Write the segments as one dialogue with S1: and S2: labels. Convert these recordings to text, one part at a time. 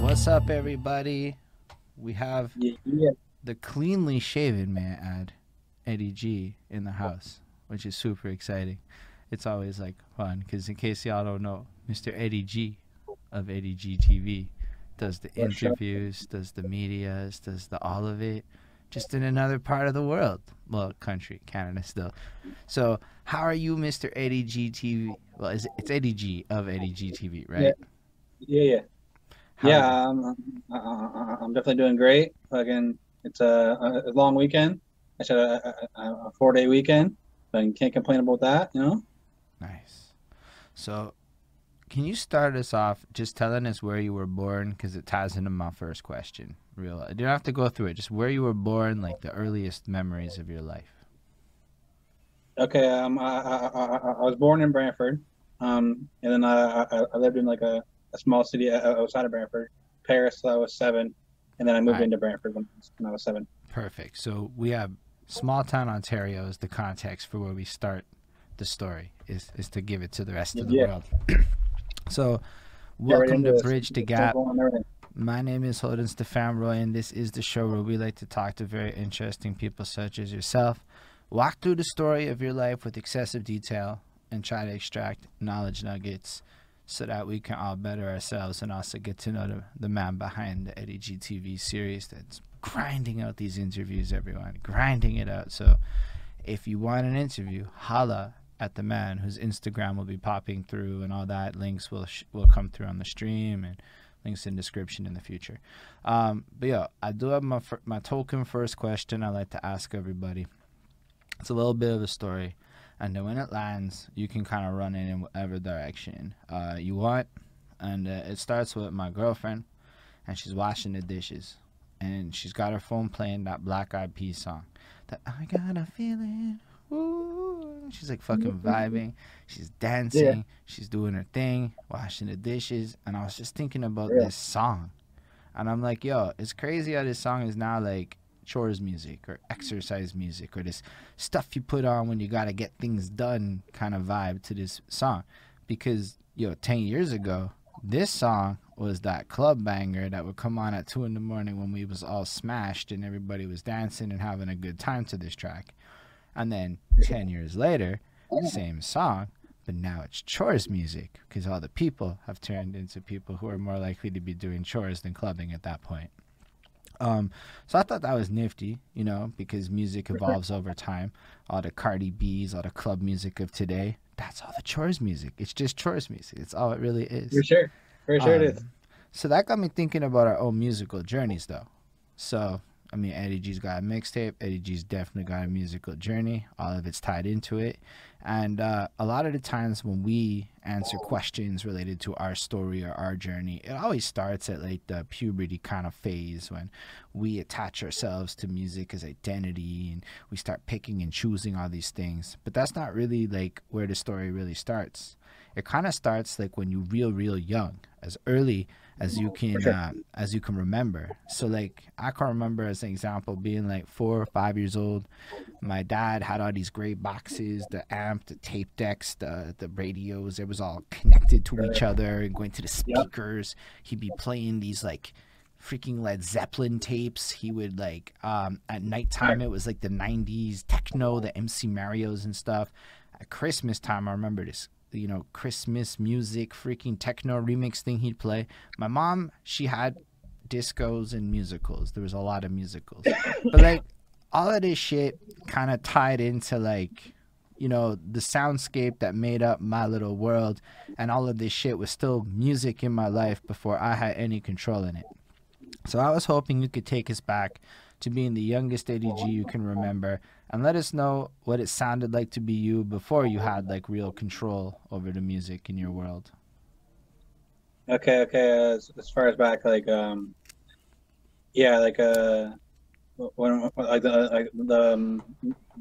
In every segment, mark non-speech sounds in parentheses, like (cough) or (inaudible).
S1: What's up, everybody? We have
S2: Yeah, yeah.
S1: the cleanly shaven man, ad, Eddie G, in the house, which is super exciting. It's always like fun because, in case y'all don't know, Mr. Eddie G of Eddie G TV does the interviews, does the medias, does the all of it, just in another part of the world. Well, country, Canada still. So, how are you, Mr. Eddie G TV? Well, is it's Eddie G of Eddie G TV, right?
S2: Yeah, yeah.
S1: How-
S2: Yeah, um, uh, uh, I'm definitely doing great. Fucking, it's a, a long weekend. I said a, a, a four day weekend, but you can't complain about that, you know?
S1: Nice. So, can you start us off just telling us where you were born? Because it ties into my first question. Real, you don't have to go through it. Just where you were born, like the earliest memories of your life.
S2: Okay, um, I, I, I, I I was born in Brantford, um, and then I, I, I lived in like a, a small city o- outside of Brantford, Paris, I was seven, and then I moved
S1: Alright.
S2: into Brantford when, when I was seven.
S1: Perfect. So we have small town Ontario is the context for where we start the story. Is is to give it to the rest of the
S2: Yeah.
S1: world. (clears throat) so,
S2: Get right
S1: welcome to. Bridge the
S2: Start
S1: Gap.
S2: going and everything.
S1: My name is Holden Stefan Roy, and this is the show where we like to talk to very interesting people such as yourself, walk through the story of your life with excessive detail, and try to extract knowledge nuggets so that we can all better ourselves and also get to know the, the man behind the Eddie TV series that's grinding out these interviews, everyone, grinding it out. So if you want an interview, holla at the man whose Instagram will be popping through and all that. Links will sh- will come through on the stream and links in description in the future. Um, but yeah, I do have my fir- my token first question. I like to ask everybody. It's a little bit of a story, and then when it lands, you can kind of run it in whatever direction uh, you want. And uh, it starts with my girlfriend, and she's washing the dishes, and she's got her phone playing that Black Eyed Peas song. That I got a feeling. Ooh. She's like fucking vibing. She's dancing. She's doing her thing, washing the dishes. And I was just thinking about
S2: Yeah.
S1: this song. And I'm like, yo, it's crazy how this song is now like chores music or exercise music or this stuff you put on when you got to get things done kind of vibe to this song. Because, yo, 10 years ago, this song was that club banger that would come on at 2 in the morning when we was all smashed and everybody was dancing and having a good time to this track. And then 10 years later, same song, but now it's chores music because all the people have turned into people who are more likely to be doing chores than clubbing at that point. Um, so I thought that was nifty, you know, because music (laughs) evolves over time. All the Cardi B's, all the club music of today, that's all the chores music. It's just chores music. It's all it really is.
S2: For sure. For sure it is.
S1: Um, So that got me thinking about our own musical journeys, though. So, I mean, Eddie G's got a mixtape. Eddie G's definitely got a musical journey. All of it's tied into it. And uh, a lot of the times when we answer questions related to our story or our journey, it always starts at like the puberty kind of phase when we attach ourselves to music as identity and we start picking and choosing all these things. But that's not really like where the story really starts. It kind of starts like when you're real, real young, as early as you can,
S2: sure.
S1: uh, as you can remember. So like I can remember as an example being like four or five years old. My dad had all these great boxes, the amp, the tape decks, the the radios. It was all connected to each other and going to the speakers. He'd be playing these like freaking Led Zeppelin tapes. He would like um at nighttime it was like the 90s techno, the MC Marios and stuff. At Christmas time I remember this you know Christmas music freaking techno remix thing he'd play. My mom, she had discos and musicals. There was a lot of musicals. but (coughs) like all of this shit kind of tied into like you know the soundscape that made up my little world and all of this shit was still music in my life before I had any control in it. So I was hoping you could take us back to being the youngest ADG you can remember and let us know what it sounded like to be you before you had like real control over the music in your world.
S2: Okay, okay. As, as far as back, like, um, yeah, like, uh, when like the like the um,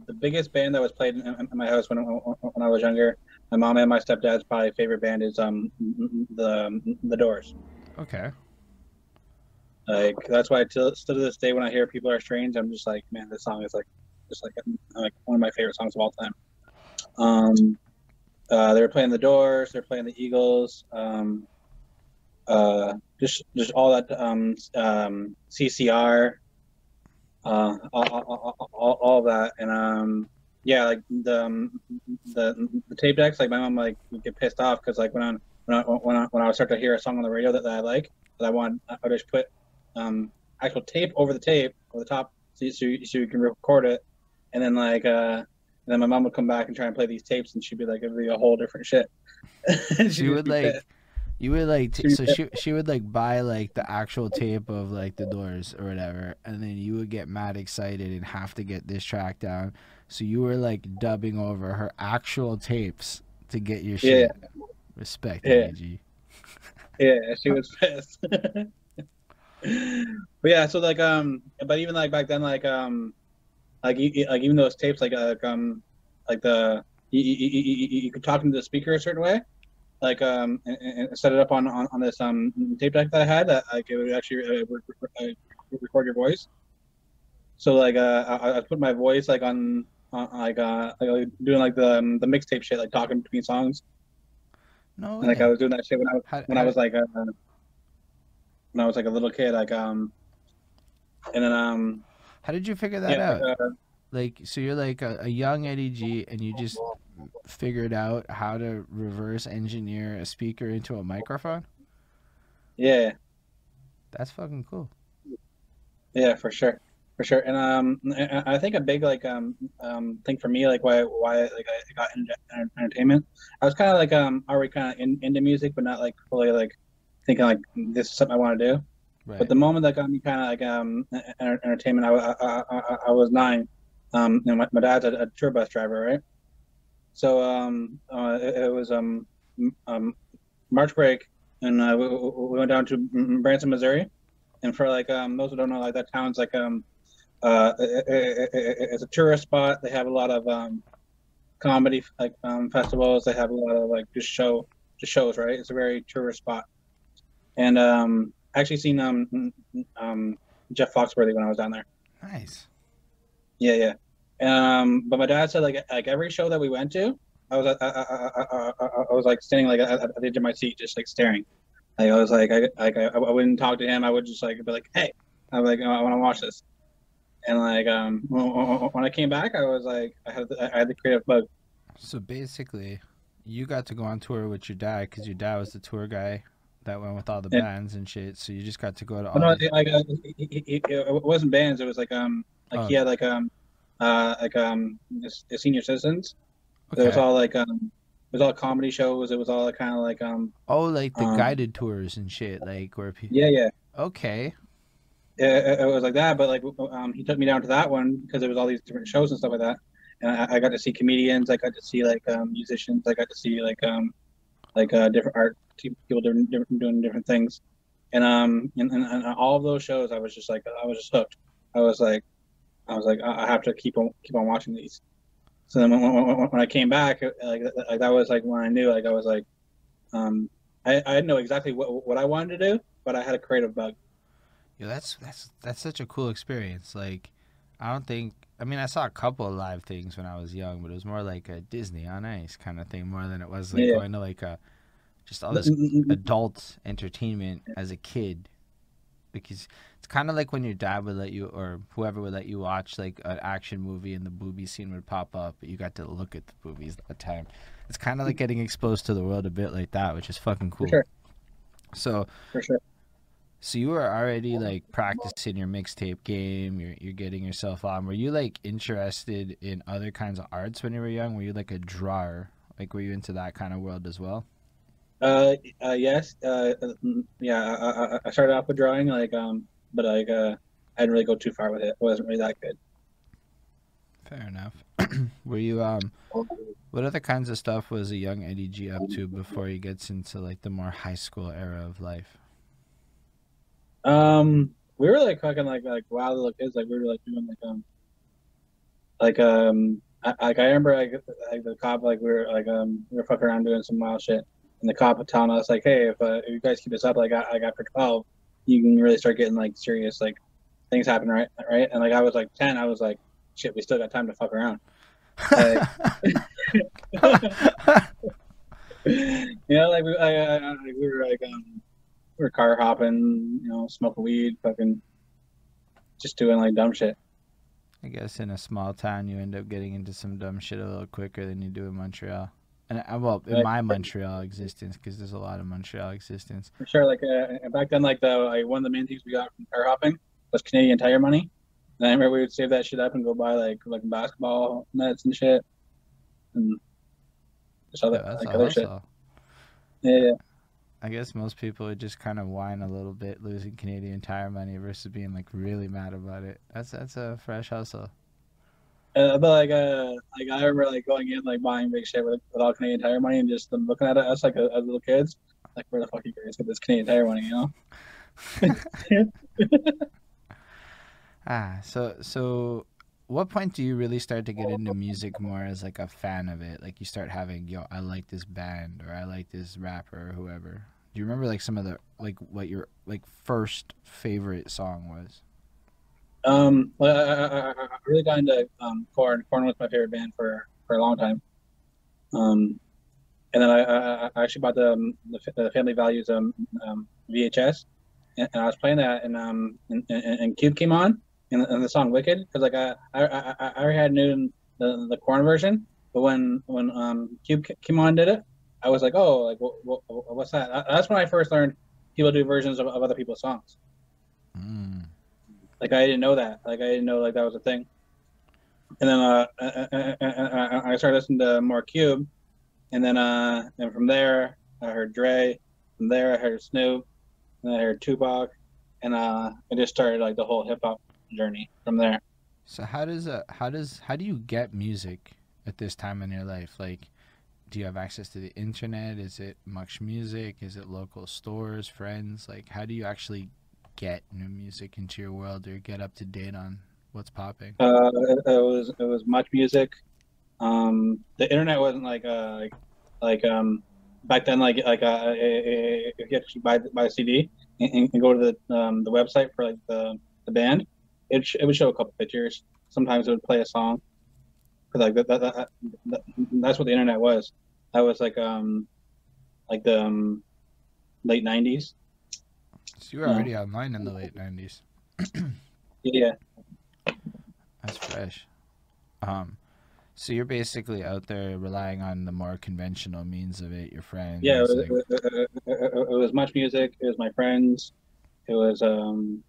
S2: the biggest band that was played in, in my house when when I was younger, my mom and my stepdad's probably favorite band is um the the Doors.
S1: Okay.
S2: Like that's why till still to this day when I hear people are strange, I'm just like, man, this song is like just like like one of my favorite songs of all time. Um, uh, they were playing the Doors, they're playing the Eagles. Um, uh, just just all that um, um, CCR, uh, all, all, all, all that, and um, yeah, like the um, the the tape decks. Like my mom like would get pissed off because like when I when I when I when I would start to hear a song on the radio that, that I like that I want, I would just put um, actual tape over the tape over the top so so you, so you can record it, and then like uh, and then my mom would come back and try and play these tapes, and she'd be like, it'd be a whole different shit. (laughs)
S1: she
S2: She'd
S1: like
S2: pissed.
S1: you would like t- so she she would like buy like the actual tape of like the doors or whatever and then you would get mad excited and have to get this track down so you were like dubbing over her actual tapes to get your shit yeah. respect
S2: Yeah.
S1: AG.
S2: Yeah, she was (laughs) pissed. (laughs) but yeah, so like um, but even like back then, like um, like e- like even those tapes, like uh, like um, like the you, you, you, you- could talk into the speaker a certain way, like um, and, and set it up on, on on this um tape deck that I had that like it would actually uh, uh, record your voice. So like uh, I, I put my voice like on, on like uh like doing like the um, the mixtape shit, like talking between songs.
S1: no
S2: And, like. I was doing that shit when I was
S1: How-
S2: when
S1: how-
S2: I was like uh, when I was like a little kid, like um, and then um,
S1: how did you figure that
S2: yeah,
S1: out
S2: uh,
S1: like so you're like a, a young Eddie G and you just figured out how to reverse engineer a speaker into a microphone
S2: yeah,
S1: that's fucking cool
S2: yeah, for sure, for sure. And um, I think a big like um um thing for me, like why why like I got into entertainment, I was kind of like um already kind of in, into music, but not like fully like thinking like this is something I want to do.
S1: Right
S2: But the moment that got me kind of like um enter- entertainment, I, I, I, I, was nine. Um, know, my, my dad's a, a tour bus driver, right? So um, uh, it, it was um, um, March break, and uh, we, we went down to Branson, Missouri, and for like um, those who don't know, like that town's like um, uh, it, it, it, it's a tourist spot. They have a lot of um, comedy like um, festivals. They have a lot of like just show, just shows, right? It's a very tourist spot, and um, actually seen um, um, Jeff Foxworthy when I was down there.
S1: nice
S2: Yeah, yeah. Um, but my dad said like like every show that we went to, I was I, I, I, I, I, I was like standing like at, at the edge of my seat, just like staring. Like I was like I like I, I wouldn't talk to him. I would just like be like, hey, I'm like oh, I want to watch this. And like um when when I came back, I was like I had the, I had the creative bug.
S1: So basically, you got to go on tour with your dad because your dad was the tour guy that went with all the
S2: Yeah.
S1: bands and shit. So you just got to go to all.
S2: No, like uh, it, it, it, wasn't bands. It was like um like
S1: Oh.
S2: he had like um uh like um the senior citizens. Okay. It was all like um it was all comedy shows. It was all kind of like um
S1: Oh, like the
S2: um,
S1: guided tours and shit, like where people.
S2: yeah yeah.
S1: Okay.
S2: it, it- it was like that, but like um, he took me down to that one because there was all these different shows and stuff like that, and I, I got to see comedians, I got to see like um, musicians, I got to see like um, like uh, different art people doing different doing different things, and um and, and, and all of those shows, I was just like I was just hooked. I was like, I was like I I have to keep on keep on watching these. So then when, when, when- when I came back, like, like that was like when I knew like I was like, um, I I know exactly what what I wanted to do, but I had a creative bug.
S1: Yo, that's that's that's such a cool experience. Like, I don't think. I mean, I saw a couple of live things when I was young, but it was more like a Disney on Ice kind of thing, more than it was like
S2: Yeah.
S1: going to like a just all this mm, mm, mm, adult entertainment as a kid. Because it's kind of like when your dad would let you, or whoever would let you watch like an action movie and the booby scene would pop up, but you got to look at the boobies that time. It's kind of like getting exposed to the world a bit like that, which is fucking cool.
S2: sure.
S1: So,
S2: sure.
S1: so you were already like practicing your mixtape game. You're you're getting yourself on. Were you like interested in other kinds of arts when you were young? Were you like a drawer? Like were you into that kind of world as well?
S2: Uh, uh yes. Uh, mm, yeah. I, I, I started off with drawing, like, um, but like, uh, I didn't really go too far with it. It wasn't really that good.
S1: Fair enough. (clears throat) were you um? What other kinds of stuff was a young Eddie G up to before he gets into like the more high school era of life?
S2: Um, we were like fucking like like wild little kids. Like we were like doing like um, like um, I, like I remember like like the cop like we were like um we were fucking around doing some wild shit, and the cop was telling us like, hey, if uh, if you guys keep this up, like I, like after twelve, you can really start getting like serious like things happen, right? Right? And like I was like ten, I was like, shit, we still got time to fuck around. Like, (laughs) you know, like we, I, I, I, we were like, um, we're car hopping, you know, smoking weed, fucking, just doing like dumb shit.
S1: I guess in a small town, you end up getting into some dumb shit a little quicker than you do in Montreal. And I, well, in my Montreal existence, because there's a lot of Montreal existence.
S2: For sure, like uh, back then, like the like one of the main things we got from car hopping was Canadian Tire money. And I remember we would save that shit up and go buy like like basketball nets and shit, and just other
S1: Yeah,
S2: like other shit. Yeah, yeah.
S1: I guess most people would just kind of whine a little bit losing Canadian Tire money versus being like really mad about it. That's that's a fresh hustle.
S2: Uh, but like uh like I remember like going in like buying big shit with, with all Canadian Tire money and just them looking at us like uh, as little kids, like where the fuck are you guys get this Canadian Tire money, you know? (laughs)
S1: Ah, so so what point do you really start to get into music more as like a fan of it? Like you start having, yo, I like this band or I like this rapper or whoever. Do you remember like some of the like what your like first favorite song was?
S2: Um, I, I, I- really got into um, Korn. Korn was my favorite band for, for a long time. Um, and then I, I, actually bought the, um, the Family Values um, um, VHS, and, I was playing that, and um, and, and, Cube came on, and, and the song Wicked, because like I, I, I, I already had known the the Korn version, but when when um Cube came on did it, I was like, oh, like what, what, what's that? That's when I first learned people do versions of, of other people's songs.
S1: Mm.
S2: Like I didn't know that. Like I didn't know like that was a thing. And then uh, I, I, I- I started listening to more Cube, and then uh, and from there I heard Dre. From there I heard Snoop, and then I heard Tupac, and uh, I just started like the whole hip hop journey from there.
S1: So how does uh how does how do you get music at this time in your life? Like do you have access to the internet? Is it MuchMusic? Is it local stores, friends? Like how do you actually get new music into your world or get up to date on what's popping?
S2: Uh, it, was it was MuchMusic. Um, the internet wasn't like uh like, like um back then like like uh if you actually buy buy a CD and, and go to the um the website for like the the band, it sh- it would show a couple pictures. Sometimes it would play a song. 'Cause, like that, that, that, that that's what the internet was. That was like um like the um, late nineties.
S1: So you were
S2: Yeah.
S1: already online in the late nineties.
S2: Yeah.
S1: That's fresh. Um so you're basically out there relying on the more conventional means of it, your friends.
S2: yeah, it was,
S1: like-
S2: it, it, it was MuchMusic. It was my friends. It was um,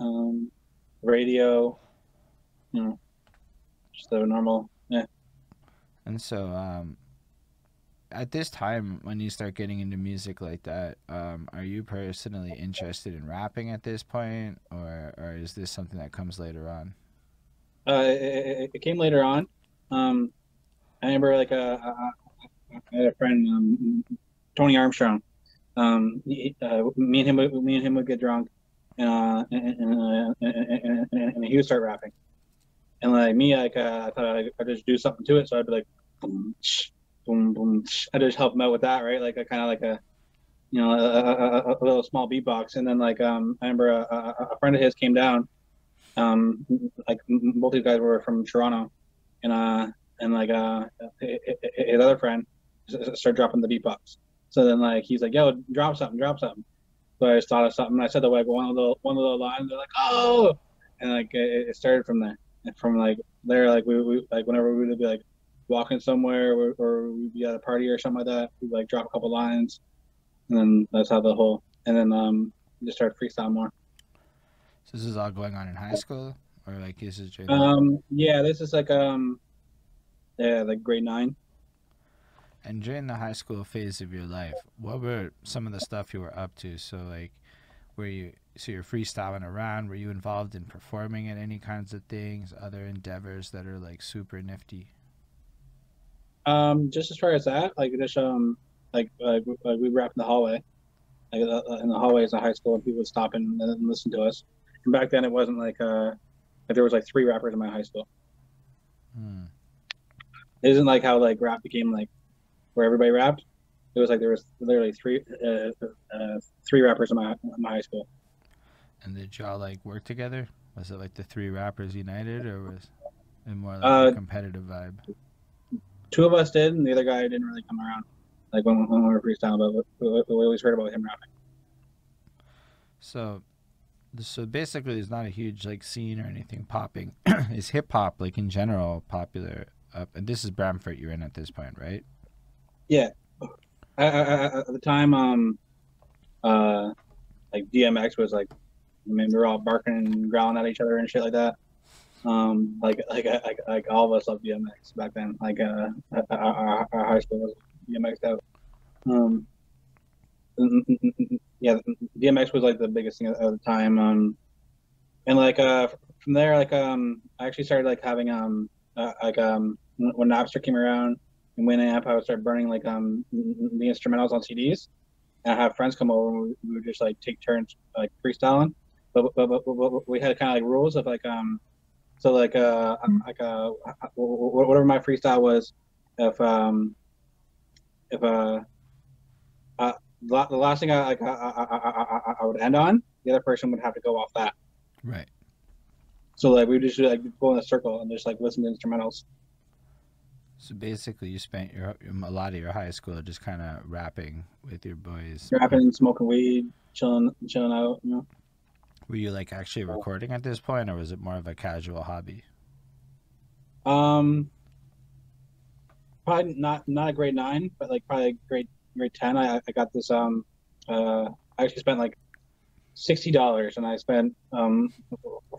S2: um, radio. You know, just the normal. Yeah.
S1: And so, um, at this time, when you start getting into music like that, um, are you personally interested in rapping at this point, or or is this something that comes later on?
S2: Uh, it, it, came later on. Um, I remember like uh, I had a friend, um, Tony Armstrong. Um, he, uh, me and him, me and him would get drunk, and, uh, and, and, and he would start rapping. And like me, like uh, I thought I'd, I'd just do something to it, so I'd be like, boom, boom. I'd just help him out with that, right? Like a kind of like a, you know, a, a, a, little small beatbox. And then like um, I remember a, a, friend of his came down. Um, like both these guys were from Toronto, and uh, and like uh, his other friend started dropping the beatbox. So then like he's like, "Yo, drop something, drop something." So I just thought of something. I said the like one of the one of the lines. They're like, "Oh!" And like it, it started from there. And from like there, like we, we like whenever we would be like walking somewhere or, or we'd be at a party or something like that, we'd like drop a couple lines, and then that's how the whole. And then um, just start freestyle more.
S1: So this is all going on in high school, or like this is during
S2: Um, yeah, this is like um, yeah, like grade nine.
S1: And during the high school phase of your life, what were some of the stuff you were up to? So like, were you so you're freestyling around? Were you involved in performing at any kinds of things, other endeavors that are like super nifty?
S2: Um, just as far as that, like just um, like like, we- like we rap in the hallway, like uh, in the hallways of high school, and people would stop and, and listen to us. And back then, it wasn't like uh, like there was like three rappers in my high school.
S1: Hmm.
S2: It isn't like how like rap became like where everybody rapped. It was like there was literally three uh, uh, three rappers in my in my high school.
S1: And did y'all like work together? Was it like the three rappers united, or was it more like
S2: Uh,
S1: a competitive vibe?
S2: Two of us did, and the other guy didn't really come around. Like when, when we were freestyling, but we, always heard about him rapping.
S1: So, so basically, there's not a huge like scene or anything popping. (clears throat) is hip hop like in general popular up? And this is Brantford you're in at this point, right?
S2: Yeah. I, I, I, at the time, um, uh, like DMX was like, I mean, we were all barking and growling at each other and shit like that. Um, like, like, like, like all of us loved DMX back then. Like, uh, our, our, high school was DMX out. Um, yeah, DMX was like the biggest thing at, the time. Um, and like, uh, from there, like, um, I actually started like having, um, uh, like, um, when Napster came around and Winamp, I would start burning like, um, the instrumentals on CDs. And I have friends come over and we would just like take turns like freestyling. But, but, but, but we had kind of like rules of like, um, so like uh like uh whatever my freestyle was, if um if uh, uh the last thing I like I, I, I, I would end on, the other person would have to go off that.
S1: Right.
S2: So like we just like go in a circle and just like listen to instrumentals.
S1: So basically, you spent your a lot of your high school just kind of rapping with your boys.
S2: Rapping, smoking weed, chilling, chilling out. You know.
S1: Were you like actually recording at this point, or was it more of a casual hobby?
S2: Um, probably not not a grade nine, but like probably grade grade ten. I I got this um uh I actually spent like sixty dollars, and I spent um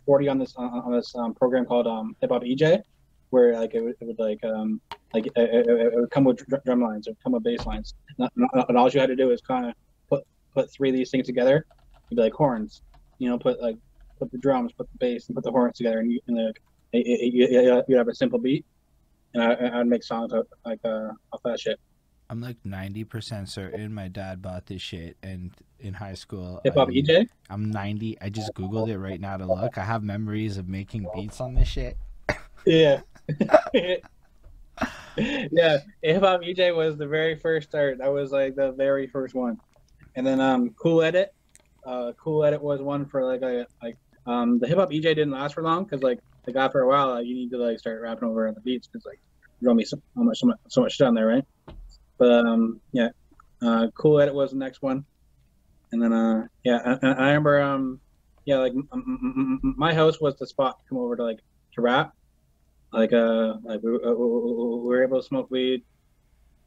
S2: forty on this on this um, program called um Hip Hop eJay, where like it would, it would like um like it, it, it would come with drum lines, it would come with bass lines, and all you had to do is kind of put put three of these things together. You'd be like horns, you know, put like put the drums, put the bass, and put the horns together, and you and like you, you have a simple beat, and I, I'd make songs like uh, off that shit.
S1: I'm like ninety percent certain my dad bought this shit, and in high school,
S2: hip hop eJay.
S1: I'm ninety. I just googled it right now to look. I have memories of making beats on this shit.
S2: Yeah. (laughs) (laughs) yeah, hip hop eJay was the very first start. That was like the very first one, and then um, Cool Edit uh, Cool Edit was one for like a like um the hip hop eJay didn't last for long because like like after a while uh, you need to like start rapping over on the beats because like there's only so, so much so much so much shit on there, right? But um yeah, uh, Cool Edit was the next one, and then uh yeah I, I remember um yeah like my house was the spot to come over to like to rap. Like uh like we, uh, we were able to smoke weed.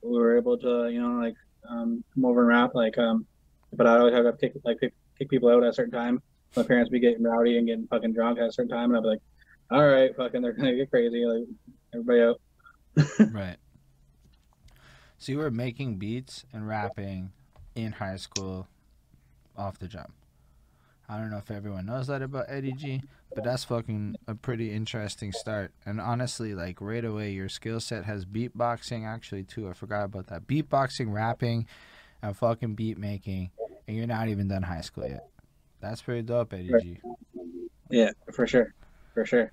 S2: We were able to you know like um come over and rap like um but I always have like pick kick people out at a certain time. My parents be getting rowdy and getting fucking drunk at a certain time, and I'd be like, "All right, fucking, they're gonna get crazy, like everybody out." (laughs)
S1: right. So you were making beats and rapping in high school, off the jump. I don't know if everyone knows that about Eddie G, but that's fucking a pretty interesting start. And honestly, like right away, your skill set has beatboxing actually too. I forgot about that. Beatboxing, rapping, and fucking beat making and you're not even done high school yet. That's pretty dope, Eddie G.
S2: Yeah, for sure, for sure.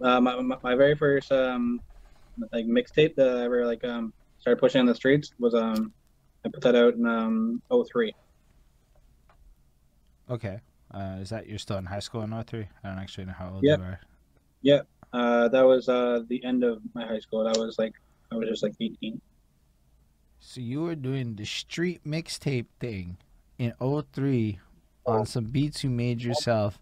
S2: Uh, my, my, my very first um like mixtape that I ever like um started pushing on the streets was um I put that out in um 03.
S1: Okay. Uh, is that you're still in high school in 03? I don't actually know how old
S2: yep.
S1: you are.
S2: Yep. Uh, that was uh, the end of my high school. That was like I was just like 18.
S1: So you were doing the street mixtape thing in 03 on some beats you made yourself.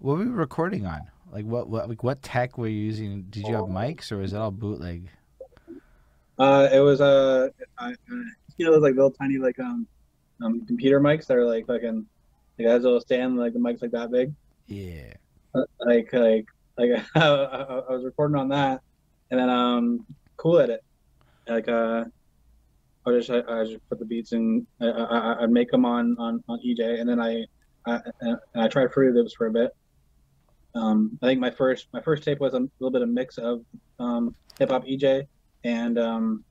S1: What were you recording on? Like what what like what tech were you using? Did you have mics or was it all bootleg?
S2: Uh, it was uh, you know, those like little tiny like um, um computer mics that are like fucking like as a little stand like the mics like that big.
S1: Yeah.
S2: Uh, like like like (laughs) I, I was recording on that, and then um, cool edit, like uh, I just I, I just put the beats in. I, I would make them on on on eJay, and then I I, I tried Fruity Loops for a bit. Um, I think my first my first tape was a little bit of a mix of um, hip hop eJay and um,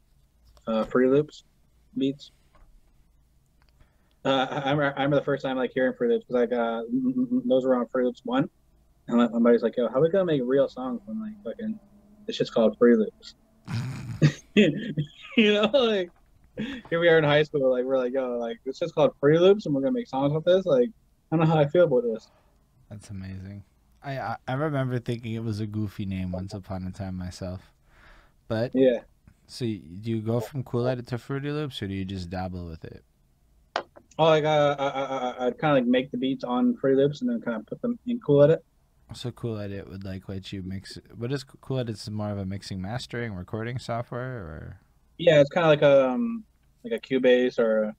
S2: uh, Fruity Loops beats. Uh, I, I remember the first time like hearing Fruity Loops because like uh, those were on Fruity Loops one, and my buddy's like, "Yo, how are we gonna make real songs when like fucking it's just called Fruity Loops?" (laughs) you know, like here we are in high school, like we're like, yo, like it's just called Fruity Loops, and we're gonna make songs with this. Like, I don't know how I feel about this.
S1: That's amazing. I I remember thinking it was a goofy name once upon a time myself, but
S2: yeah.
S1: So do you go from Cool Edit to Fruity Loops, or do you just dabble with it?
S2: Oh, like uh, I, I, I'd kind of like make the beats on Fruity Loops and then kind of put them in Cool Edit.
S1: So Cool Edit would like let you mix. What is Cool Edit? Is more of a mixing, mastering, recording software, or
S2: Yeah, it's kind of like a um, like a Cubase or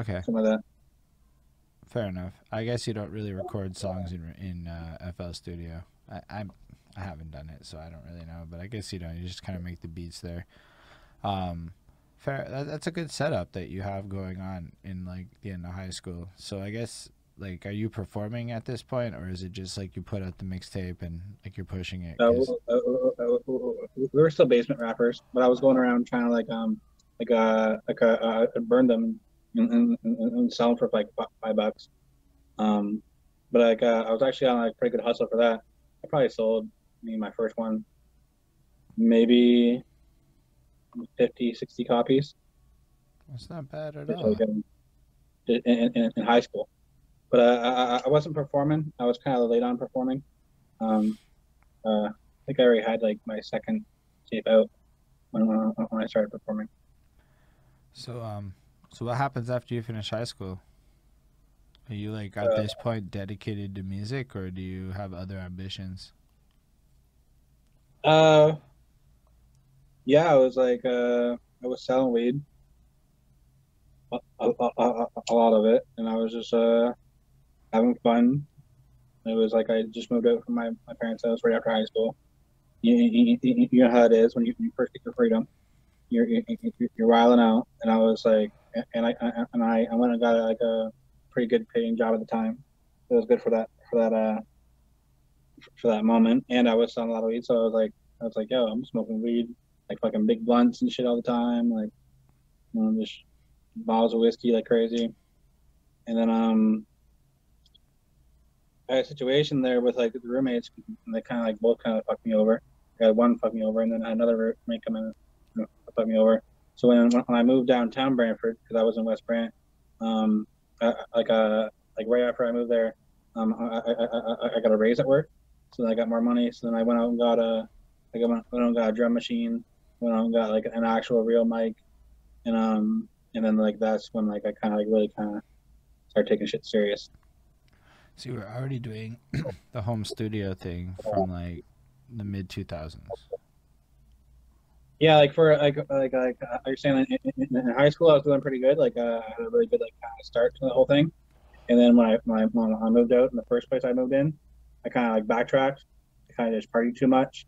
S1: okay,
S2: something like that.
S1: fair enough. I guess you don't really record songs in in uh, FL Studio. I I'm, I haven't done it, so I don't really know. But I guess you don't. You just kind of make the beats there. Um, fair. That, that's a good setup that you have going on in like the end of high school. So I guess like, are you performing at this point, or is it just like you put out the mixtape and like you're pushing it?
S2: Uh,
S1: 'cause-
S2: uh, uh, uh, uh, we were still basement rappers, but I was going around trying to like um like uh like uh, uh burn them and, and, and, sell them for like five bucks. Um, but like uh, I was actually on like pretty good hustle for that. I probably sold me my first one, maybe 50, 60 copies.
S1: That's not bad at all.
S2: in, in, in high school. But uh, I, I- I wasn't performing. I was kind of late on performing. Um, uh, I think I already had like my second tape out when, when, when I started performing.
S1: So um, so what happens after you finish high school? Are you like at
S2: Uh,
S1: this point dedicated to music, or do you have other ambitions?
S2: Uh, yeah, I was like, uh, I was selling weed, a, a, a, a, lot of it, and I was just uh, having fun. It was like I just moved out from my, my parents' house right after high school. You, you, you, you know how it is when you, when you first get your freedom. You're, you're you're wiling out, and I was like, and I and I, I went and got like a pretty good paying job at the time. It was good for that for that uh for that moment, and I was selling a lot of weed, so I was like, I was like, yo, I'm smoking weed, like fucking big blunts and shit all the time, like, you know, just bottles of whiskey like crazy, and then um, I had a situation there with like the roommates, and they kind of like both kind of fucked me over. I had one fuck me over, and then another roommate come in fuck me over. So when when I moved downtown Brantford, because I was in West Brant, um, I, like uh, like right after I moved there, um, I, I, I, I- got a raise at work, so then I got more money. So then I went out and got a, I went, went out and got a drum machine, went out and got like an actual real mic, and um, and then like that's when like I kind of like really kind of started taking shit serious.
S1: So you were already doing (clears throat) the home studio thing from like the mid two thousands.
S2: Yeah, like for like like like uh, you're saying in, in, in high school, I was doing pretty good. Like uh, I had a really good like kind of start to the whole thing. And then when I when I, when I moved out in the first place I moved in, I kind of like backtracked. Kind of just party too much.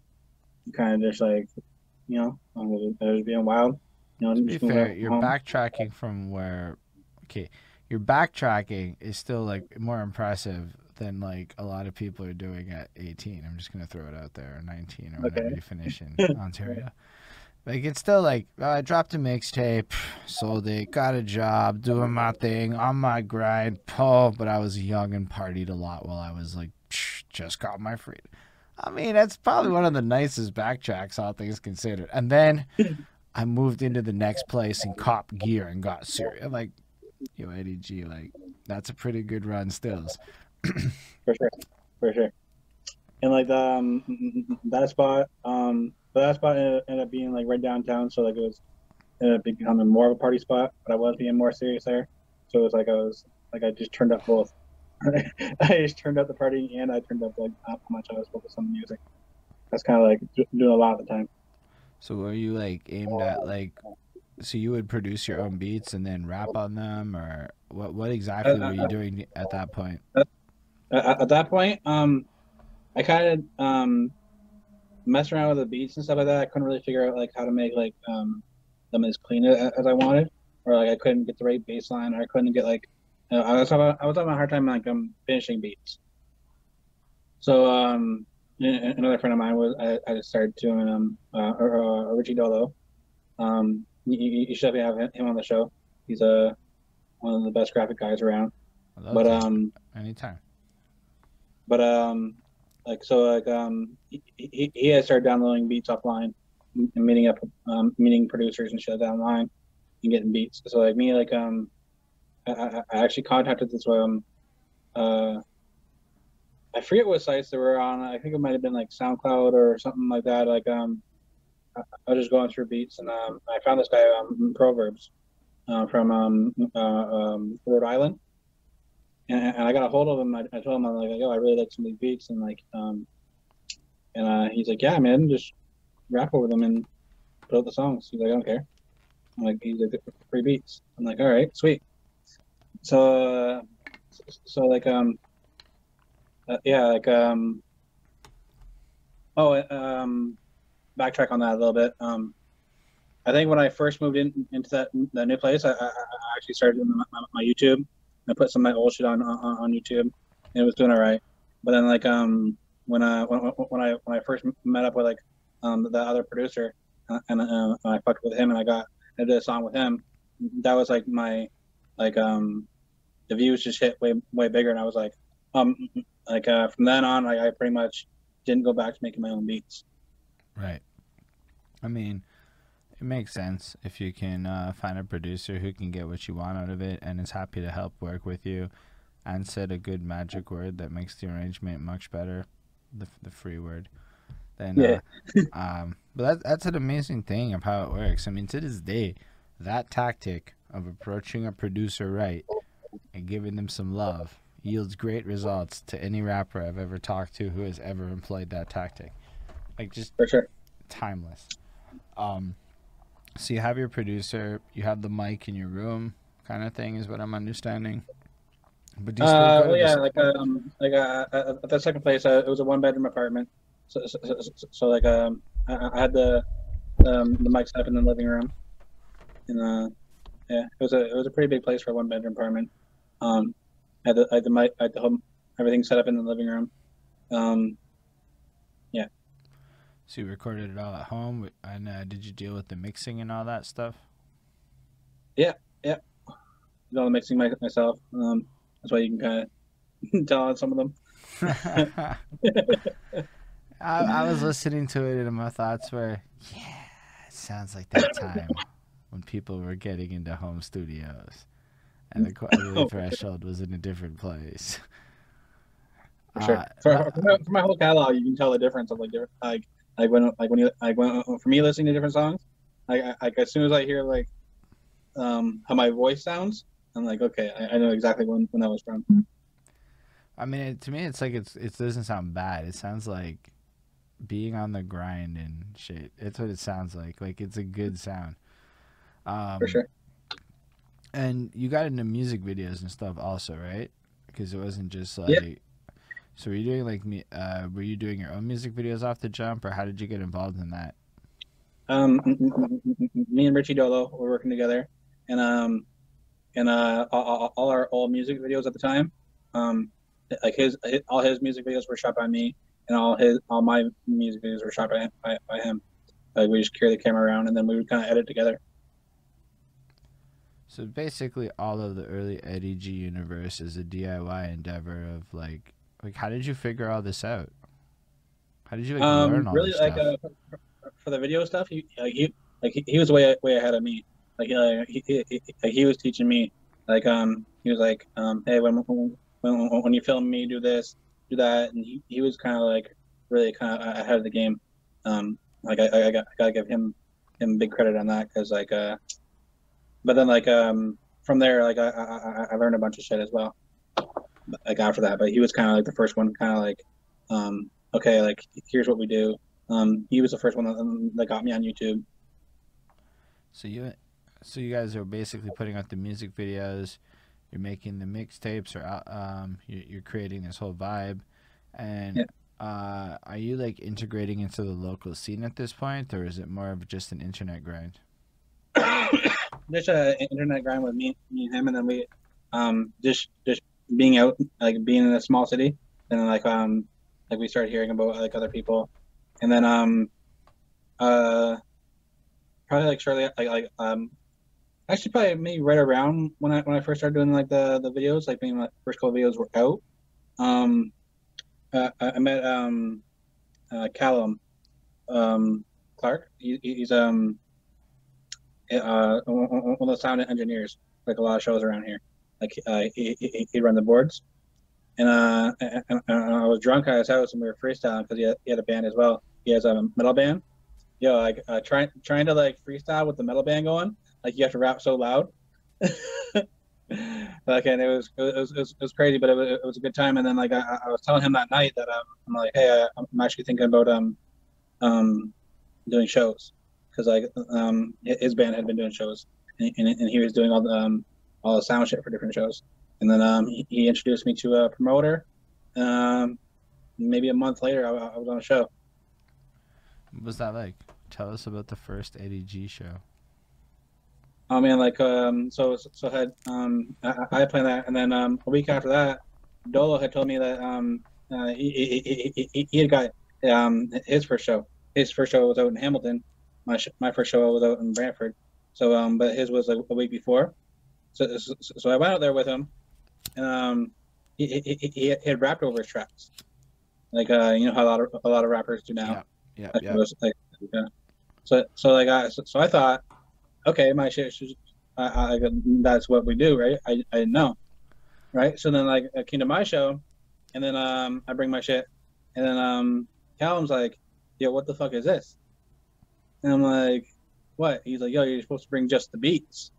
S2: Kind of just like, you know, I was, I was being wild. You know,
S1: To be fair, you're
S2: home.
S1: backtracking from where, okay, your backtracking is still like more impressive than like a lot of people are doing at 18. I'm just gonna throw it out there, 19, or whenever
S2: Okay.
S1: you finish in (laughs) Ontario. Like it's still like oh, I dropped a mixtape, sold it, got a job, doing my thing on my grind. Oh, but I was young and partied a lot while I was like just got my freedom. I mean, that's probably one of the nicest backtracks, all things considered. And then I moved into the next place and cop gear and got serious. Like, yo, Eddie G, like that's a pretty good run, stills. (clears throat)
S2: for sure, for sure. And like um (laughs) that spot, um, but that spot ended, ended up being like right downtown, so like it was ended up becoming more of a party spot. But I was being more serious there, so it was like I was like I just turned up both. (laughs) I just turned up the party and I turned up like how much I was focused on the music. That's kind of like doing a lot at the time.
S1: So were you like aimed at like, so you would produce your own beats and then rap on them, or what? What exactly uh, uh, were you uh. doing at that point?
S2: at, at that point, um, I kind of um, messed around with the beats and stuff like that. I couldn't really figure out like how to make like um, them as clean a- as I wanted, or like I couldn't get the right bass line, or I couldn't get like you know, I was having I was having a hard time like um finishing beats. So um, another friend of mine was I, I started doing um uh, uh, Richie Dolo. Um, you, you should have him on the show. He's a uh, one of the best graphic guys around. But
S1: to.
S2: um,
S1: anytime.
S2: but um like so like um he, he, had started downloading beats offline and meeting up um meeting producers and shit online and getting beats. So like me like um i, I I actually contacted this um uh i forget what sites they were on. I think it might have been like soundcloud or something like that. Like um i, I was just going through beats and um i found this guy um proverbs uh, from um, uh, um, Rhode Island, and, and I got a hold of him. I, I told him I'm like, yo, I really like some of these beats, and like, um, and uh, he's like, yeah, man, just rap over them and put out the songs. He's like, I don't care. I'm like, he's like, free beats. I'm like, all right, sweet. So, uh, so like, um, uh, yeah, like, um, oh, um, backtrack on that a little bit. Um, I think when I first moved in into that that new place, I, I, I actually started my, my, my, YouTube. I put some of my old shit on, on on YouTube, and it was doing all right. But then like um when I when, when I when I first met up with like um the other producer, uh, and uh, I fucked with him, and I got I did a song with him. That was like my like um the views just hit way way bigger, and I was like um like uh, from then on, I, I pretty much didn't go back to making my own beats.
S1: Right. I mean, it makes sense if you can uh, find a producer who can get what you want out of it and is happy to help work with you and said a good magic word that makes the arrangement much better the, the free word then yeah. Uh, (laughs) um but that, that's an amazing thing of how it works. I mean to this day that tactic of approaching a producer right and giving them some love yields great results to any rapper i've ever talked to who has ever employed that tactic. Like just
S2: for sure.
S1: timeless. Um so you have your producer, you have the mic in your room, kind of thing, is what I'm understanding.
S2: But do you still uh, well, yeah, like um, like uh, at the second place, uh, it was a one bedroom apartment. So, so, so, so, like um, I, I had the um, the mic set up in the living room, and uh, yeah, it was a it was a pretty big place for a one bedroom apartment. Um, I had the I had the mic, I had the home, everything set up in the living room. Um,
S1: so you recorded it all at home, and uh, did you deal with the mixing and all that stuff?
S2: Yeah, yeah. Did all the mixing myself. Um, that's why you can kind of (laughs) tell on some of them. (laughs)
S1: I, I, was listening to it, and my thoughts were, yeah, it sounds like that time when people were getting into home studios, and the quality (laughs) oh. threshold was in a different place.
S2: For sure. Uh, for, for, my, for, my, whole catalog, you can tell the difference of like like like when like when you like when for me listening to different songs, like like as soon as I hear like um how my voice sounds, I'm like okay, I, I know exactly when when that was from.
S1: I mean, it, to me, it's like it's it doesn't sound bad. It sounds like being on the grind and shit. It's what it sounds like. Like it's a good sound.
S2: Um, for sure.
S1: And you got into music videos and stuff also, right? Because it wasn't just like. Yeah so were you doing like me? Uh, were you doing your own music videos off the jump, or how did you get involved in that?
S2: Um, me and Richie Dolo were working together, and um, and uh, all, all our old music videos at the time, um, like his, his, all his music videos were shot by me, and all his all my music videos were shot by by, by him. Like we just carry the camera around, and then we would kind of edit together.
S1: So basically, all of the early Eddie G universe is a DIY endeavor of like like, how did you figure all this out? How did you like, um, learn all
S2: really,
S1: this
S2: like,
S1: stuff?
S2: Uh, for the video stuff, he like he like he, he was way way ahead of me. Like uh, he, he, he, like he was teaching me. Like um he was like um hey when when when you film me do this do that and he, he was kind of like really kind of ahead of the game. Um like I I, got, I gotta give him him big credit on that because like uh but then like um from there like I, I I learned a bunch of shit as well like after that, but he was kind of like the first one, kind of like, um, okay, like here's what we do. Um, he was the first one that, um, that got me on YouTube.
S1: So you, so you guys are basically putting out the music videos, you're making the mixtapes, or uh, um, you're, creating this whole vibe, and. Yeah. Uh, are you like integrating into the local scene at this point, or is it more of just an internet grind? (coughs)
S2: just an internet grind with me, me and him, and then we, um, just just being out, like being in a small city, and then like um, like we started hearing about like other people, and then um, uh, probably like shortly like like um, actually probably maybe right around when I when I first started doing like the the videos, like being my first couple videos were out. Um, uh, I met um, uh, Callum, um, Clark. He, he's um, uh, one of the sound engineers, like a lot of shows around here. Like uh, he, he, he'd run the boards, and, uh, and, and I was drunk at his house and we were freestyling because he had, he had a band as well. He has a metal band. Yo, like uh, trying trying to like freestyle with the metal band going, like you have to rap so loud. (laughs) like, and it was it was, it was, it was crazy, but it was, it was a good time. And then like I, I was telling him that night that um, I'm like, hey, I, I'm actually thinking about um um doing shows because like um his band had been doing shows and, and, and he was doing all the um all the sound shit for different shows. And then um he, he introduced me to a promoter. Um, maybe a month later, I, I was on a show.
S1: What was that like? Tell us about the first Eddie G show.
S2: Oh man, like um, so so I had um, I, I planned that, and then um, a week after that, Dolo had told me that um, uh, he, he, he, he had got um his first show. His first show was out in Hamilton. My sh- my first show was out in Brantford. So um, but his was a, a week before. So, so so I went out there with him, and um, he he, he, he had rapped over his tracks, like uh, you know how a lot of a lot of rappers do now.
S1: Yeah,
S2: Like,
S1: yeah.
S2: it was like, yeah. So so like I so, so I thought, okay, my shit should, I, I that's what we do, right? I I didn't know, right? So then like I came to my show, and then um I bring my shit, and then um Callum's like, yo, what the fuck is this? And I'm like, what? He's like, yo, you're supposed to bring just the beats,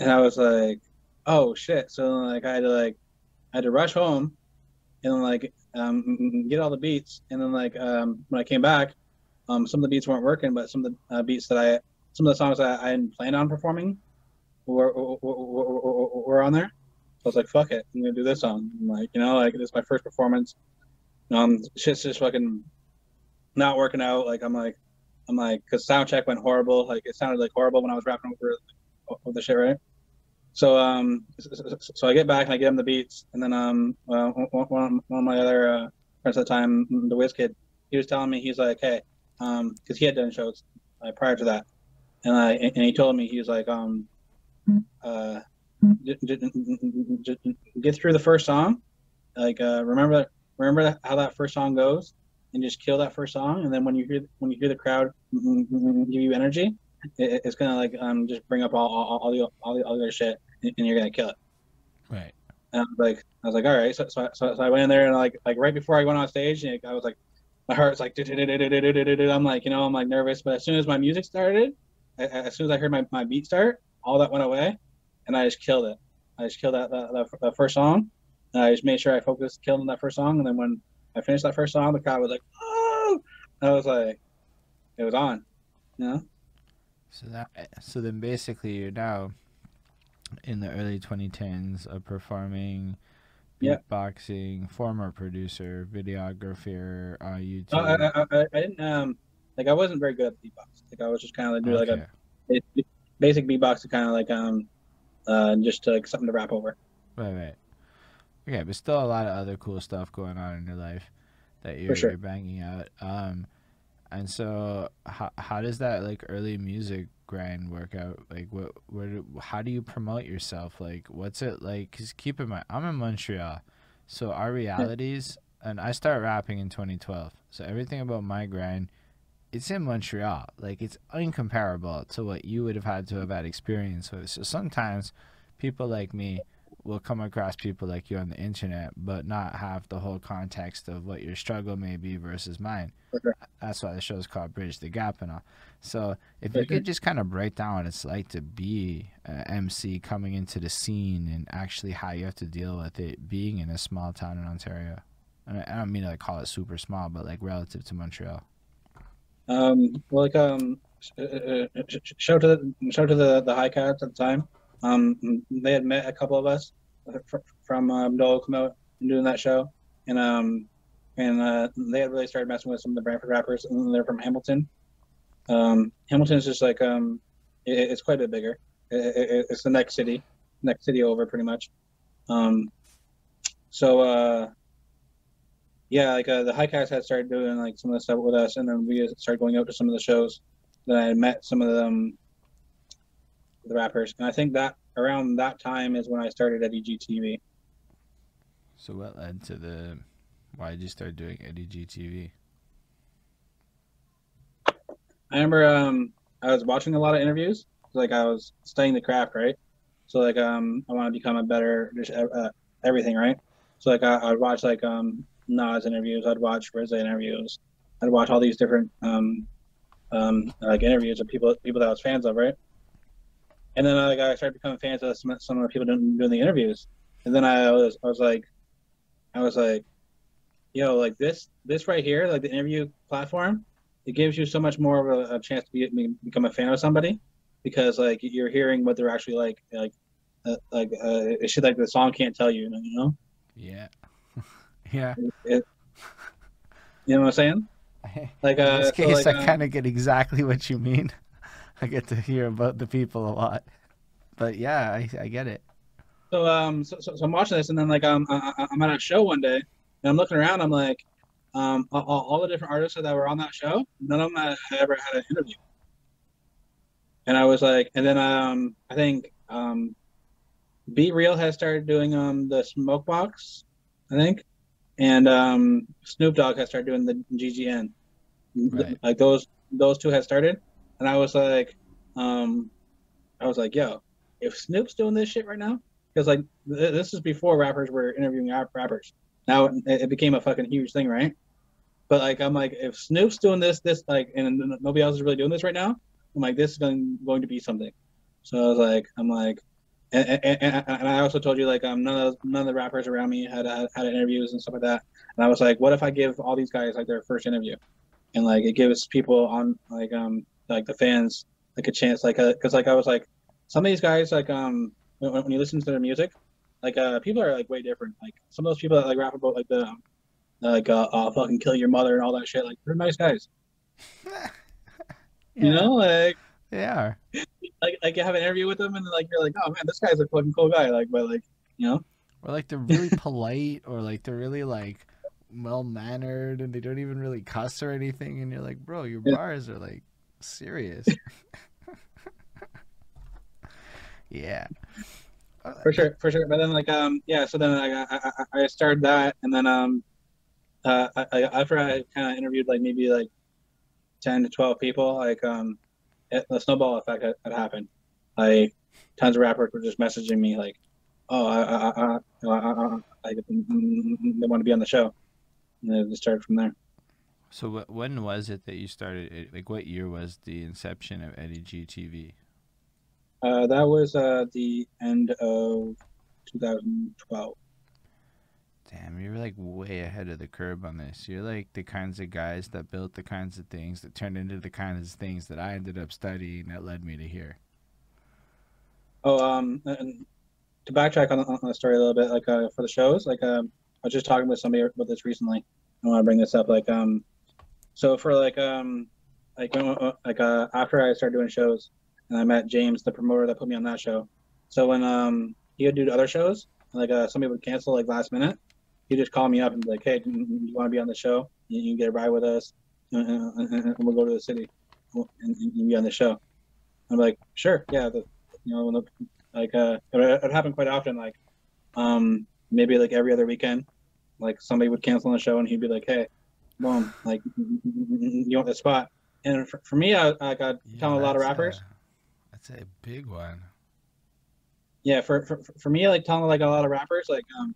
S2: and I was like, oh shit. So like I had to like I had to rush home, and like um get all the beats, and then like um when I came back, um some of the beats weren't working, but some of the uh, beats that I some of the songs that I didn't plan on performing were were, were, were, on there. So I was like, fuck it, I'm gonna do this song. I'm like, you know, like this is my first performance. Um, shit's just fucking not working out. Like I'm like, I'm like, cause sound check went horrible. Like it sounded like horrible when I was rapping over over the shit, right? So um, so, I get back and I get him the beats, and then um, uh, one, one of my other uh, friends at the time, the Wiz Kid, he was telling me he's like, hey, um, because he had done shows uh, prior to that, and I and he told me he was like, um, uh, j- j- j- j- get through the first song, like uh, remember remember how that first song goes, and just kill that first song, and then when you hear when you hear the crowd give you energy, it, it's gonna like um just bring up all all, all the all the other shit, and and you're gonna kill it.
S1: Right.
S2: And I was like, I was like, all right. So, so, so, so I went in there and like, like right before I went on stage, and I was like, my heart's like, I'm like, you know, I'm like nervous. But as soon as my music started, as soon as I heard my, my beat start, all that went away, and I just killed it. I just killed that that, that, that first song. And I just made sure I focused, killed on that first song, and then when I finished that first song, the crowd was like, oh, I was like, it was on, you know.
S1: So that so then basically you're now in the early 2010s of performing beatboxing, former producer, videographer on YouTube.
S2: I, I, I, didn't um like I wasn't very good at beatbox. Like I was just kind of like do like a basic beatbox to kind of like um uh just like something to rap over.
S1: Right, right. Okay, but still a lot of other cool stuff going on in your life that you're,
S2: sure.
S1: you're banging out. Um, and so how how does that like early music grind work out? Like what where do, how do you promote yourself? Like what's it like? Cause keep in mind I'm in Montreal, so our hmm. realities and I start rapping in 2012. So everything about my grind, it's in Montreal. Like it's incomparable to what you would have had to have had experience with. So sometimes people like me will come across people like you on the internet, but not have the whole context of what your struggle may be versus mine.
S2: Okay.
S1: That's why the show is called Bridge the Gap and all. So if
S2: For
S1: you could just kind of break down what it's like to be an MC coming into the scene and actually how you have to deal with it being in a small town in Ontario. And I don't mean to like call it super small, but like relative to Montreal.
S2: Um well like um uh, uh, sh- sh- show to the show to the the high cats at the time. Um they had met a couple of us from um Dole and doing that show. And um and uh they had really started messing with some of the Brantford rappers and they're from Hamilton. Um Hamilton's just like um it, it's quite a bit bigger. It, it, it's the next city, next city over pretty much. Um so uh yeah, like uh, the High Cats had started doing like some of the stuff with us, and then we started going out to some of the shows. Then I met some of them, the rappers, and I think that around that time is when I started at EGTV.
S1: So what led to the why did you start doing Eddie GTV?
S2: I remember um, I was watching a lot of interviews, like I was studying the craft, right? So like um, I want to become a better just uh, uh, everything, right? So like I, I'd watch like um Nas interviews, I'd watch RZA interviews, I'd watch all these different um um like interviews of people people that I was fans of, right? And then like, I started becoming fans of some, some of the people doing, doing the interviews, and then I was I was like, I was like, yo, like this this right here, like the interview platform, it gives you so much more of a, a chance to be, become a fan of somebody, because like you're hearing what they're actually like, like uh, like uh, it should like the song can't tell you, you know?
S1: Yeah. (laughs) yeah.
S2: It, you know what I'm saying? (laughs)
S1: Like uh, in this case, so like, I uh, kind of get exactly what you mean. I get to hear about the people a lot, but yeah, I, I get it.
S2: So um, so, so, so, I'm watching this, and then like um, I, I'm at a show one day, and I'm looking around. I'm like, um, all, all the different artists that were on that show, none of them had ever had an interview. And I was like, and then um, I think um, B-Real has started doing um the Smokebox, I think, and um, Snoop Dogg has started doing the GGN. Right. Like those those two have started, and I was like, um, I was like, yo, if Snoop's doing this shit right now, because like th- this is before rappers were interviewing rappers. Now it, it, became a fucking huge thing, right? But like I'm like, if Snoop's doing this, this like, and nobody else is really doing this right now, I'm like, this is going going to be something. So I was like, I'm like, and, and, and, I also told you like um none of none of the rappers around me had had, had interviews and stuff like that. And I was like, what if I give all these guys like their first interview, and like it gives people on like um like the fans like a chance like because like I was like some of these guys like um when, when you listen to their music like uh people are like way different. Like some of those people that like rap about like the um, like uh, uh fucking kill your mother and all that shit like they're nice guys. Yeah. (laughs) you know like
S1: they are.
S2: like like you have an interview with them and like you're like oh man this guy's a fucking cool guy like but like you know?
S1: Or like they're really polite or like they're really like well mannered and they don't even really cuss or anything and you're like bro your bars are like serious. yeah.
S2: For sure, for sure. But then, like, um, yeah. So then, like, I, I, I started that, and then, um, uh, I, after I kind of interviewed like maybe like ten to twelve people, like, um, it, the snowball effect had, had, happened. Like, tons of rappers were just messaging me like, "Oh, I, I, I, I, I, I they want to be on the show," and it started from there.
S1: So when was it that you started? Like, what year was the inception of Eddie G TV?
S2: Uh, that was uh, the end of 2012.
S1: Damn, you're like way ahead of the curve on this. You're like the kinds of guys that built the kinds of things that turned into the kinds of things that I ended up studying that led me to here.
S2: Oh, um, and to backtrack on, on the story a little bit, like uh, for the shows, like um, I was just talking with somebody about this recently. I want to bring this up. Like um, so for like um like when, like uh after I started doing shows and I met James, the promoter that put me on that show. So when um he would do other shows, like uh somebody would cancel like last minute, he'd just call me up and be like, hey, you want to be on the show? You, you can get a ride with us, and, and, and, we'll go to the city and, and be on the show. I'm like, sure, yeah, the, you know, like uh, it, it happened quite often. Like, um, maybe like every other weekend, like somebody would cancel on the show and he'd be like, hey, boom, like you want the spot. And for, for me, I, I got yeah, telling a lot of rappers. A,
S1: that's a big one.
S2: Yeah, for, for for me, like telling like a lot of rappers, like um,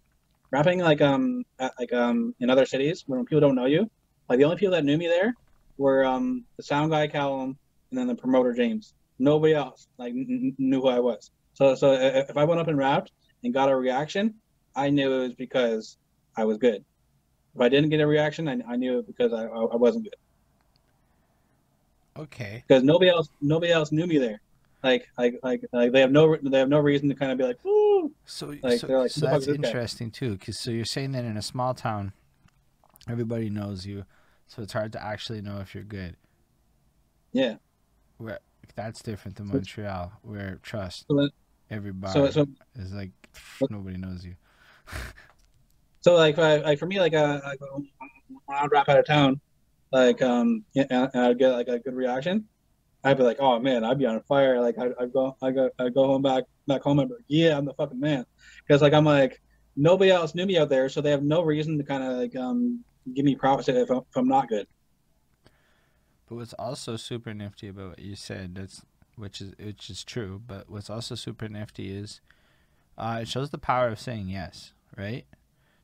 S2: rapping like um at, like um in other cities when people don't know you. Like the only people that knew me there were um the sound guy Callum and then the promoter James. Nobody else like n- knew who I was. So so if I went up and rapped and got a reaction, I knew it was because I was good. If I didn't get a reaction, I, I knew it because I, I wasn't good.
S1: Okay.
S2: Because nobody else nobody else knew me there. Like like like like they have no they have no reason to kind of be like, Woo!
S1: So like, so, like, so that's interesting guy? too. Because so you're saying that in a small town, everybody knows you, so it's hard to actually know if you're good.
S2: Yeah.
S1: Where that's different than Montreal, where trust so, uh, everybody so, so, is like nobody knows you. (laughs)
S2: So like, like for me, like, uh, when I'd rap out of town, like um, and I'd get like a good reaction, I'd be like, oh man, I'd be on fire. Like I I go I go I go home back back home and be like, yeah, I'm the fucking man, because like I'm like nobody else knew me out there, so they have no reason to kind of like um give me props if I'm, if I'm not good.
S1: But what's also super nifty about what you said, that's which is which is true, but what's also super nifty is uh, it shows the power of saying yes, right?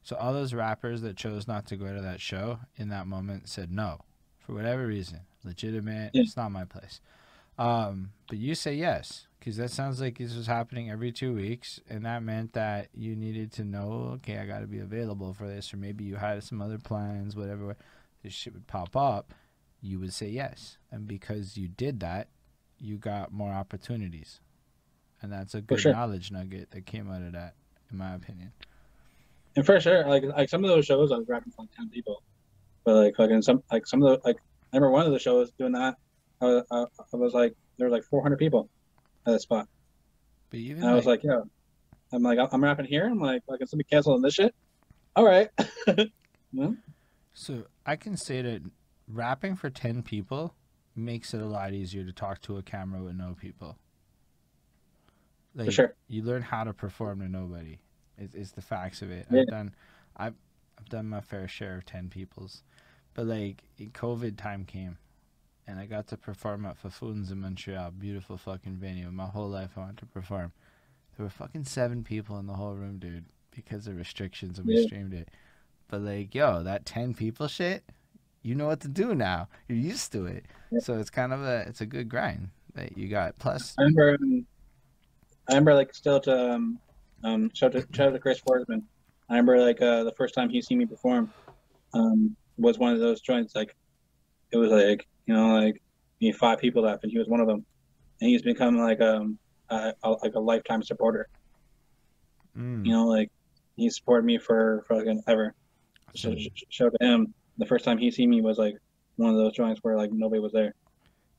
S1: So all those rappers that chose not to go to that show in that moment said no, for whatever reason, legitimate. Yeah. It's not my place. Um, but you say yes. Because that sounds like this was happening every two weeks, and that meant that you needed to know, okay, I got to be available for this, or maybe you had some other plans, whatever. This shit would pop up, you would say yes, and because you did that, you got more opportunities, and that's a good
S2: sure.
S1: knowledge nugget that came out of that, in my opinion.
S2: And for sure, like like some of those shows, I was rapping for like ten people, but like fucking some like some of the like I remember one of the shows doing that. I was, I, I was like there were like four hundred people at that spot.
S1: But even
S2: And I was like, yo, I'm like I'm rapping here. I'm like, like, can somebody cancel on this shit? All right. (laughs) well,
S1: So I can say that rapping for ten people makes it a lot easier to talk to a camera with no people. Like,
S2: for sure.
S1: You learn how to perform to nobody. Is, is the facts of it.
S2: Yeah.
S1: I've done, I've, I've done my fair share of ten peoples, but like in COVID time came, and I got to perform at Foufounes in Montreal. Beautiful fucking venue. My whole life I wanted to perform. There were fucking seven people in the whole room, dude, because of restrictions, and we
S2: Yeah.
S1: streamed it. But like, yo, that ten people shit, you know what to do now. You're used to it,
S2: Yeah.
S1: so it's kind of a it's a good grind that you got. Plus,
S2: I remember. I remember like still to um, um shout out to shout out to Chris Forsman. I remember like uh the first time he seen me perform, um was one of those joints like, it was like you know like me five people left and he was one of them, and he's become like um a, a, like a lifetime supporter.
S1: mm,
S2: You know like he supported me for for like ever. So sh- sh- shout out to him. The first time he seen me was like one of those joints where like nobody was there.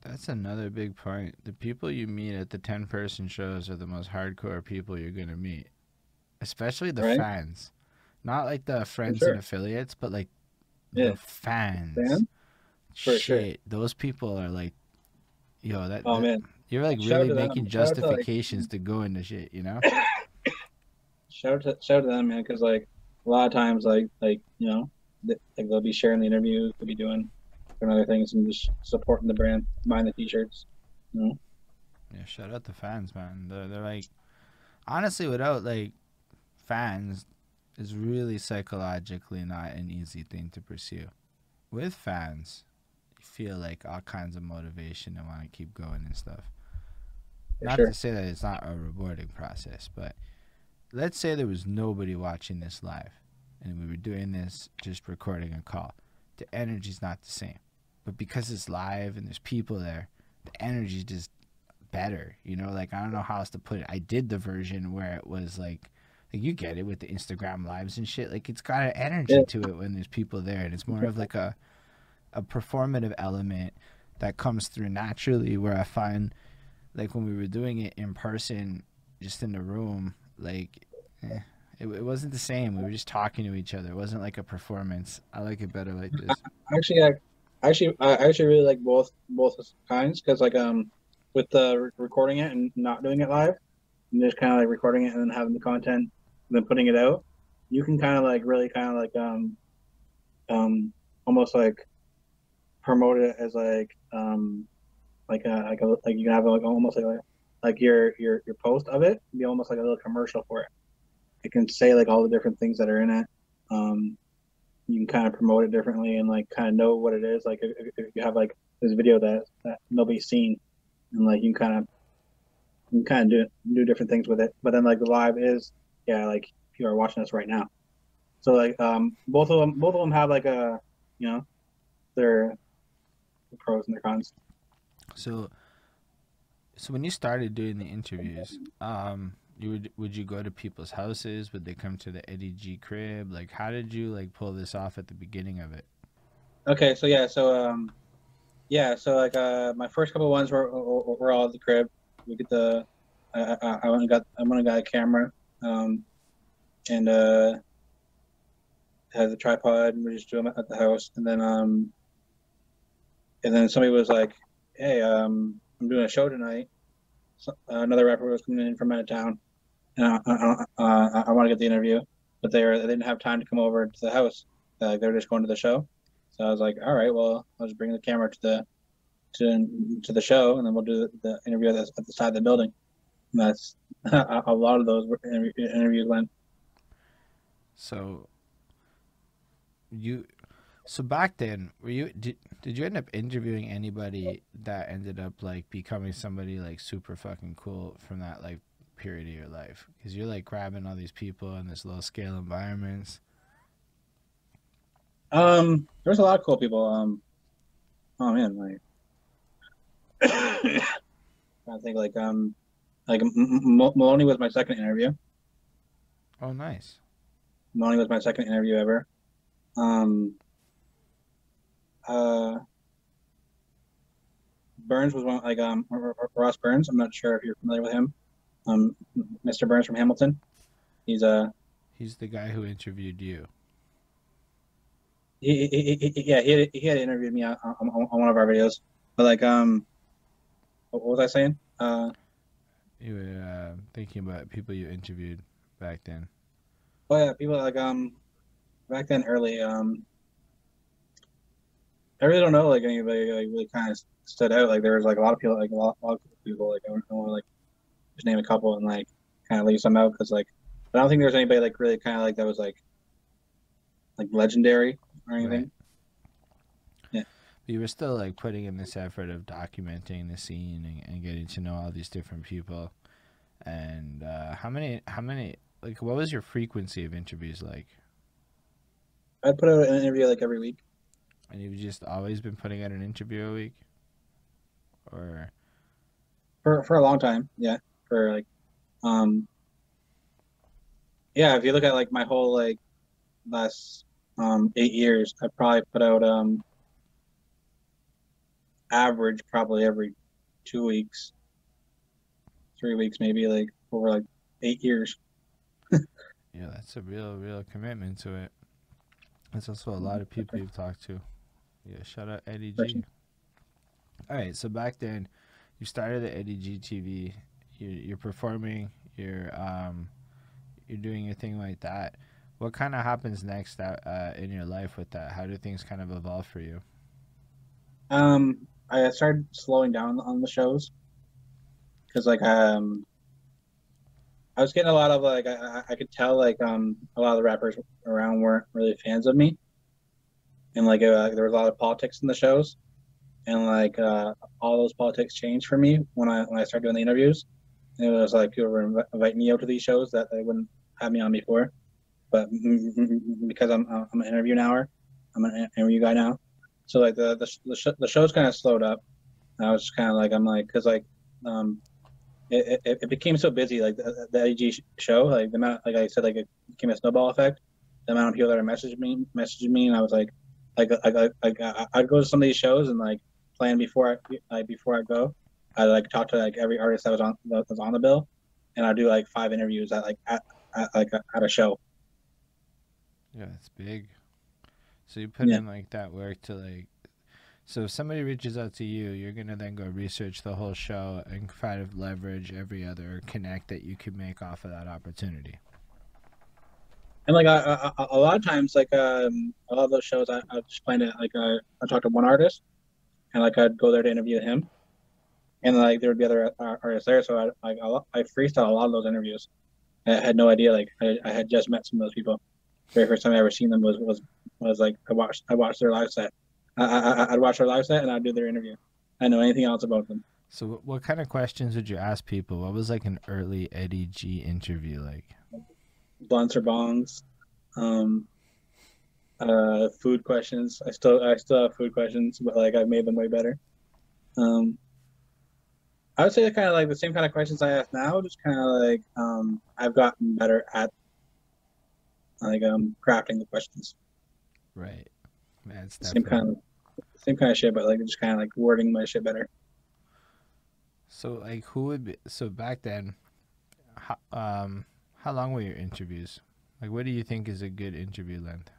S1: That's another big point. The people you meet at the 10 person shows are the most hardcore people you're going to meet, especially the
S2: Right.
S1: fans. Not like the friends
S2: sure.
S1: and affiliates, but like
S2: Yeah.
S1: the fans.
S2: Fans? For
S1: Shit,
S2: sure.
S1: those people are like, yo, that,
S2: Oh
S1: that-
S2: man,
S1: you're like
S2: Shout
S1: really making
S2: out to, like-
S1: justifications to go into shit, you know? (coughs)
S2: shout out to shout out to them, man, because like a lot of times, like like you know, th- like they'll be sharing the interview, they'll be doing different other things, and just supporting the brand, buying the t-shirts. You know,
S1: Yeah, shout out the fans, man. They're, they're like, honestly, without like fans, is really psychologically not an easy thing to pursue. With fans, you feel like all kinds of motivation and want to keep going and stuff.
S2: For
S1: not
S2: sure.
S1: to say that it's not a rewarding process, but let's say there was nobody watching this live and we were doing this just recording a call. The energy's not the same. But because it's live and there's people there, the energy's just better. You know, like I don't know how else to put it. I did the version where it was like like you get it with the Instagram lives and shit. Like it's got an energy
S2: Yeah.
S1: to it when there's people there and it's more of like a a performative element that comes through naturally where I find like when we were doing it in person just in the room like eh, it, it wasn't the same we were just talking to each other it wasn't like a performance i like it better like this
S2: actually, I actually I actually really like both both kinds because like um with the re- recording it and not doing it live, and just kind of like recording it and then having the content and then putting it out, you can kind of like really kind of like um um almost like promote it as like um like a like a like you can have like almost like like your your your post of it be almost like a little commercial for it. It can say like all the different things that are in it. Um, you can kind of promote it differently and like kind of know what it is. Like if, if- you have like this video that that nobody's seen, and like you can kind of you can kind of do do different things with it. But then like the live is yeah like people are watching us right now. So like um both of them both of them have like a you know their pros and their cons.
S1: so so when you started doing the interviews um you would would you go to people's houses? Would they come to the eddie g crib? Like how did you like pull this off at the beginning of it?
S2: Okay, so yeah, so um, yeah, so like uh, my first couple ones were were, all at the crib. We get the I I, I went got I went and got a camera, um, and uh, had the tripod and we just do them at the house, and then um, and then somebody was like, "Hey, um, I'm doing a show tonight." So, uh, another rapper was coming in from out of town, and I, I, I, want to get the interview, but they were they didn't have time to come over to the house. Uh, they were just going to the show. So I was like, all right, well, I'll just bring the camera to the to to the show, and then we'll do the, the interview at the, at the side of the building. And that's (laughs) a, lot of those interviews went.
S1: So you So back then, were you did, did you end up interviewing anybody that ended up like becoming somebody like super fucking cool from that like period of your life? Because you're like grabbing all these people in this low scale environments.
S2: Um, there's a lot of cool people. Um, oh man, like (coughs) I think like um, like M- M- Maloney was my second interview.
S1: Oh, nice.
S2: Maloney was my second interview ever. Um, uh, Burns was one like um Ross Burns. I'm not sure if you're familiar with him. Um, Mr. Burns from Hamilton. He's a. Uh,
S1: He's the guy who interviewed you.
S2: He, he, he, yeah, he had, he had interviewed me on, on, on one of our videos, but like um, what was I saying? Uh,
S1: you were uh, thinking about people you interviewed back then.
S2: Oh yeah, people like um, back then early um, I really don't know like anybody like really kind of stood out. Like there was like a lot of people, like a lot, a lot of people. Like I don't to like just name a couple and like kind of leave some out because like I don't think there's anybody like really kind of like that was like like legendary or anything. Right.
S1: Yeah. But you were still like putting in this effort of documenting the scene and, and getting to know all these different people. And uh, how many? How many? Like, what was your frequency of interviews like?
S2: I'd put out an interview like every week.
S1: And you've just always been putting out an interview a week, or
S2: for for a long time, yeah. For like, um, yeah. If you look at like my whole like last um eight years, I probably put out um average probably every two weeks, three weeks maybe, like over like eight years. (laughs)
S1: yeah, that's a real real commitment to it. That's also a lot of people you've talked to. Yeah, shout out Eddie G. All right, so back then, you started at Eddie G TV. You're, you're performing. You're um, you're doing your thing like that. What kind of happens next that, uh, in your life with that? How do things kind of evolve for you?
S2: Um, I started slowing down on the shows because like um, I was getting a lot of like I, I could tell like um a lot of the rappers around weren't really fans of me and like uh, there was a lot of politics in the shows, and like uh, all those politics changed for me when I when I started doing the interviews. It was like people were inviting me out to these shows that they wouldn't have me on before, but (laughs) because I'm I'm an interview now, I'm an interview guy now. So like the the the, sh- the show's kind of slowed up. I was kind of like I'm like because like um it, it, it, became so busy like the, the EG show like the amount like I said like it became a snowball effect. The amount of people that are messaging me messaging me and I was like like like like I'd go to some of these shows and like plan before I like before I go. I like talk to like every artist that was on that was on the bill, and I do like five interviews at like at, at like at a show.
S1: Yeah, it's big. So you put yeah. in like that work to like. So if somebody reaches out to you, you're gonna then go research the whole show and kind of leverage every other connect that you could make off of that opportunity
S2: and like a, a, a lot of times like um a lot of those shows I, I just find it like I, I talk to one artist and like I'd go there to interview him and like there would be other artists there. So I like I freestyle a lot of those interviews. I had no idea like I, I had just met some of those people. Very first time I ever seen them was was was like I watched I watched their live set. I, I I'd watch their live set and I'd do their interview. I know anything else about them.
S1: So what kind of questions would you ask people? What was like an early Eddie G interview like?
S2: Blunts or bongs. Um, uh, food questions. I still I still have food questions, but like I've made them way better. Um, I would say kind of like the same kind of questions I ask now, just kind of like um, I've gotten better at like um crafting the questions.
S1: Right. Man, it's
S2: same kind of same kind of shit, but like just kind of like wording my shit better.
S1: So like, who would be so back then? um, how long were your interviews? Like, what do you think is a good interview length?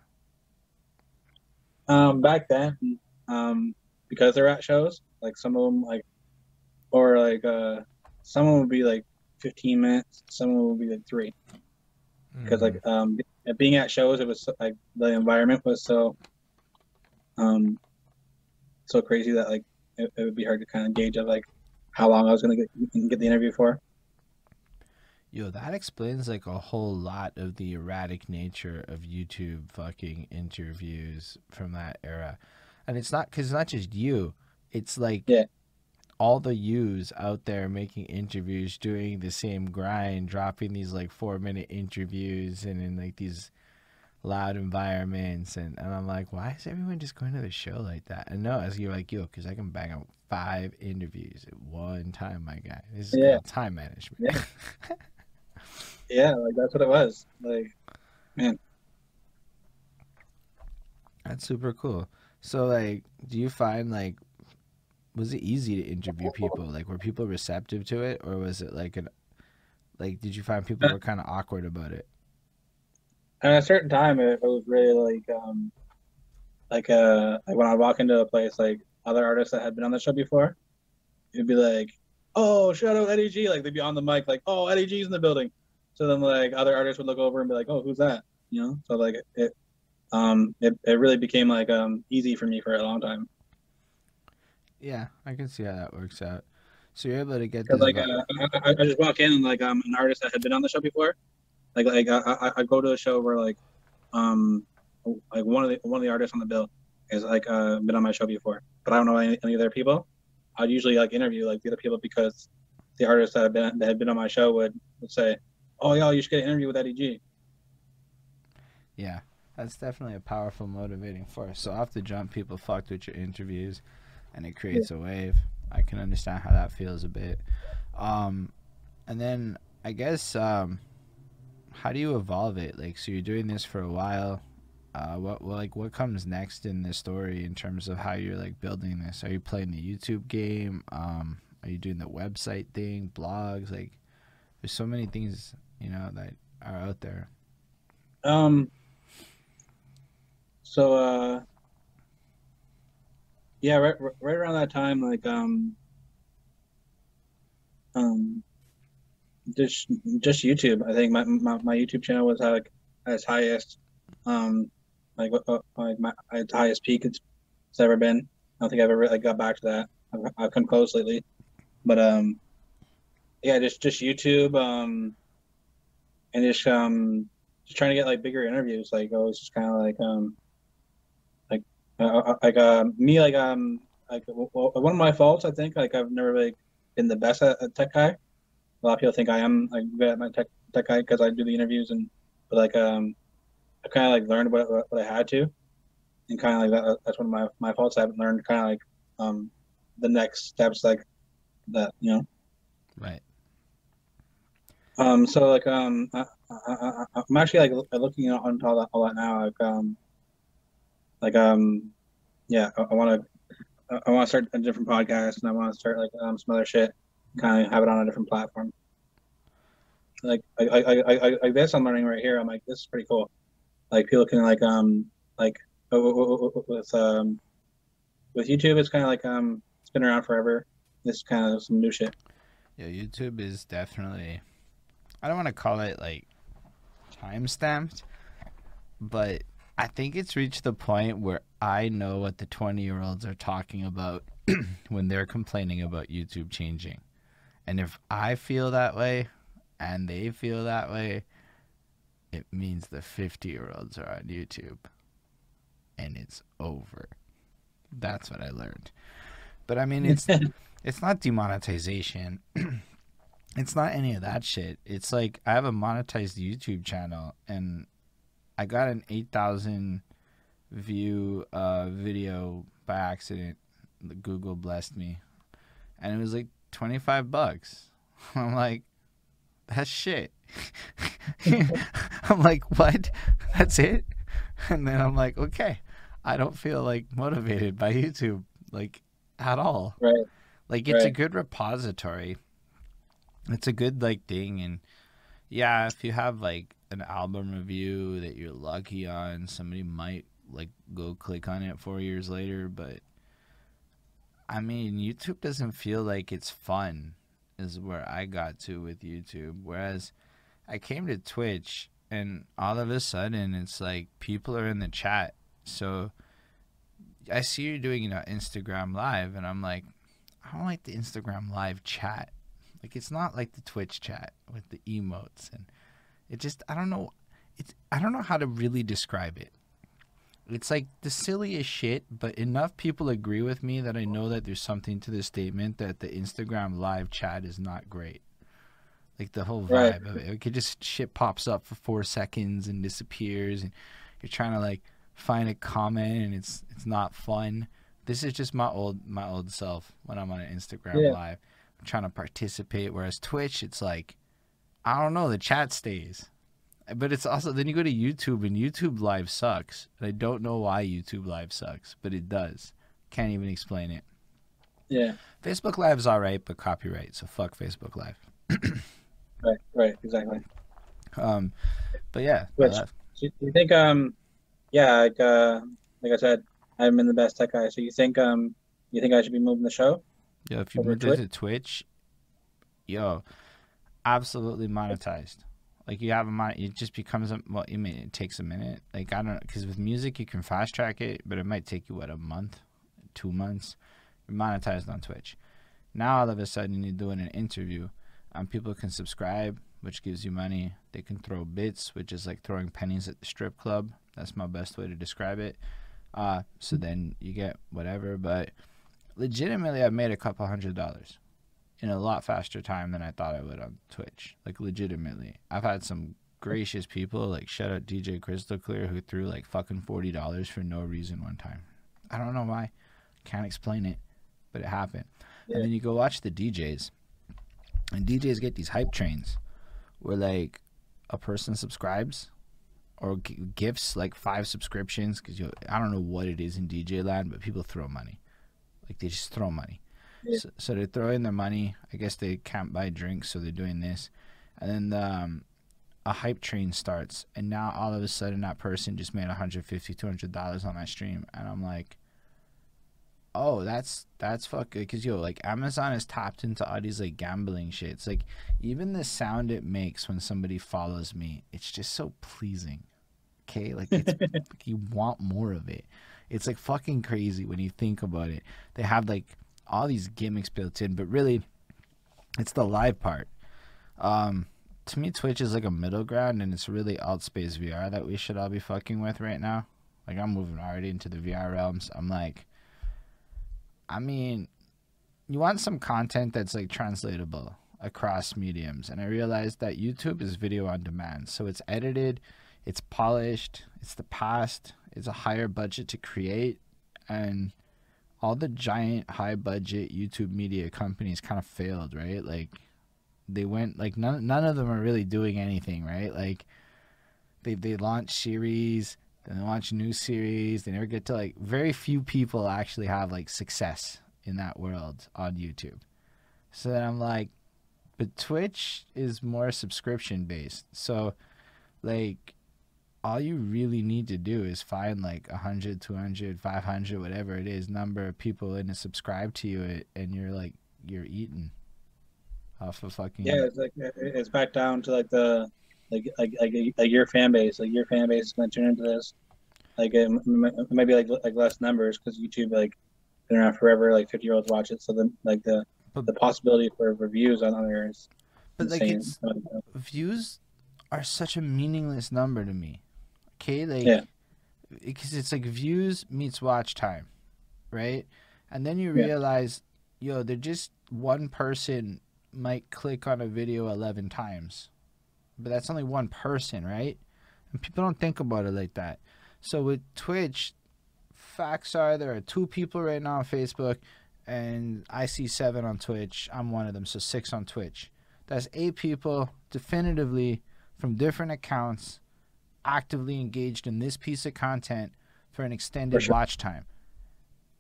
S2: Um, back then, um, because they're at shows, like some of them, like, or like, uh, someone would be like 15 minutes, someone would be like three. Because mm-hmm. like, um, being at shows, it was like the environment was so, um, so crazy that like it, it would be hard to kind of gauge of like how long I was gonna get get the interview for.
S1: Yo, that explains like a whole lot of the erratic nature of YouTube fucking interviews from that era. And it's not because it's not just you, it's like
S2: Yeah.
S1: All the yous out there making interviews, doing the same grind, dropping these like four minute interviews and in like these loud environments. And, and I'm like, why is everyone just going to the show like that? And no, as you're like, yo, because I can bang out five interviews at one time, my guy. This is
S2: Yeah.
S1: time management.
S2: Yeah. (laughs) Yeah, like that's what it was. Like, man.
S1: That's super cool. So like, do you find like, was it easy to interview people? Like, were people receptive to it, or was it like an, like, did you find people were kind of awkward about it?
S2: at a certain time, it, it was really like, um, like uh, like when I walk into a place, like other artists that had been on the show before, it'd be like, "Oh, shout out Eddie G!" Like they'd be on the mic, like, "Oh, Eddie G's in the building." So then, like other artists would look over and be like, "Oh, who's that?" You know. So like it, um, it, it really became like um easy for me for a long time.
S1: Yeah, I can see how that works out. So you're able to get this.
S2: like uh, I, I just walk in and like I'm an artist that had been on the show before, like like I, I, I go to a show where like um like one of the one of the artists on the bill is like uh been on my show before, but I don't know any, any other people. I'd usually like interview like the other people because the artists that have been that had been on my show would, would say, "Oh, yeah, you should get an interview with Eddie G."
S1: yeah, that's definitely a powerful motivating force. So off the jump, people fucked with your interviews, and it creates a wave. I can understand how that feels a bit. Um, and then I guess um, how do you evolve it? Like, so you're doing this for a while. Uh, what what- like what comes next in this story in terms of how you're like building this? Are you playing the YouTube game? Um, are you doing the website thing, blogs? Like, there's so many things you know that are out there.
S2: Um. So uh. Yeah, right, right around that time, like um. Um. Just just YouTube. I think my my, my YouTube channel was like at its highest, um, like what what- like my its highest peak it's, it's ever been. I don't think I've ever like got back to that. I've, I've come close lately, but um, yeah, just just YouTube. Um, and just um just trying to get like bigger interviews. Like I was just kind of like um uh, uh, like uh, me like um like w- w- one of my faults I think like I've never really been the best at, at tech guy. A lot of people think I am like good at my tech tech guy because I do the interviews and but like um I kind of like learned what, what what I had to and kind of like that, that's one of my my faults. I haven't learned kind of like um the next steps like that you know.
S1: Right.
S2: Um, so like um, I, I, I, I'm actually like looking on all that all that now. Like um, like um, yeah, I, want to I want to start a different podcast and I want to start like um some other shit, kind of have it on a different platform. Like I I, I, I, I this I'm learning right here. I'm like this is pretty cool. Like people can like um like w- w- w- with um with YouTube it's kind of like um it's been around forever. This is kind of some new shit.
S1: Yeah, YouTube is definitely. I don't want to call it like time stamped, but I think it's reached the point where I know what the 20 year olds are talking about (clears throat) when they're complaining about YouTube changing. And if I feel that way and they feel that way, it means the 50 year olds are on YouTube and it's over. That's what I learned. But I mean, it's (laughs) it's not demonetization. (clears throat) it's not any of that shit. It's like I have a monetized YouTube channel and I got an 8,000 view uh, video by accident. Google blessed me. And it was like 25 bucks. (laughs) I'm like, that's shit. (laughs) I'm like, what? (laughs) That's it? And then I'm like, okay. I don't feel like motivated by YouTube like at all.
S2: Right.
S1: Like it's a good repository. It's a good like thing and yeah, if you have like an album review that you're lucky on, somebody might like go click on it 4 years later, but I mean, YouTube doesn't feel like it's fun is where I got to with YouTube. Whereas I came to Twitch and all of a sudden it's like people are in the chat. So I see you doing, you know, Instagram live and I'm like, I don't like the Instagram live chat. Like it's not like the Twitch chat with the emotes and it just I don't know it's I don't know how to really describe it. It's like the silliest shit, but enough people agree with me that I know that there's something to the statement that the Instagram live chat is not great. Like the whole vibe
S2: Right.
S1: of it. It could just shit pops up for four seconds and disappears and you're trying to like find a comment and it's it's not fun. This is just my old my old self when I'm on an Instagram
S2: Yeah.
S1: live. I'm trying to participate. Whereas Twitch, it's like I don't know, the chat stays. But it's also then you go to YouTube and YouTube live sucks. And I don't know why YouTube live sucks, but it does. Can't even explain it.
S2: Yeah.
S1: Facebook Live's alright, but copyright, so fuck Facebook Live. (clears throat)
S2: Right. Right. Exactly.
S1: Um but yeah.
S2: Which- So you think um yeah like uh like I said I haven't been the best tech guy so you think um you think I should be moving the show
S1: Yeah. if you moved it to Twitch, yo, absolutely monetized. Like you have a mon, it just becomes a well. I mean, it takes a minute. Like I don't know because with music you can fast track it, but it might take you what a month, two months. You're monetized on Twitch. Now all of a sudden you're doing an interview, and people can subscribe, which gives you money. They can throw bits, which is like throwing pennies at the strip club. That's my best way to describe it. Uh, so then you get whatever, but legitimately I've made a couple hundred dollars in a lot faster time than I thought I would on Twitch. Like legitimately. I've had some gracious people like shout out DJ Crystal Clear who threw like fucking forty dollars for no reason one time. I don't know why. Can't explain it. But it happened.
S2: Yeah.
S1: And then you go watch the DJs. And DJs get these hype trains where like a person subscribes or g- gifts like five subscriptions because you I don't know what it is in DJ land, but people throw money. Like they just throw money.
S2: Yeah.
S1: So, so they throw in their money. I guess they can't buy drinks, so they're doing this. And then um, a hype train starts, and now all of a sudden that person just made 150 200 dollars on my stream, and I'm like, oh, that's that's fucking because yo, like Amazon has tapped into all these like gambling shit. It's like even the sound it makes when somebody follows me, it's just so pleasing. Okay, like it's like (laughs) you want more of it. It's like fucking crazy when you think about it. They have like all these gimmicks built in, but really, it's the live part. Um, to me, Twitch is like a middle ground, and it's really Altspace VR that we should all be fucking with right now. Like I'm moving already into the VR realms. I'm like, I mean, you want some content that's like translatable across mediums, and I realized that YouTube is video on demand, so it's edited, it's polished, it's the past, it's a higher budget to create, and all the giant high budget YouTube media companies kind of failed, right? Like they went like none none of them are really doing anything, right? Like they they launch series, then they launch new series, they never get to like very few people actually have like success in that world on YouTube. So then I'm like but Twitch is more subscription based. So like all you really need to do is find like 100 200 500 whatever it is number of people in to subscribe to you eh, and you're like you're eating off of fucking
S2: yeah it's like it's back down to like the like like like, like your fan base like your fan base is going to turn into this like it, might be like like less numbers because YouTube like been around forever like 50 year olds watch it so then like the
S1: But-
S2: the possibility for reviews on there is
S1: but like it's views are such a meaningless number to me. Okay, like
S2: Yeah.
S1: because it's like views meets watch time, right? And then you
S2: Yeah.
S1: realize, yo, they're just one person might click on a video eleven times, but that's only one person, right? And people don't think about it like that. So with Twitch, facts are there are two people right now on Facebook, and I see seven on Twitch. I'm one of them, so six on Twitch. That's eight people definitively from different accounts actively engaged in this piece of content for an extended
S2: sure.
S1: watch time.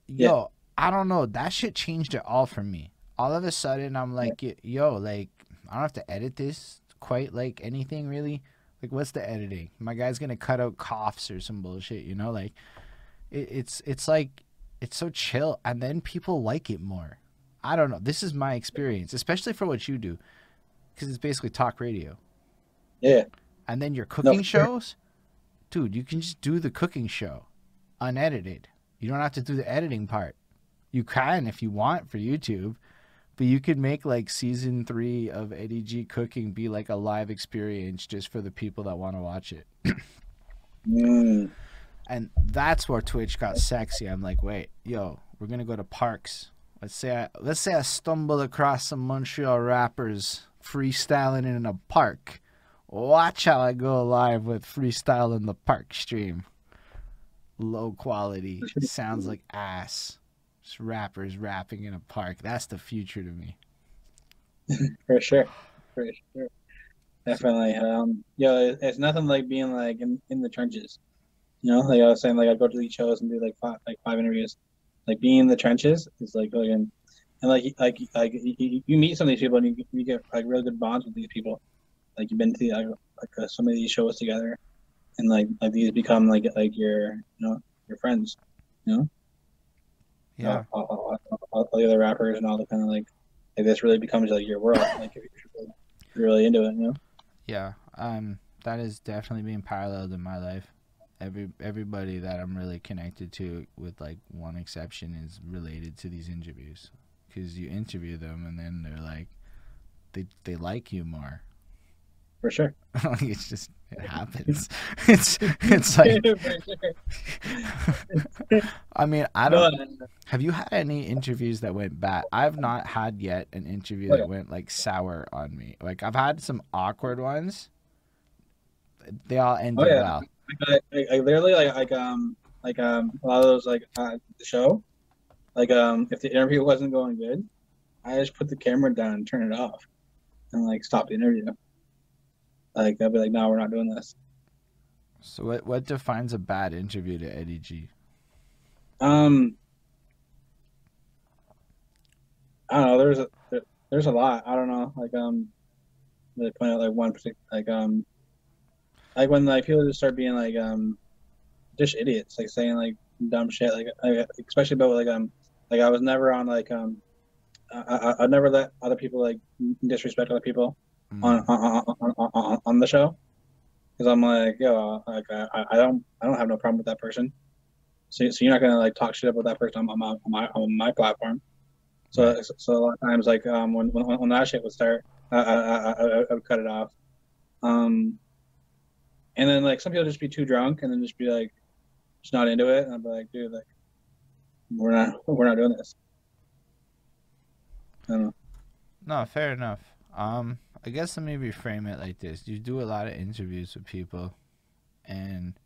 S2: Yeah.
S1: Yo, I don't know. That shit changed it all for me. All of a sudden, I'm like, y- yo, like, I don't have to edit this quite like anything really. Like, what's the editing? My guy's gonna cut out coughs or some bullshit, you know? Like, it, it's it's like it's so chill, and then people like it more. I don't know. This is my experience, especially for what you do, because it's basically talk radio.
S2: yeah
S1: And then your cooking
S2: sure.
S1: shows, dude, you can just do the cooking show unedited. You don't have to do the editing part. You can if you want for YouTube, But you could make like season three of Eddie G cooking be like a live experience just for the people that want to watch it. (clears throat)
S2: Mm.
S1: And that's where Twitch got sexy. I'm like, wait, yo, we're gonna go to parks. Let's say I let's say I stumble across some Montreal rappers freestyling in a park. Watch how I go live with freestyle in the park stream. Low quality, sounds like ass. Just rappers rapping in a park. That's the future to me. (laughs)
S2: For sure. For sure. Definitely. Um, yo, it- it's nothing like being like in, in the trenches. You know, like I was saying, like I go to these shows and do like five, like five interviews. Like being in the trenches is like fucking, and like like like you, you- you meet some of these people and you, you get like really good bonds with these people. Like you've been to like, like uh, some of these shows together, and like like these become like like your you know your friends.
S1: Yeah.
S2: all, all, all, all the other rappers and all the kind of like like this really becomes like your world. Like if you're really, if you're really into it, you know.
S1: Yeah, um, that is definitely being paralleled in my life. Every everybody that I'm really connected to, with like one exception, is related to these interviews, because you interview them and then they're like, they they like you more.
S2: For sure. (laughs)
S1: it's just it happens. (laughs) it's it's (laughs) like I mean I don't. Have you had any interviews that went bad? I've not had yet an interview that went like sour on me. Like I've had some awkward ones. They all ended
S2: yeah.
S1: well.
S2: I, I, I literally like like um like um a lot of those like uh, the show, like um if the interview wasn't going good, I just put the camera down and turn it off, and like stop the interview. Like I'd be like, no, we're not doing this.
S1: So what what defines a bad interview to Eddie G?
S2: Um, I don't know. There's a there, there's a lot. I don't know. Like um, they point out like one particular like um, like when like people just start being like um, just idiots, like saying like dumb shit, like, like especially about like um, like I was never on like um, I I I'd never let other people like disrespect other people
S1: Mm.
S2: on on on, on, on, on the show? Because I'm like yo like I, I don't I don't have no problem with that person. So, so you're not gonna like talk shit about that person on my on my, on my platform. So so a lot of times like um when when, when that shit would start I I, I, I I would cut it off. Um and then like some people just be too drunk and then just be like just not into it. And I'd be like dude like we're not we're not doing this. I don't know.
S1: No, fair enough. Um, I guess let me reframe it like this: you do a lot of interviews with people, and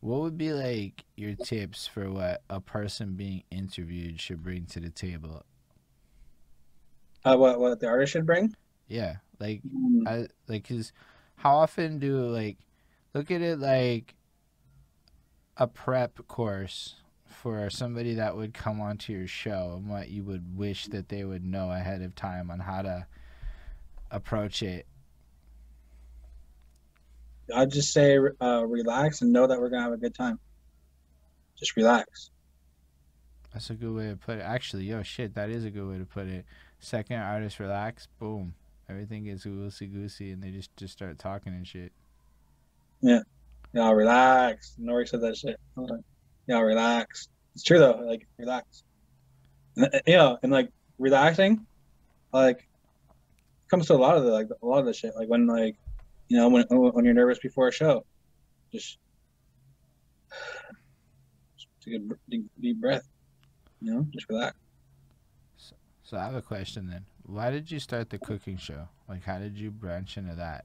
S1: what would be like your tips for what a person being interviewed should bring to the table?
S2: uh, what what the artist should bring?
S1: Yeah, like
S2: Mm,
S1: I like cause how often do like look at it like a prep course for somebody that would come onto your show and what you would wish that they would know ahead of time on how to approach it.
S2: I'd just say uh, relax and know that we're gonna have a good time. Just relax.
S1: That's a good way to put it. Actually, yo, shit, that is a good way to put it. Second artist relax, boom, everything gets loosey goosey, and they just just start talking and shit.
S2: Yeah, y'all relax. N.O.R.E. said that shit. I like, Yeah, relax. It's true though. Like relax. And, yeah, and like relaxing, like comes to a lot of the like a lot of the shit. Like when like you know when when you're nervous before a show, just take a deep, deep breath. You know, just relax.
S1: So I have a question then. Why did you start the cooking show? Like, how did you branch into that?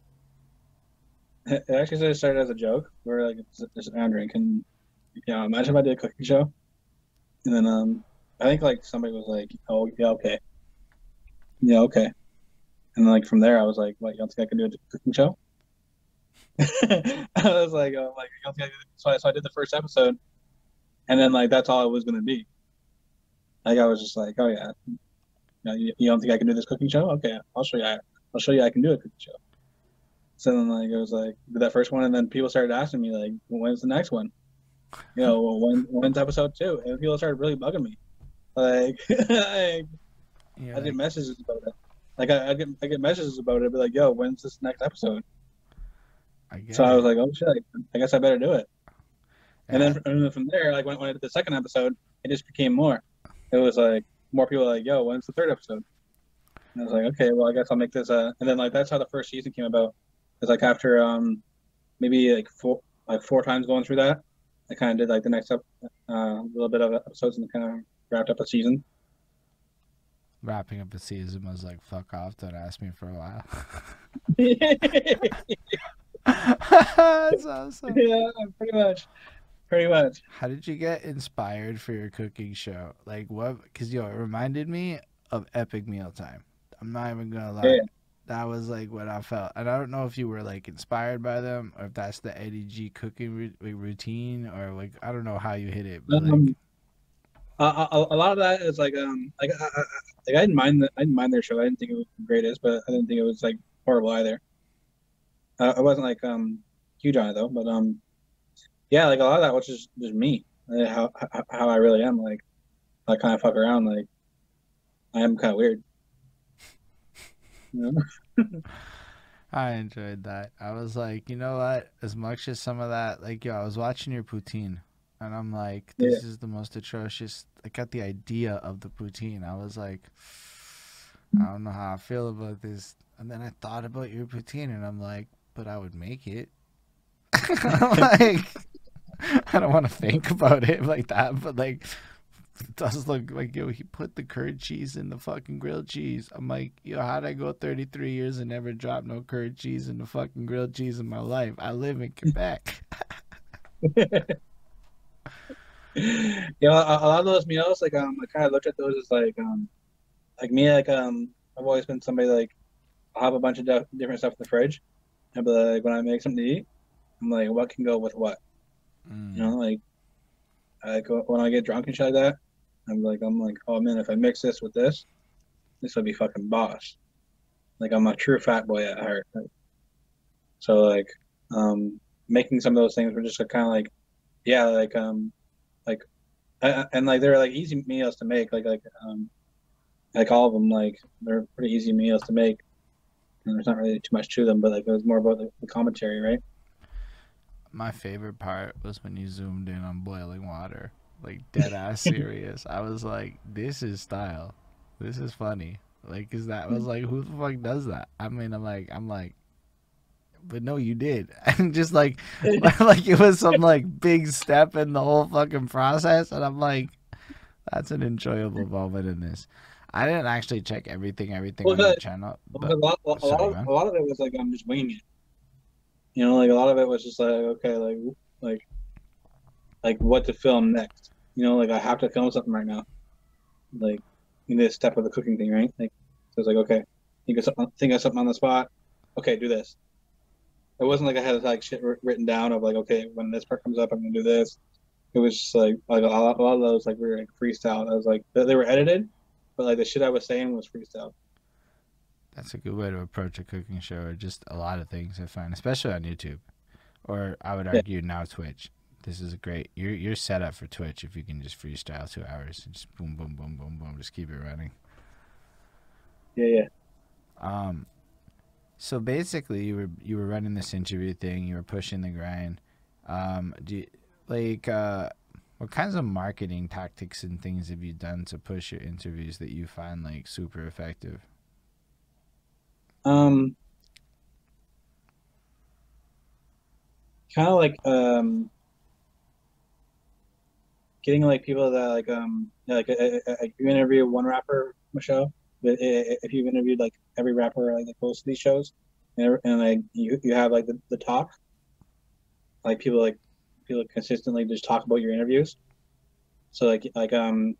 S2: It actually started as a joke. We're like just around drinking. Yeah, you know, imagine if I did a cooking show, and then um, I think like somebody was like, "Oh yeah, okay, yeah, okay," and like from there I was like, "What? You don't think I can do a cooking show?" (laughs) I was like, "Oh, like you don't think I can-" so I so I did the first episode, and then like that's all it was gonna be. Like I was just like, "Oh yeah, you, you, don't think I can do this cooking show? Okay, I'll show you. I'll show you I can do a cooking show." So then, like, it was like did that first one, and then people started asking me, like, when's the next one? You know, well, when when's episode two? And people started really bugging me. Like, (laughs) like
S1: Yeah,
S2: I get messages about it. Like, I, I get I get messages about it. I'd be like, yo, when's this next episode?
S1: I
S2: So I was like, oh shit, I, guess I better do it. And then and from there, like when, when I did the second episode, it just became more. It was like more people were like, yo, when's the third episode? And I was like, okay, well, I guess I'll make this. Uh, and then like that's how the first season came about. It's like after um, maybe like four like four times going through that, I kind of did like the next up uh, a little bit of episodes and kind of wrapped up a season.
S1: Wrapping up a season was like, fuck off, don't ask me for a while. That's awesome. (laughs)
S2: Yeah, pretty much. Pretty much.
S1: How did you get inspired for your cooking show? Like what? Because yo, it reminded me of Epic Meal Time. I'm not even gonna lie.
S2: Yeah.
S1: That was like what I felt, and I don't know if you were like inspired by them or if that's the Eddie G cooking routine or like I don't know how you hit it. But like,
S2: um, Um, a, lot of that is like um like I, I, like I didn't mind the, I didn't mind their show. I didn't think it was the greatest, but I didn't think it was like horrible either. Uh, I wasn't like um huge on it though, but um yeah, like a lot of that was just just me, uh, how how, how I really am. Like I kind of fuck around. Like I am kind of weird. You know? (laughs) (laughs)
S1: I enjoyed that. I was like, you know what? As much as some of that, like, yo, I was watching your poutine, and I'm like, this is the most atrocious. I got the idea of the poutine. I was like, I don't know how I feel about this. And then I thought about your poutine, and I'm like, but I would make it. I'm (laughs) like, (laughs) I don't want to think about it like that, but like, it does look like yo. He put the curd cheese in the fucking grilled cheese. I'm like, yo, how'd I go 33 years and never drop no curd cheese in the fucking grilled cheese in my life? I live in Quebec. (laughs) (laughs)
S2: you know, a, a lot of those meals, like um, I kind of looked at those as like um, like me, like um, I've always been somebody like I'll have a bunch of di- different stuff in the fridge, and be like when I make something to eat, I'm like, what can go with what?
S1: Mm.
S2: You know, like I go when I get drunk and shit like that, I'm like, I'm like, oh man, if I mix this with this, this would be fucking boss. Like I'm a true fat boy at heart. Like, so like, um, making some of those things were just kind of like, yeah, like um, like, I, and like they're like easy meals to make. Like like um, like all of them, like they're pretty easy meals to make. And there's not really too much to them, but like it was more about the, the commentary, right?
S1: My favorite part was when you zoomed in on boiling water, like dead ass (laughs) serious. I was like, this is style. This is funny. Like, cause that was like, who the fuck does that? I mean, I'm like, I'm like, but no, you did, (laughs) and just like, (laughs) like it was some like big step in the whole fucking process, and I'm like, that's an enjoyable moment in this. I didn't actually check everything, everything
S2: Well,
S1: on the channel, but
S2: a lot, a, lot of, a lot of it was like I'm just winging it. You know, like a lot of it was just like okay, like like like what to film next. You know, like I have to film something right now. Like in this step of the cooking thing, right? Like so it's like okay, think of something, think of something on the spot. Okay, do this. It wasn't like I had like shit written down of like okay, when this part comes up, I'm gonna do this. It was just like like a lot, a lot of those like we were like freestyle. I was like they were edited, but like the shit I was saying was freestyle.
S1: That's a good way to approach a cooking show, or just a lot of things I find, especially on YouTube, or I would
S2: Yeah.
S1: argue now Twitch. This is a great. You're you're set up for Twitch if you can just freestyle two hours, and just boom, boom, boom, boom, boom, just keep it running.
S2: Yeah, yeah.
S1: Um, so basically, you were you were running this interview thing. You were pushing the grind. Um, do you, like uh, what kinds of marketing tactics and things have you done to push your interviews that you find like super effective?
S2: Um, kind of like um, getting like people that like um yeah, like uh, uh, you interview one rapper show, but if you've interviewed like every rapper like that goes to these shows, and, and like you you have like the, the talk, like people like people consistently just talk about your interviews. So like like um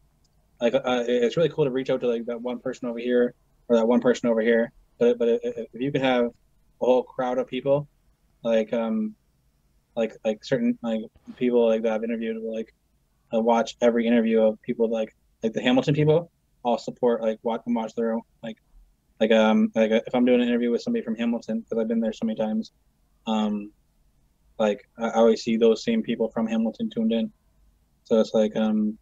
S2: like uh, it's really cool to reach out to like that one person over here or that one person over here but but if you can have a whole crowd of people, like um, like like certain like people like that I've interviewed, like I watch every interview of people like like the Hamilton people. I'll support like watch and watch their own like like um like if I'm doing an interview with somebody from Hamilton because I've been there so many times, um, like I always see those same people from Hamilton tuned in. So it's like um,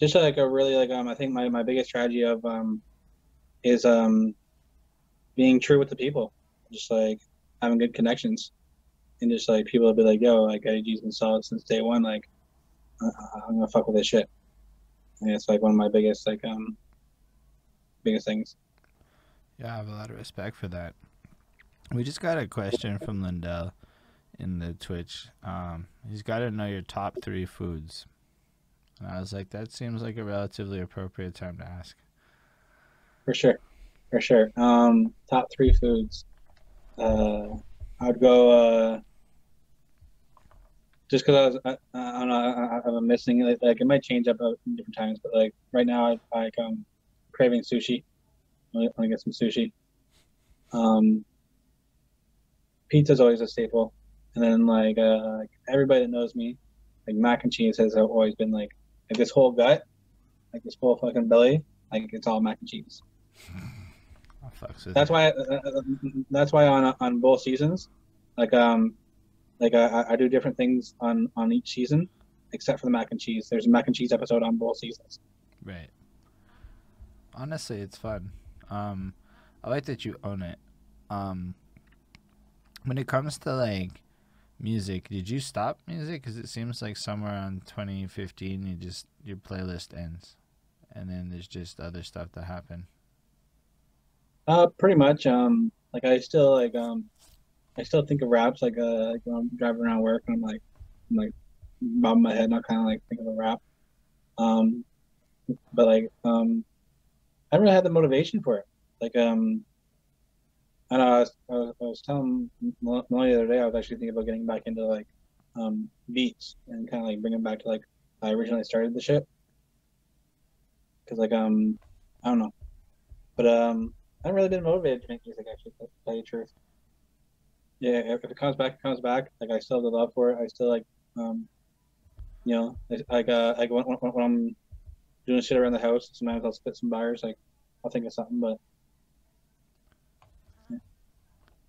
S2: just like a really like um I think my my biggest strategy of um is um being true with the people, just like having good connections, and just like people will be like, "Yo, like IDG's been solid since day one. Like, I'm gonna fuck with this shit." And it's like one of my biggest like um biggest things.
S1: Yeah, I have a lot of respect for that. We just got a question from Lindell in the Twitch. Um, he's got to know your top three foods. And I was like, that seems like a relatively appropriate time to ask.
S2: For sure, for sure. Um, top three foods. Uh, I would go. Uh, just because I was, I, I don't know, I, I'm missing like, like it might change up at different times, but like right now, I like um craving sushi. I want to get some sushi. Um, pizza's always a staple, and then like uh, like everybody that knows me, like mac and cheese has always been like like this whole gut, like this whole fucking belly, like it's all mac and cheese. (sighs) That's why. Uh, uh, that's why on on both seasons, like um, like I, I do different things on on each season, except for the mac and cheese. There's a mac and cheese episode on both seasons.
S1: Right. Honestly, it's fun. Um, I like that you own it. Um, when it comes to like music, did you stop music? Because it seems like somewhere around 2015, you just your playlist ends, and then there's just other stuff that happen.
S2: Uh, pretty much. Um, like I still like um I still think of raps like uh like when I'm driving around work and I'm like I'm like bobbing my head and I kind of like think of a rap. Um, but like um, I really had the motivation for it. Like um, I know I was, I was, I was telling Molly the other day I was actually thinking about getting back into like um beats and kind of like bringing back to like I originally started the shit. Cause like um I don't know, but um I really been motivated to make music actually. To tell you the truth yeah, if it comes back, it comes back. Like I still have the love for it. I still like, um, you know, like uh, like when, when, when I'm doing shit around the house, sometimes I'll spit some bars. Like I'll think of something, but.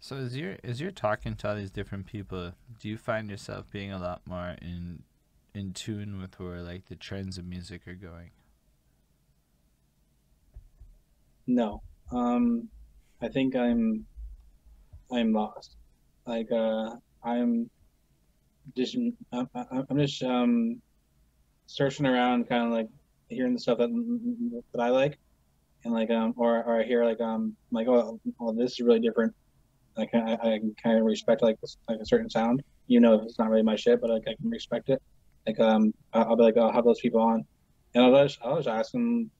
S1: So as you're as you're talking to all these different people, do you find yourself being a lot more in in tune with where like the trends of music are going?
S2: No, um, I think I'm I'm lost. Like uh, I'm just I'm, I'm just um searching around, kind of like hearing the stuff that that I like, and like um or or I hear like um like oh well this is really different. Like I I can kind of respect like like a certain sound. You know, it's not really my shit, but like I can respect it. Like um I'll be like I'll have those people on, and I'll just I'll just ask them,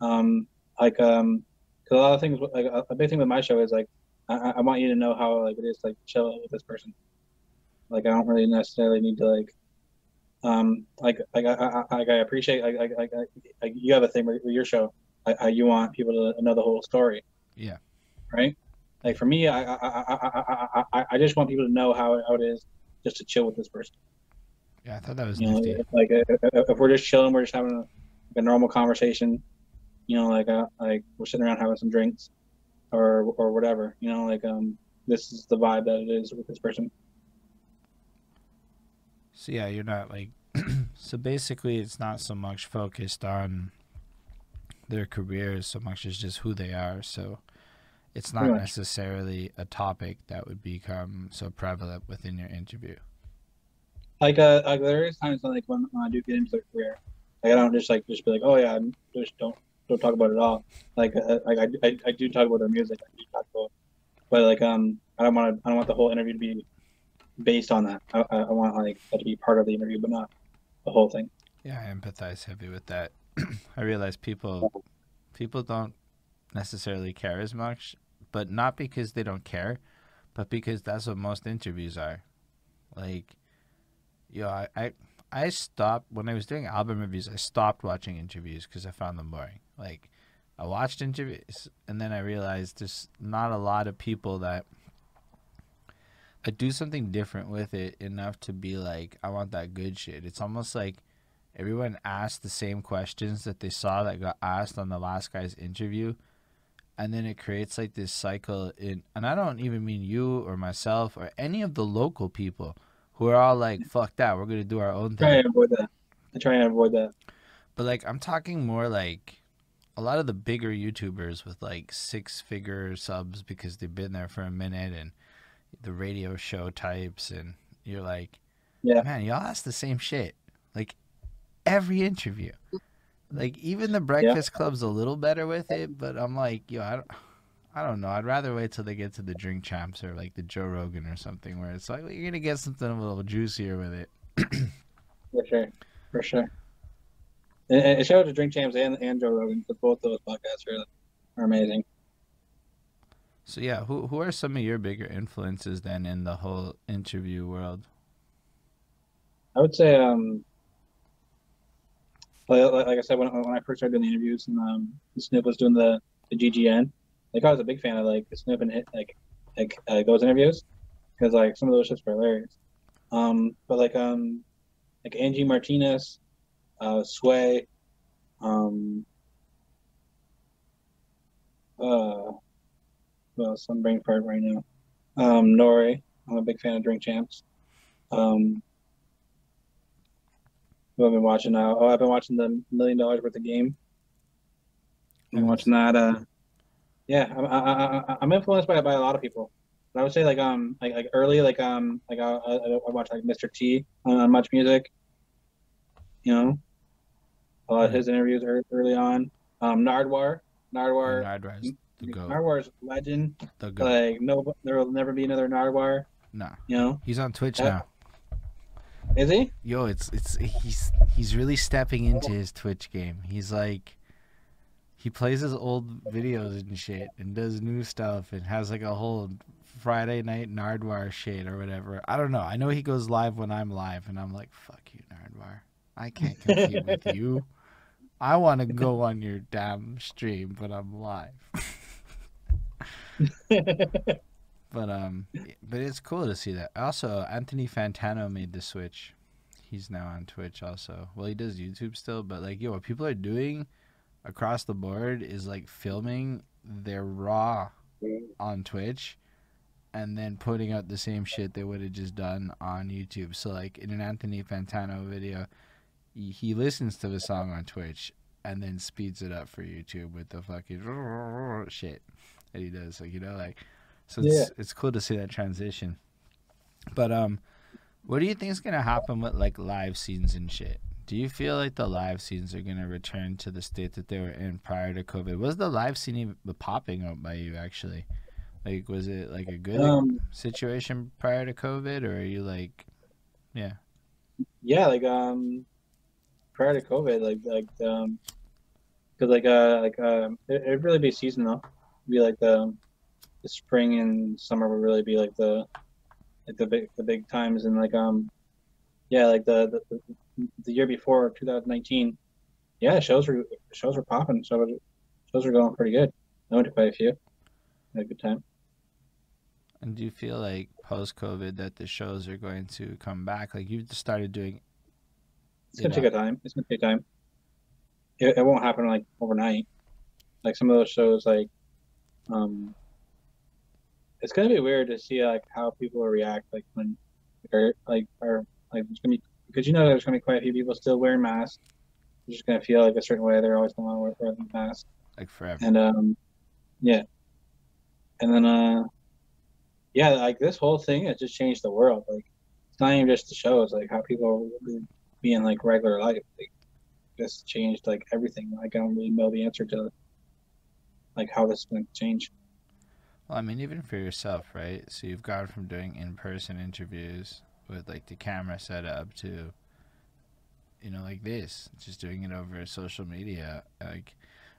S2: um like um because a lot of things like a big thing with my show is like I, I want you to know how like it is like chill with this person. Like I don't really necessarily need to like um like like I I, I appreciate like like, like, like you have a thing with, your show like, how you want people to know the whole story.
S1: Yeah.
S2: Right. Like for me, I I, I, I, I just want people to know how, how it is just to chill with this person.
S1: Yeah, I thought that was
S2: you nifty. Know, like if, if, we're just chilling, we're just having a, a normal conversation. You know, like uh, like we're sitting around having some drinks or or whatever. You know, like um, this is the vibe that it is with this person.
S1: So yeah, you're not like. (clears throat) so basically, it's not so much focused on their careers so much as just who they are. So it's not necessarily a topic that would become so prevalent within your interview.
S2: Like uh, like there is times when like when, I do get into their career, like I don't just like just be like, oh yeah, just don't don't talk about it at all. Like, uh, like I, I, I do talk about their music. I do talk about, but like, um, I don't want to. I don't want the whole interview to be based on that. I, I want like that to be part of the interview, but not the whole thing.
S1: Yeah, I empathize heavy with that. (clears throat) I realize people, people don't necessarily care as much, but not because they don't care, but because that's what most interviews are. Like, you know, I, I I stopped when I was doing album reviews. I stopped watching interviews because I found them boring. Like, I watched interviews and then I realized there's not a lot of people that I do something different with it enough to be like, I want that good shit. It's almost like everyone asked the same questions that they saw that got asked on the last guy's interview. And then it creates like this cycle in, and I don't even mean you or myself or any of the local people who are all like, "Fuck that, we're gonna do our own thing."
S2: I try and avoid that. I try and avoid that.
S1: But like, I'm talking more like a lot of the bigger YouTubers with like six figure subs because they've been there for a minute, and the radio show types, and you're like,
S2: yeah,
S1: man, y'all ask the same shit like every interview. Like even the Breakfast yeah. Club's a little better with it, but I'm like, yo, I don't. I don't know. I'd rather wait till they get to the drink champs or like the Joe Rogan or something where it's like well, you're gonna get something a little juicier with it.
S2: For sure, for sure. And, and shout out to Drink Champs and, and Joe Rogan because both those podcasts are, are amazing.
S1: So yeah, who who are some of your bigger influences then in the whole interview world?
S2: I would say, um, like, like I said, when, when I first started doing the interviews and um, Snoop was doing the, the GGN, like I was a big fan of like the Snoop and like like uh, those interviews because like some of those shits were hilarious. Um, but like um, like Angie Martinez, uh, Sway, um, uh, well, some brain fart right now. Um, N.O.R.E., I'm a big fan of Drink Champs. Um, who I've been watching now? Oh, I've been watching the Million Dollaz Worth of Game. I'm watching that. Uh, yeah, I'm, I, I, I'm influenced by by a lot of people. But I would say like um like like early like um like I, I, I watch like Mr. T on, on MuchMusic. You know, lot of his interviews early on. Um, Nardwuar, Nardwuar,
S1: Nardwuar's the goat.
S2: Nardwuar's legend.
S1: The goat.
S2: Like no, there will never be another Nardwuar.
S1: Nah,
S2: You know,
S1: he's on Twitch
S2: Yeah.
S1: now.
S2: is he?
S1: Yo, it's it's he's he's really stepping into his Twitch game. He's like he plays his old videos and shit and does new stuff and has like a whole Friday night Nardwuar shit or whatever. I don't know. I know he goes live when I'm live and I'm like, fuck you, Nardwuar. I can't compete with (laughs) you. I want to go on your damn stream, but I'm live. (laughs) But um, but it's cool to see that. Also, Anthony Fantano made the switch. He's now on Twitch also. Well, he does YouTube still, but like, yo, what people are doing across the board is like filming their raw on Twitch and then putting out the same shit they would have just done on YouTube. So like in an Anthony Fantano video, he, listens to the song on Twitch and then speeds it up for YouTube with the fucking shit that he does. Like you know, like so it's it's cool to see that transition. But um, what do you think is gonna happen with like live scenes and shit? Do you feel like the live scenes are gonna return to the state that they were in prior to COVID? Was the live scene even popping up by you actually? Like, was it like a good
S2: Um,
S1: situation prior to COVID, or are you like, yeah,
S2: yeah, like um, prior to COVID, like like um, cause like uh like um, it, it'd really be seasonal. It'd be like the the spring and summer would really be like the like the big the big times and like um, yeah, like the the, the, year before 2019, yeah, shows were shows were popping. So shows were going pretty good. I went to quite a few. Had a good time.
S1: and do you feel like post COVID that the shows are going to come back? Like you just started doing,
S2: It's gonna take a time. It's gonna take time. It, it won't happen like overnight. Like some of those shows, like, um, it's gonna be weird to see like how people react, like when, or like, or like it's gonna be because you know there's gonna be quite a few people still wearing masks. They're just gonna feel like a certain way. They're always gonna want to wear, the mask,
S1: like forever.
S2: and um, yeah, and then uh, yeah, like this whole thing has just changed the world. Like, it's not even just the shows, like how people will be in like regular life. Like, just changed like everything. Like I don't really know the answer to like how this is going to change.
S1: Well, I mean, even for yourself, right? So you've gone from doing in-person interviews with like the camera set up to, you know, like this, just doing it over social media. Like,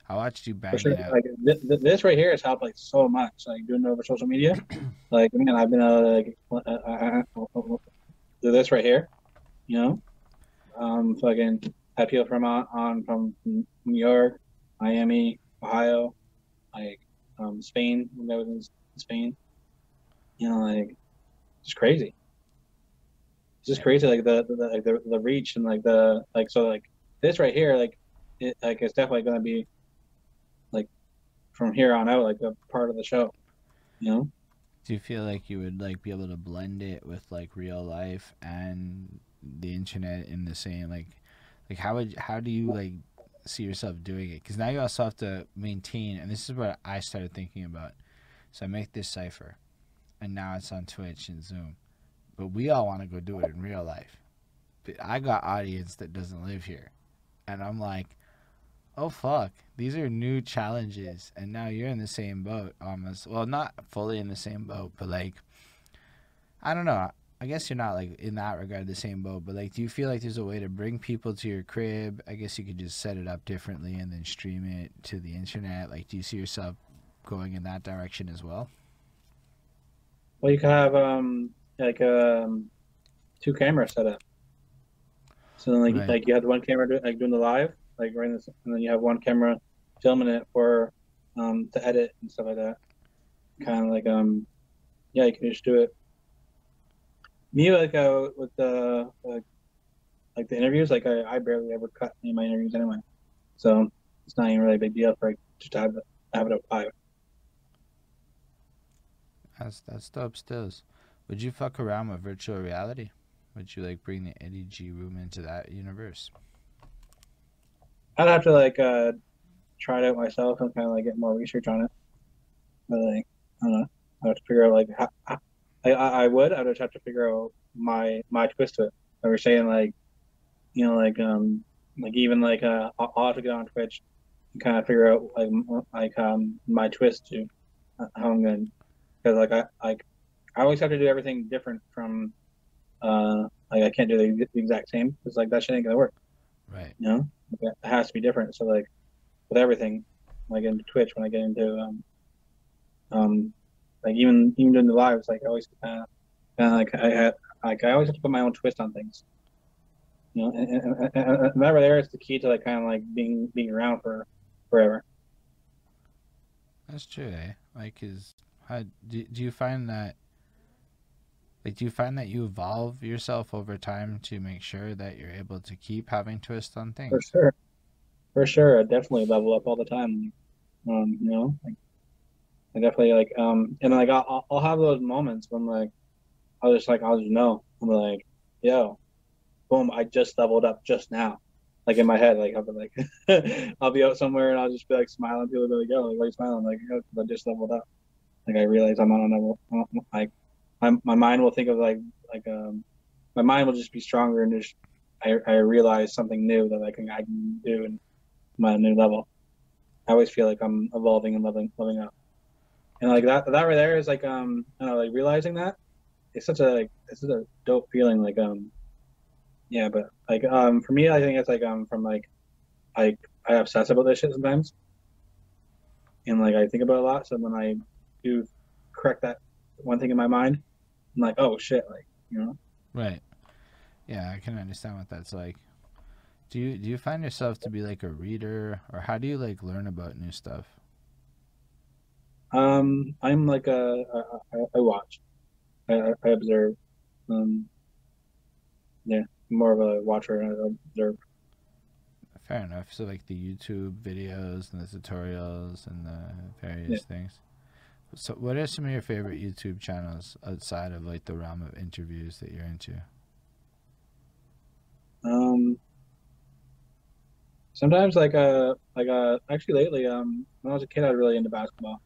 S1: I watched you bang
S2: sure, like th- th- this right here has helped like so much. Like doing it over social media. (clears throat) like I mean, I've been uh, like uh, uh, uh, uh, do this right here. You know, um, fucking had people from on, on from New York, Miami, Ohio, like um, Spain when I was in Spain. You know, like just crazy. It's just crazy, like the the, the the reach and like the like so like this right here, like it like it's definitely gonna be like from here on out like a part of the show. You know,
S1: Do you feel like you would like be able to blend it with like real life and the internet in the same like, like how would how do you like see yourself doing it? Because now you also have to maintain, and this is what I started thinking about. So I make this cipher, and now it's on Twitch and Zoom, but we all want to go do it in real life. But I got audience that doesn't live here, and I'm like, oh fuck, these are new challenges, and now you're in the same boat almost. Well, not fully in the same boat, but like, I don't know. I guess you're not like in that regard the same boat, but like, do you feel like there's a way to bring people to your crib? I guess you could just set it up differently and then stream it to the internet. Like, do you see yourself going in that direction as well?
S2: Well, you can have um like um two cameras set up. So then, like
S1: Right.
S2: like you have one camera do, like doing the live, like right, this, and then you have one camera filming it for um to edit and stuff like that. Kind of like um yeah, you can just do it. Me like uh with the like, like the interviews, like I, I barely ever cut any of my interviews anyway, so it's not even really a big deal for like just to have it have it up live.
S1: That's that's dope. Stills. Would you fuck around with virtual reality? Would you like bring the Eddie G room into that universe?
S2: I'd have to like uh try it out myself and kind of like get more research on it. But like I don't know, I have to figure out like how- I, I would I would just have to figure out my my twist to it. I was saying like you know like um like even like uh I'll I'll have to get on Twitch and kind of figure out like like um my twist to uh, how I'm gonna because like I like I always have to do everything different from uh like I can't do the, the exact same because like that shit ain't gonna work
S1: Right.
S2: you know Like, it has to be different so like with everything when i get into twitch when i get into um um like even even doing the lives like i always kind of kind of like i had like i always have to put my own twist on things you know and, and, and, and and that right there is the key to like kind of like being being around for forever
S1: That's true, eh? Like, is how do do you find that? Like, do you find that you evolve yourself over time to make sure that you're able to keep having twists on things?
S2: for sure for sure i definitely level up all the time um you know like i definitely like um and like i'll, I'll- have those moments when like i'll just like i'll just know. I'm like yo boom i just leveled up just now. Like in my head like i'll be like (laughs) i'll be out somewhere and i'll just be like smiling. People will be like yo like, why are you smiling? Like yo, i just leveled up. Like i realize i'm on a level like my, my mind will think of like like um my mind will just be stronger and just I, I realize something new that I can I can do and my new level. I always feel like I'm evolving and leveling leveling up. And like that that right there is like um I know, like realizing that it's such a like it's such a dope feeling like um yeah but like um for me I think it's like um from like like I obsess about this shit sometimes and like I think about a lot so when I do correct that one thing in my mind I'm like oh shit like you know
S1: Right. Yeah, I can understand what that's like. Do you do you find yourself to be like a reader, or how do you like learn about new stuff?
S2: Um, I'm like a, I, I, I watch, I, I observe. Um, yeah, more of a watcher and I observe.
S1: Fair enough. So like the YouTube videos and the tutorials and the various things. So what are some of your favorite YouTube channels outside of like the realm of interviews that you're into?
S2: Um, sometimes like uh like uh actually lately um when I was a kid I was really into basketball,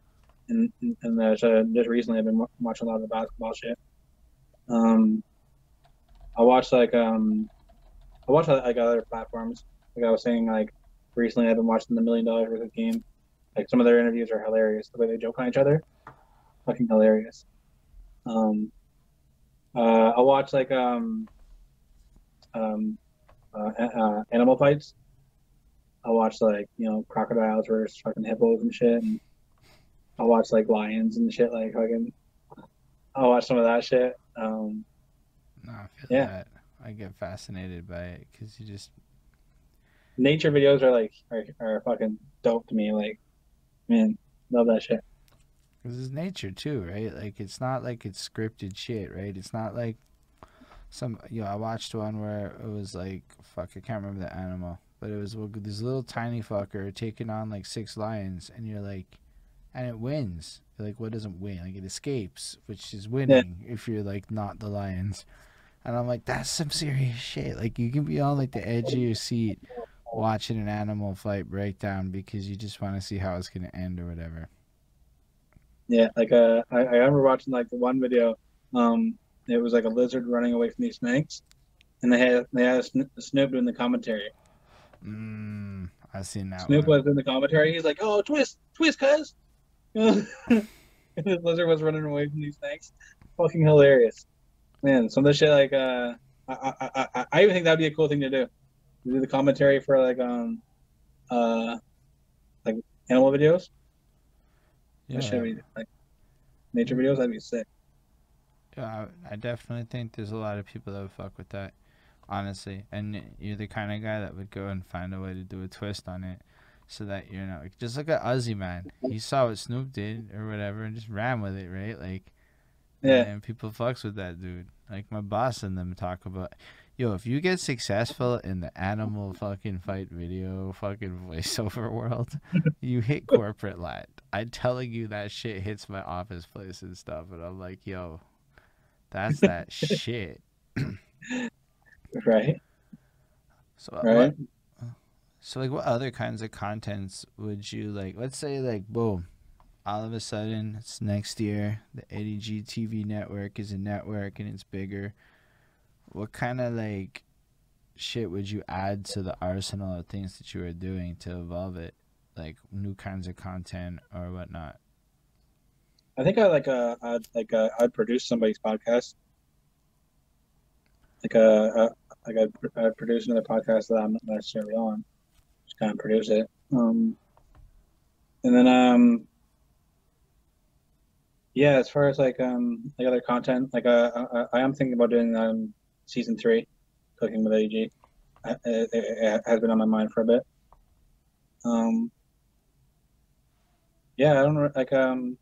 S2: and and, there's just recently I've been watching a lot of the basketball shit. Um, I watch like um I watch like other platforms. Like I was saying like recently I've been watching the Million Dollaz Worth of Game. Like some of their interviews are hilarious. The way they joke on each other, fucking hilarious. Um, uh, I watch like um um uh, uh, animal fights. I watch like you know crocodiles versus fucking hippos and shit. And I watch like lions and shit. Like fucking. I watch some of that shit. Um,
S1: No, I feel
S2: Yeah.
S1: that. I get fascinated by it because you just
S2: nature videos are like are, are fucking dope to me. Like, man, love that shit.
S1: Because it's nature too, right? Like it's not like it's scripted shit, right? It's not like some. You know, I watched one where it was like fuck, I can't remember the animal, but it was this little tiny fucker taking on like six lions, and you're like, and it wins. Like, what doesn't win? Like it escapes, which is winning if you're like not the lions. And I'm like, that's some serious shit. Like you can be on like the edge of your seat watching an animal fight break down because you just want to see how it's gonna end or whatever.
S2: Yeah, like uh, I, I remember watching like the one video. Um, it was like a lizard running away from these snakes, and they had they had Sno- Snoop in the commentary.
S1: Mm, I've seen that.
S2: Snoop
S1: one.
S2: was in the commentary. He's like, "Oh, twist, twist, cuz." And (laughs) the lizard was running away from these snakes. Fucking hilarious, man. Some of the shit like uh, I I, I, I even think that'd be a cool thing to do. Do the commentary for like um, uh, like animal videos.
S1: Yeah,
S2: That shit be, like nature videos. That'd be sick.
S1: yeah, I, I definitely think there's a lot of people that would fuck with that, honestly. And you're the kind of guy that would go and find a way to do a twist on it, so that you know, just look at Ozzy, man. He saw what Snoop did or whatever, and just ran with it, right? Like,
S2: Yeah.
S1: And people fucks with that dude. Like my boss and them talk about, yo, if you get successful in the animal fucking fight video fucking voiceover (laughs) world, you hit corporate land. I'm telling you that shit hits my office place and stuff, and I'm like, yo, that's that (laughs) shit. (clears throat)
S2: Right.
S1: So uh,
S2: Right.
S1: what, so like, what other kinds of contents would you like? Let's say like, boom, all of a sudden it's next year. The ADG TV network is a network and it's bigger. What kind of like shit would you add to the arsenal of things that you are doing to evolve it? Like new kinds of content or whatnot.
S2: I think I like uh I'd like uh, I'd produce somebody's podcast. Like uh, uh like I'd, I'd produce another podcast that I'm not necessarily on. Kind of produce it. Um, and then um, yeah, as far as like um like other content, like uh I, I am thinking about doing um season three, cooking with AG. It has been on my mind for a bit. Um, yeah, I don't know, like um.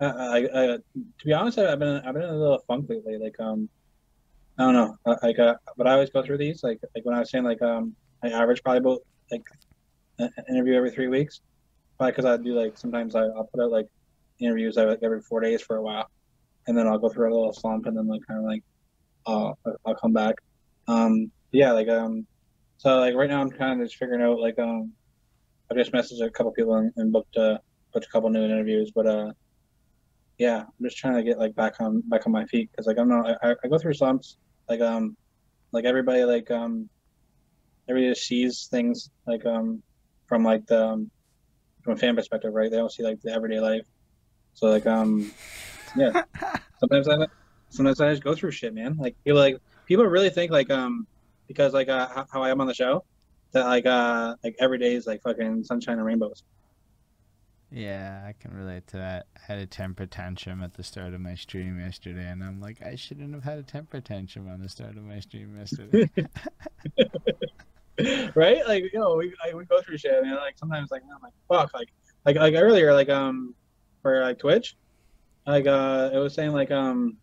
S2: I, I, I, to be honest, I've been I've been in a little funk lately. Like um, I don't know. uh, Like uh, but I always go through these. Like like when I was saying like um, I average probably about like an interview every three weeks. Probably because I do like sometimes I, I'll put out like interviews like every four days for a while, and then I'll go through a little slump, and then like kind of like, uh, I'll come back. Um, yeah, like um, so like right now I'm kind of just figuring out like um, I've just messaged a couple people and, and booked uh booked a couple new interviews, but uh yeah, I'm just trying to get like back on back on my feet because like I'm not I, I go through slumps like um like everybody like um everybody just sees things like um from like the um, from a fan perspective right? They don't see like the everyday life. So like um yeah. (laughs) Sometimes I sometimes I just go through shit man. Like people like people really think like um because like uh, how, I am on the show that like uh like every day is like fucking sunshine and rainbows.
S1: Yeah, I can relate to that. I had a temper tantrum at the start of my stream yesterday, and I'm like, I shouldn't have had a temper tantrum on the start of my stream yesterday. (laughs) (laughs) (laughs)
S2: right? Like you know, we like, we go through shit, and like sometimes like I'm like fuck, like like like earlier, like um for like Twitch, like uh it was saying like um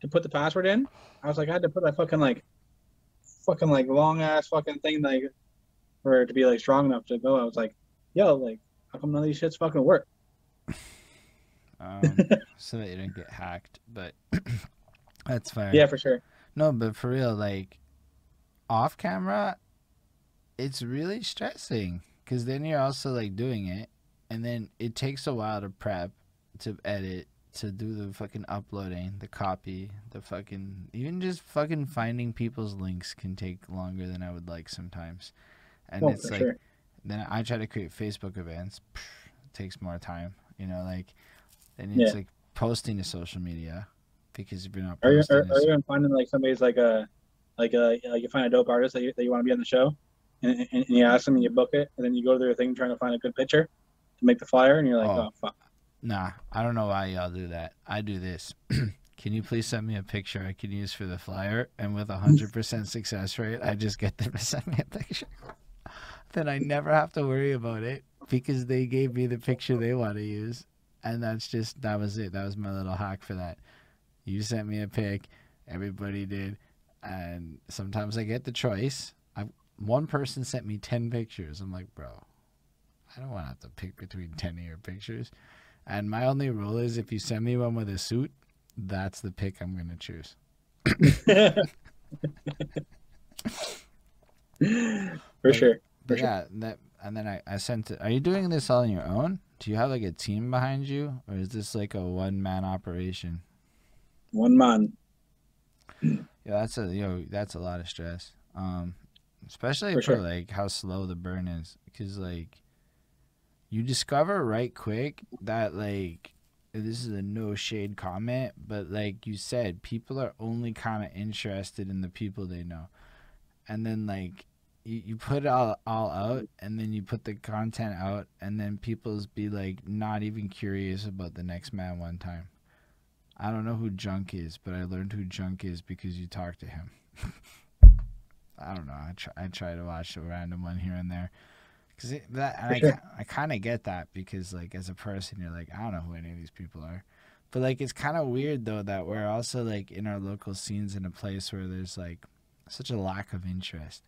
S2: to put the password in. I was like I had to put that fucking like fucking like long ass fucking thing like for it to be like strong enough to go. I was like, yo, like how come none of these shits fucking work? (laughs)
S1: um, (laughs) so that you don't get hacked, but (clears throat) that's fine.
S2: Yeah, for sure.
S1: No, but for real, like off camera, it's really stressing because then you're also like doing it, and then it takes a while to prep, to edit, to do the fucking uploading, the copy, the fucking even just fucking finding people's links can take longer than I would like sometimes, and
S2: Oh,
S1: it's like
S2: sure.
S1: then I try to create Facebook events, it takes more time, you know, like then it's
S2: Yeah.
S1: like posting to social media because if you're not
S2: Are you are, are you even finding like somebody's like a like a like you find a dope artist that you, that you want to be on the show, and, and, and you ask them and you book it, and then you go to their thing trying to find a good picture to make the flyer, and you're like,
S1: Oh.
S2: oh, fuck.
S1: Nah, I don't know why y'all do that. I do this. (clears throat) can you please send me a picture I can use for the flyer? And with a hundred percent success rate, I just get them to (laughs) send me a picture. then I never have to worry about it because they gave me the picture they want to use, and that's just that was it. That was my little hack for that. You sent me a pic, everybody did, and sometimes I get the choice. One person sent me ten pictures. I'm like, bro, I don't want to have to pick between ten of your pictures. And my only rule is if you send me one with a suit, that's the pick I'm gonna choose. (laughs)
S2: for sure.
S1: But
S2: sure.
S1: yeah, that and then I, I sent it. Are you doing this all on your own? Do you have like a team behind you, or is this like a one man operation?
S2: One man.
S1: Yeah, that's a yo, that's a lot of stress. Um, especially
S2: For
S1: for,
S2: sure.
S1: like how slow the burn is, because like you discover right quick that like this is a no shade comment, but like you said, people are only kind of interested in the people they know, and then like you, you put it all all out, and then you put the content out, and then people's be like not even curious about the next man one time. I don't know who Junk is, but I learned who Junk is because you talked to him. (laughs) I don't know. I try, I try to watch a random one here and there, cause it, that and I,
S2: sure.
S1: I kind of get that because like as a person you're like I don't know who any of these people are, but like it's kind of weird though that we're also like in our local scenes in a place where there's like such a lack of interest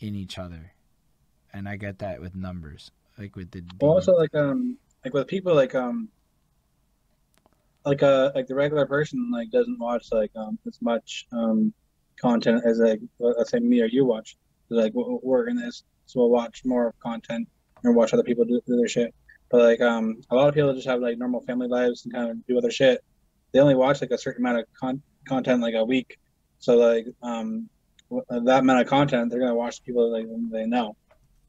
S1: in each other, and I get that with numbers, like with the
S2: Well, also like um like with people like um like uh like the regular person like doesn't watch like um as much um content as like let's say me or you watch. Like we're in this, so we'll watch more content and watch other people do, do their shit. But like um a lot of people just have like normal family lives and kind of do other shit. They only watch like a certain amount of con- content like a week. So like um that amount of content, they're gonna watch people like they know,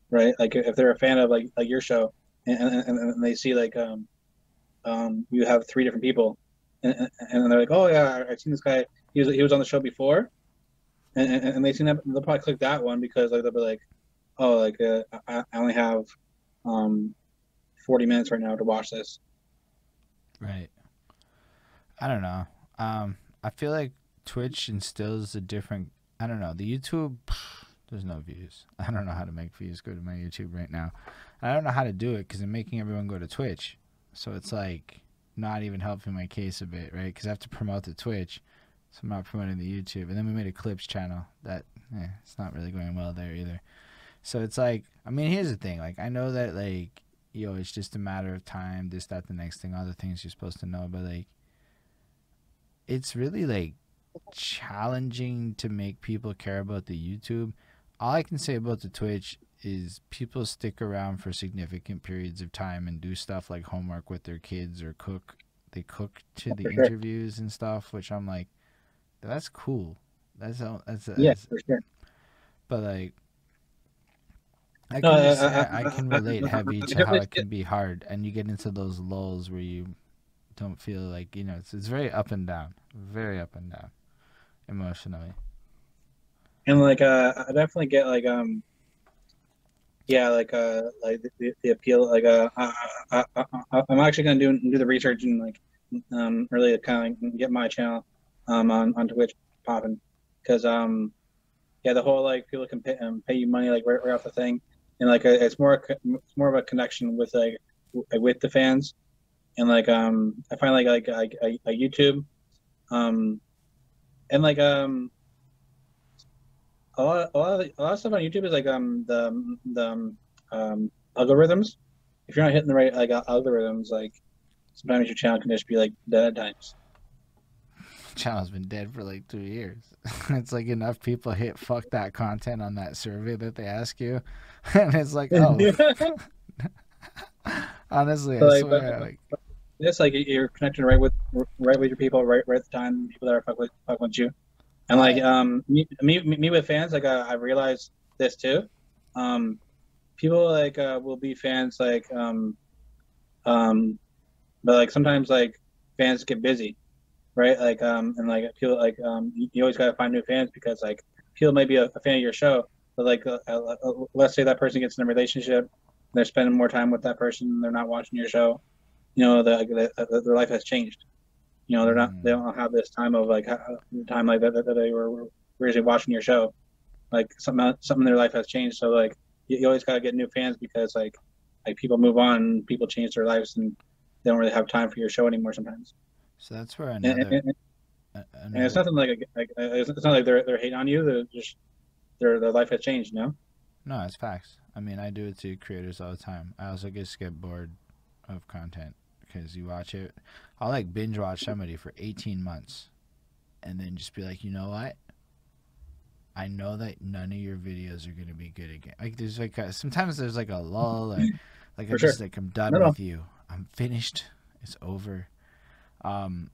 S2: right? Like if they're a fan of like like your show, and, and, and they see like um um you have three different people and- and they're like oh yeah i've seen this guy he was he was on the show before and and, and they seen that they'll probably click that one because like they'll be like oh like uh, I, I only have um 40 minutes right now to watch this
S1: Right. I don't know. Um, I feel like Twitch instills a different. I don't know. The YouTube, (sighs) there's no views. (laughs) I don't know how to make views go to my YouTube right now. I don't know how to do it because I'm making everyone go to Twitch. So it's like not even helping my case a bit, right? Because I have to promote the Twitch, so I'm not promoting the YouTube. And then we made a clips channel that, eh, it's not really going well there either. So it's like, I mean, here's the thing. Like, I know that like yo, it's just a matter of time, this, that, the next thing, all the things you're supposed to know. But like, it's really like challenging to make people care about the YouTube. All I can say about the Twitch is people stick around for significant periods of time and do stuff like homework with their kids or cook. They cook to the (laughs) interviews and stuff, which I'm like, that's cool. That's all. That's,
S2: yeah
S1: that's
S2: for sure
S1: but like I can,
S2: I-
S1: just,
S2: I-
S1: I, I can relate heavy to how it can be hard and you get into those lulls where you don't feel like you know it's, it's very up and down very up and down emotionally
S2: and like uh i definitely get like um yeah like uh like the, the, appeal like uh I, I, I, i'm actually gonna do do the research and like um really kind of get my channel um on on twitch popping because um yeah the whole like people can pay, um, pay you money like right, right off the thing and like uh it's more it's more of a connection with like with the fans and like um i find like like a youtube um and like um a lot, a lot of a lot of stuff on YouTube is like um the the um, um, algorithms. If you're not hitting the right like algorithms, like sometimes your channel can just be like dead at times. (laughs)
S1: channel's been dead for like two years. (laughs) It's like enough people hit fuck that content on that survey that they ask you. (laughs) And it's like oh. Honestly
S2: So,
S1: i
S2: like,
S1: swear
S2: but-
S1: like
S2: It's like you're connecting right with right with your people right right at the time. People that are fuck with fuck with you, and like um me me, me with fans like uh, I realized this too. Um, people like uh, will be fans like um um, but like sometimes like fans get busy, right? Like um and like people like um you, you always gotta find new fans because like people may be a, a fan of your show, but like uh, uh, uh, let's say that person gets in a relationship, they're spending more time with that person, they're not watching your show you know, the, the, the, their life has changed. You know, they're not, they don't have this time of like ha- time like that, that that they were originally watching your show. Like something, something in their life has changed. So like, you, you always gotta get new fans because like, like people move on, people change their lives, and they don't really have time for your show anymore sometimes.
S1: So that's where another,
S2: and, and, and it's nothing like, like uh, it's not like they're they're hating on you. They're just their their life has changed. You know.
S1: no it's facts i mean i do it to creators all the time i also just get bored of content because you watch it i'll like binge watch somebody for 18 months and then just be like you know what i know that none of your videos are going to be good again like there's like a, sometimes there's like a lull or like (laughs) i'm
S2: sure.
S1: just like i'm done
S2: No, no.
S1: with you i'm finished it's over um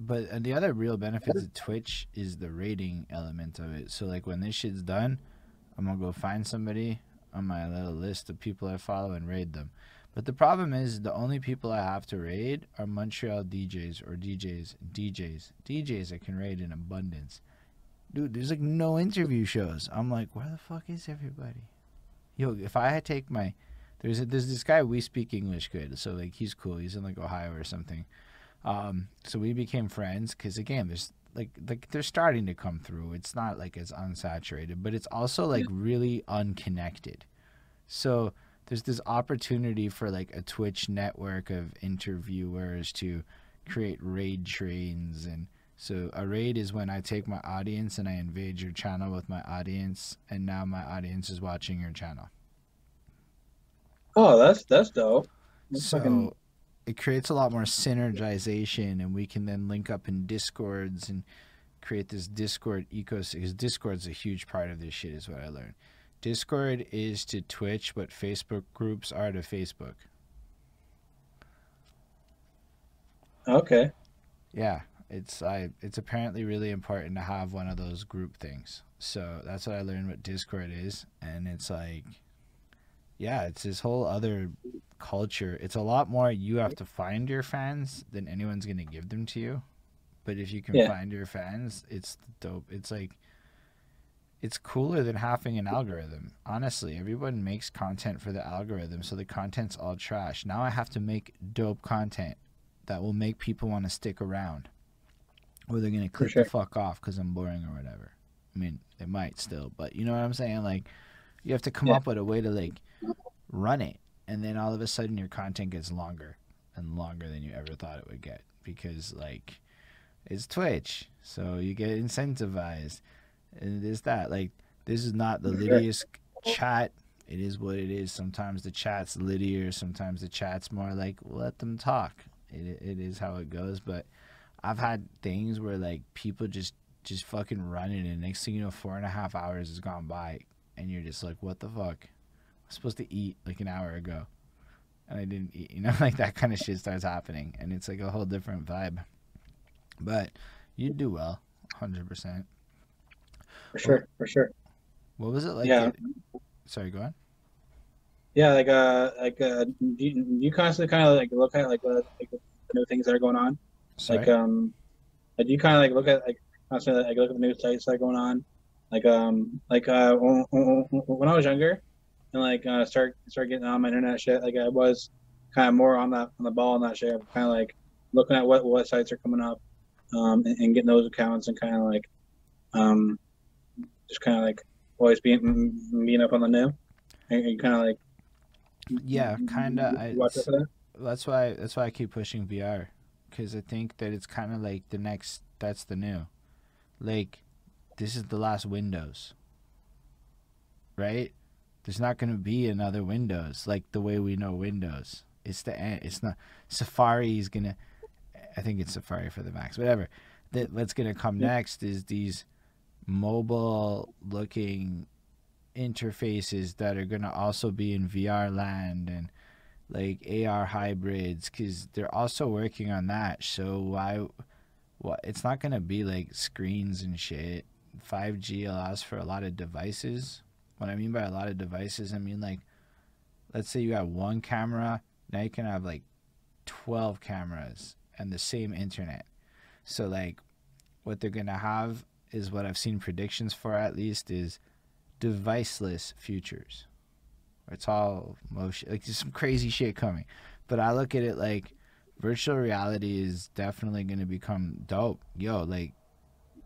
S1: but and the other real benefit of twitch is the rating element of it so like when this shit's done I'm gonna go find somebody on my little list of people I follow and raid them. But the problem is the only people I have to raid are Montreal DJs or DJs, DJs, DJs I can raid in abundance. Dude, there's like no interview shows. I'm like, where the fuck is everybody? Yo, if I had take my there's a, there's this guy we speak English good, so like he's cool. He's in like Ohio or something. Um, so we became friends because again, there's like like they're starting to come through. It's not like it's unsaturated, but it's also like really unconnected. So there's this opportunity for like a Twitch network of interviewers to create raid trains and so a raid is when I take my audience and I invade your channel with my audience and now my audience is watching your channel.
S2: Oh, that's that's dope. That's
S1: so
S2: fucking-
S1: it creates a lot more synergization and we can then link up in discords and create this discord ecosystem because discord's a huge part of this shit is what i learned. Discord is to twitch what facebook groups are to facebook.
S2: Okay.
S1: yeah it's i it's apparently really important to have one of those group things. So that's what i learned what discord is and it's like yeah it's this whole other culture. It's a lot more you have to find your fans than anyone's going to give them to you. But if you can
S2: Yeah.
S1: find your fans it's dope. It's like it's cooler than having an algorithm. Honestly everyone makes content for the algorithm so the content's all trash. Now i have to make dope content that will make people want to stick around or they're going to click
S2: sure.
S1: the fuck off because i'm boring or whatever. I mean they might still but you know what i'm saying? Like you have to come
S2: Yeah.
S1: up with a way to like run it and then all of a sudden your content gets longer and longer than you ever thought it would get because like it's twitch so you get incentivized and this that like this is not the littiest chat. It is what it is. Sometimes the chat's littier sometimes the chat's more like let them talk. It, it is how it goes but i've had things where like people just just fucking running and next thing you know four and a half hours has gone by and you're just like what the fuck i'm supposed to eat like an hour ago and i didn't eat you know (laughs) like that kind of shit starts happening and it's like a whole different vibe but you do well 100%
S2: For sure. For sure.
S1: what was it like
S2: Yeah.
S1: it- sorry go on
S2: Yeah, like uh, like uh, do you, do you constantly kind of like look at like what like the new things that are going on?
S1: sorry
S2: Like um, like do you kind of like look at like constantly like look at the new sites that are going on? Like um, like uh, when, when I was younger, and like uh, start start getting on my internet shit, like I was kind of more on that on the ball on that shit. Kind of like looking at what what sites are coming up, um, and, and getting those accounts and kind of like um, just kind of like always being being up on the new, and, and kind of like
S1: yeah I,
S2: watch that.
S1: that's why that's why I keep pushing VR because I think that it's kind of like the next that's the new. Like this is the last Windows. Right there's not going to be another Windows like the way we know Windows it's the end it's not Safari is going to I think it's Safari for the Macs whatever that what's going to come
S2: Yeah.
S1: next is these mobile looking interfaces that are going to also be in VR land and like AR hybrids because they're also working on that. So why, what? It's not gonna be like screens and shit. 5G allows for a lot of devices. What I mean by a lot of devices, I mean like, let's say you have one camera, now you can have like 12 cameras and the same internet. So like, what they're gonna have is what I've seen predictions for at least is deviceless futures. It's all motion, like there's some crazy shit coming. But I look at it like virtual reality is definitely to become dope. Yo, like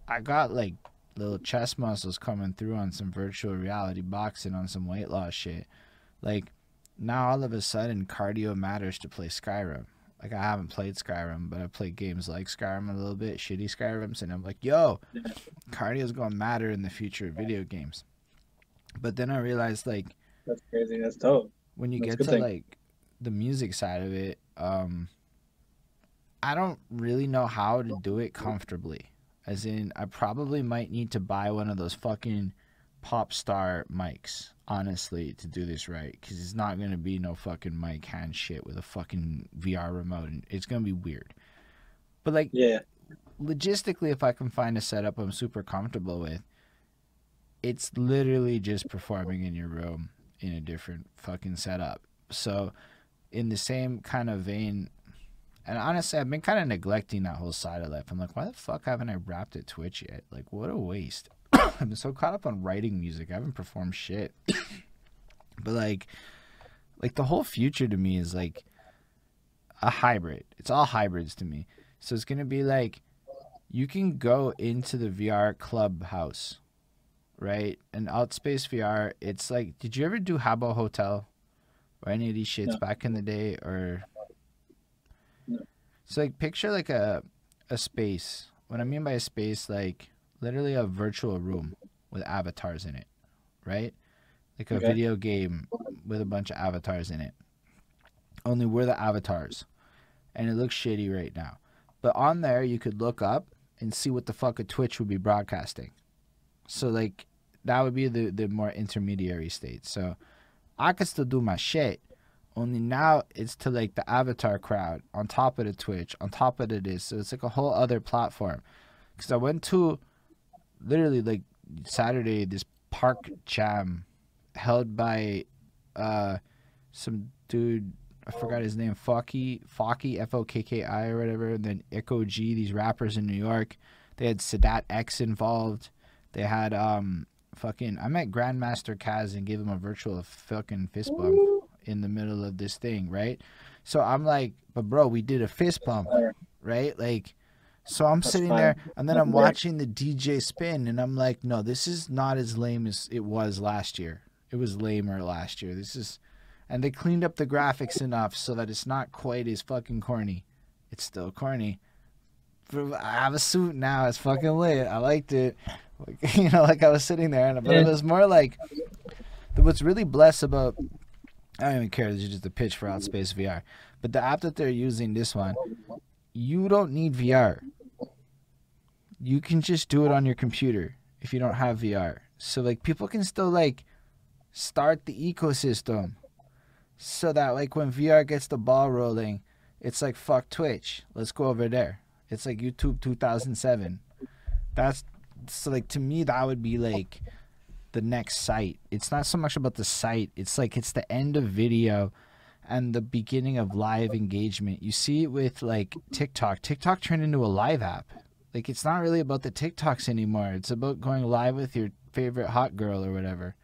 S1: I got like little chest muscles coming through on some virtual reality boxing on some weight loss shit. Like now all of a sudden cardio matters to play Skyrim. Like I haven't played Skyrim, but I played games like Skyrim a little bit, shitty Skyrims, and I'm like, yo, (laughs) cardio's gonna matter in the future of video games. But then I realized like
S2: That's crazy. That's dope.
S1: when you
S2: That's
S1: get to
S2: thing.
S1: like the music side of it, um I don't really know how to do it comfortably. As in I probably might need to buy one of those fucking pop star mics, honestly, to do this right. Cause it's not gonna be no fucking mic hand shit with a fucking VR remote and it's gonna be weird. But like
S2: Yeah.
S1: logistically if I can find a setup I'm super comfortable with, it's literally just performing in your room in a different fucking setup. So, in the same kind of vein, and honestly, I've been kind of neglecting that whole side of life. I'm like, why the fuck haven't I rapped at Twitch yet? Like, what a waste. (coughs) I've been so caught up on writing music, I haven't performed shit. (coughs) but like, like the whole future to me is like a hybrid. It's all hybrids to me. So it's gonna be like, you can go into the VR clubhouse, right? And Outspace VR, it's like, did you ever do Habbo Hotel or any of these shits
S2: No.
S1: back in the day? Or. So like picture like a a space. What I mean by a space, like literally a virtual room with avatars in it, right? Like a
S2: Okay.
S1: video game with a bunch of avatars in it. Only we're the avatars, and it looks shitty right now. But on there, you could look up and see what the fuck a Twitch would be broadcasting. So like that would be the the more intermediary state. So I could still do my shit. Only now it's to like the avatar crowd on top of the Twitch, on top of the. So it's like a whole other platform. Cause I went to literally like Saturday this park jam held by uh some dude I forgot his name, Focky, Focky, F O K K I or whatever, and then Echo G, these rappers in New York. They had Sadat X involved. They had um fucking I met Grandmaster Caz and gave him a virtual fucking fist bump in the middle of this thing, right? So I'm like, but bro, we did a fist bump, right? Like so I'm
S2: That's
S1: sitting
S2: fine.
S1: there and then I'm watching the DJ spin and I'm like, no, this is not as lame as it was last year. It was lamer last year. This is and they cleaned up the graphics enough so that it's not quite as fucking corny. It's still corny. I have a suit now. It's fucking lit. I liked it. Like, (laughs) you know, like I was sitting there, and but it was more like what's really blessed about. I don't even care. This is just a pitch for Outspace VR. But the app that they're using, this one, you don't need VR. You can just do it on your computer if you don't have VR. So like people can still like start the ecosystem so that like when VR gets the ball rolling, it's like fuck Twitch. Let's go over there. It's like YouTube 2007. That's so like to me that would be like the next site. It's not so much about the site. It's like it's the end of video and the beginning of live engagement. You see it with like TikTok. TikTok turned into a live app. Like it's not really about the TikToks anymore. It's about going live with your favorite hot girl or whatever.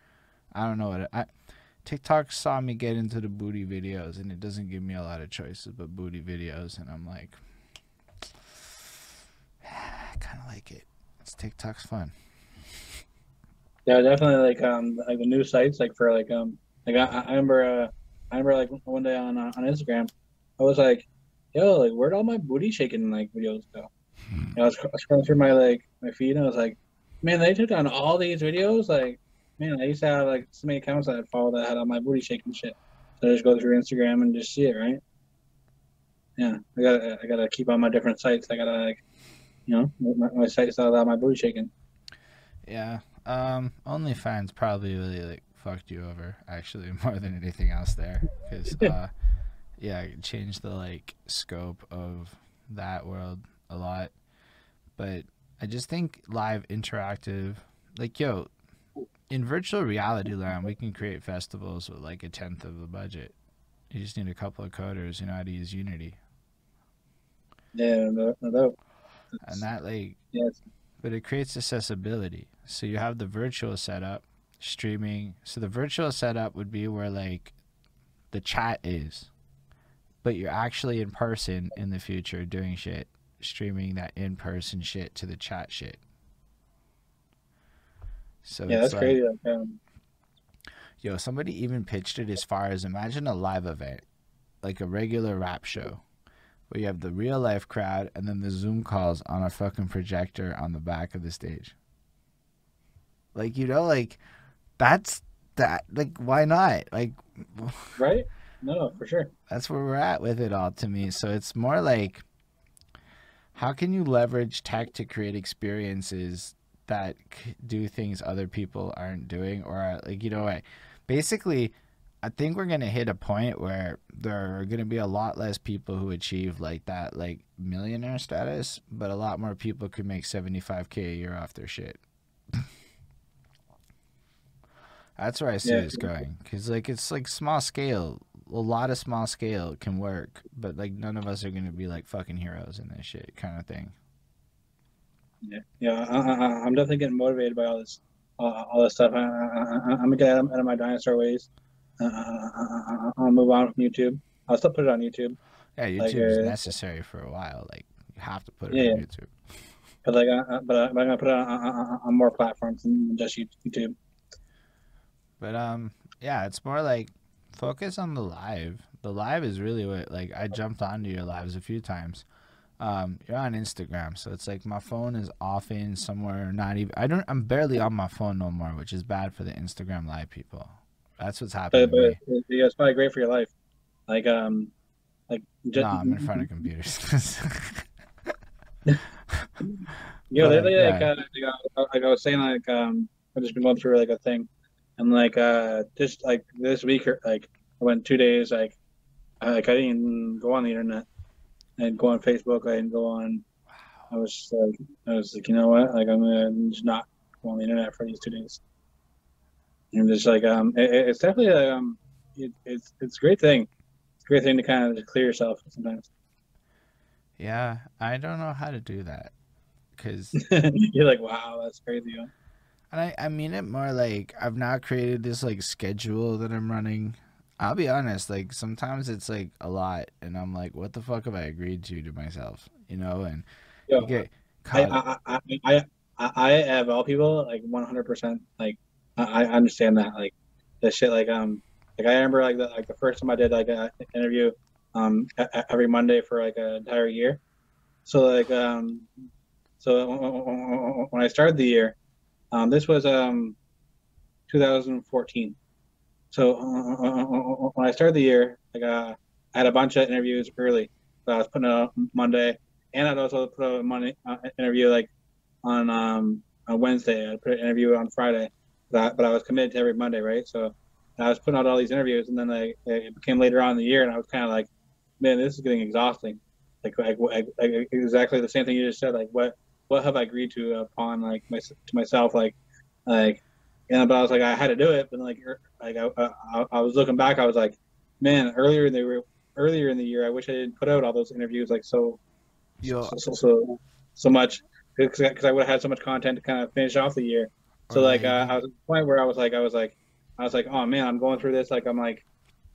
S1: I don't know what I TikTok saw me get into the booty videos and it doesn't give me a lot of choices but booty videos and I'm like (sighs) I kind of like it. It's TikTok's fun.
S2: Yeah, definitely like um like the new sites like for like um like I, I remember uh I remember like one day on uh, on Instagram I was like yo like where'd all my booty shaking like videos go? And I was scrolling through my like my feed and I was like man they took down all these videos like man I used to have like so many accounts that I followed that had all my booty shaking shit so I just go through Instagram and just see it right yeah I gotta I gotta keep on my different sites I gotta like you know my, my sites that allow my booty shaking
S1: Yeah. Um OnlyFans probably really like fucked you over actually (laughs) more than anything else there cuz (laughs) uh yeah, it changed the like scope of that world a lot. But I just think live interactive like yo in virtual reality land we can create festivals with like a tenth of the budget. You just need a couple of coders who know how to use Unity.
S2: yeah no, no doubt
S1: And that like
S2: yes
S1: but it creates accessibility. So you have the virtual setup, streaming. So the virtual setup would be where like the chat is, but you're actually in person in the future doing shit, streaming that in person shit to the chat shit. So
S2: yeah that's
S1: like,
S2: crazy like, um,
S1: Yo, somebody even pitched it as far as imagine a live event, like a regular rap show, where you have the real life crowd and then the Zoom calls on a fucking projector on the back of the stage. Like, you know, like that's that. Like, why not? Like, (laughs)
S2: right no for sure
S1: that's where we're at with it all to me. So it's more like, how can you leverage tech to create experiences that do things other people aren't doing, or like you know, like, basically, I think we're gonna hit a point where there are gonna be a lot less people who achieve like that, like millionaire status, but a lot more people could make seventy five k a year off their shit. That's where I see
S2: Yeah.
S1: it's going. Cause like it's like small scale. A lot of small scale can work, but like none of us are gonna be like fucking heroes in this shit kind of thing.
S2: Yeah, yeah. I, I'm definitely getting motivated by all this, uh, all this stuff. I, I'm gonna get out of, out of my dinosaur ways. Uh, I, I, I'll move on from YouTube. I'll still put it on YouTube,
S1: Yeah,
S2: Like,
S1: YouTube's
S2: uh,
S1: necessary for a while. Like you have to put it
S2: Yeah,
S1: on
S2: yeah.
S1: YouTube.
S2: but like, uh, but, I, but I'm gonna put it on, on, on more platforms than just YouTube.
S1: But um, yeah, it's more like focus on the live. The live is really what like I jumped onto your lives a few times. Um, you're on Instagram, so it's like my phone is often somewhere not even. I don't. I'm barely on my phone no more, which is bad for the Instagram live people. That's what's happening
S2: But, but yeah, it's probably great for your life. Like, um, like just,
S1: No, I'm in front of (laughs) computers.
S2: You know,
S1: But,
S2: lately, like,
S1: yeah.
S2: uh, like, uh, like I was saying, like, um, I've just been going through like a thing, and like, uh, just like this week, or like, I went two days, like, I, like I didn't go on the internet, I didn't go on Facebook, I didn't go on. I was just, like, I was like, you know what, like, I'm gonna just not go on the internet for these two days. And just like, um, it, it- it's definitely, a, um, it, it's it's a great thing. It's a great thing to kind of just clear yourself sometimes.
S1: yeah, I don't know how to do that, cause (laughs)
S2: You're like, wow, that's crazy. Huh?
S1: And I, I mean it more like I've not created this like schedule that I'm running. I'll be honest, like sometimes it's like a lot and I'm like, what the fuck have I agreed to to myself? You know, and
S2: Yo,
S1: get
S2: I, I, I, I, I, have all people like 100%. Like, I, I understand that. Like, the shit. Like, um, like I remember like the like the first time I did like an interview, um, every Monday for like an entire year. So like, um, so when I started the year, um, this was um, 2014. So uh, when I started the year, like uh, I had a bunch of interviews early. So I was putting out Monday, and I'd also put out a Monday uh, interview like on um on Wednesday. I put an interview on Friday, but I, but I was committed to every Monday, right? So I was putting out all these interviews, and then like it became later on in the year, and I was kind of like, man, this is getting exhausting. Like, like, like, like exactly the same thing you just said. Like, what what have I agreed to upon like my, to myself? Like, like, and but I was like, I had to do it, but like, er, like I, I, I was looking back, I was like, man, earlier in the earlier in the year, I wish I didn't put out all those interviews like so
S1: yeah.
S2: so so so, so much because I would have had so much content to kind of finish off the year. So
S1: Or
S2: like uh, I was at the point where I was like I was like I was like oh man I'm going through this like I'm like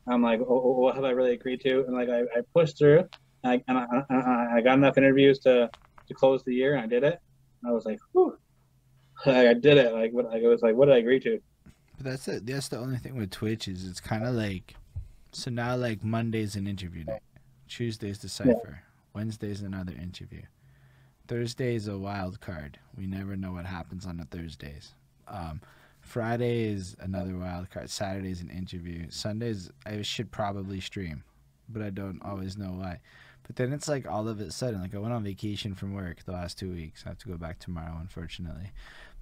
S2: I'm like oh, oh, what have I really agreed to and like I, I pushed through and, I, and I, I, I got enough interviews to to close the year and I did it. I was like whew. Like, I did it like what like, it was like what did I agree to?
S1: But that's the that's the only thing with Twitch is it's kind of like, so now like Monday's an interview night, Tuesday's the cipher, Wednesday's another interview, Thursday's a wild card. We never know what happens on the Thursdays. Um, Friday is another wild card. Saturday's an interview. Sundays I should probably stream, but I don't always know why. But then it's like all of a sudden, like I went on vacation from work the last two weeks. I have to go back tomorrow, unfortunately.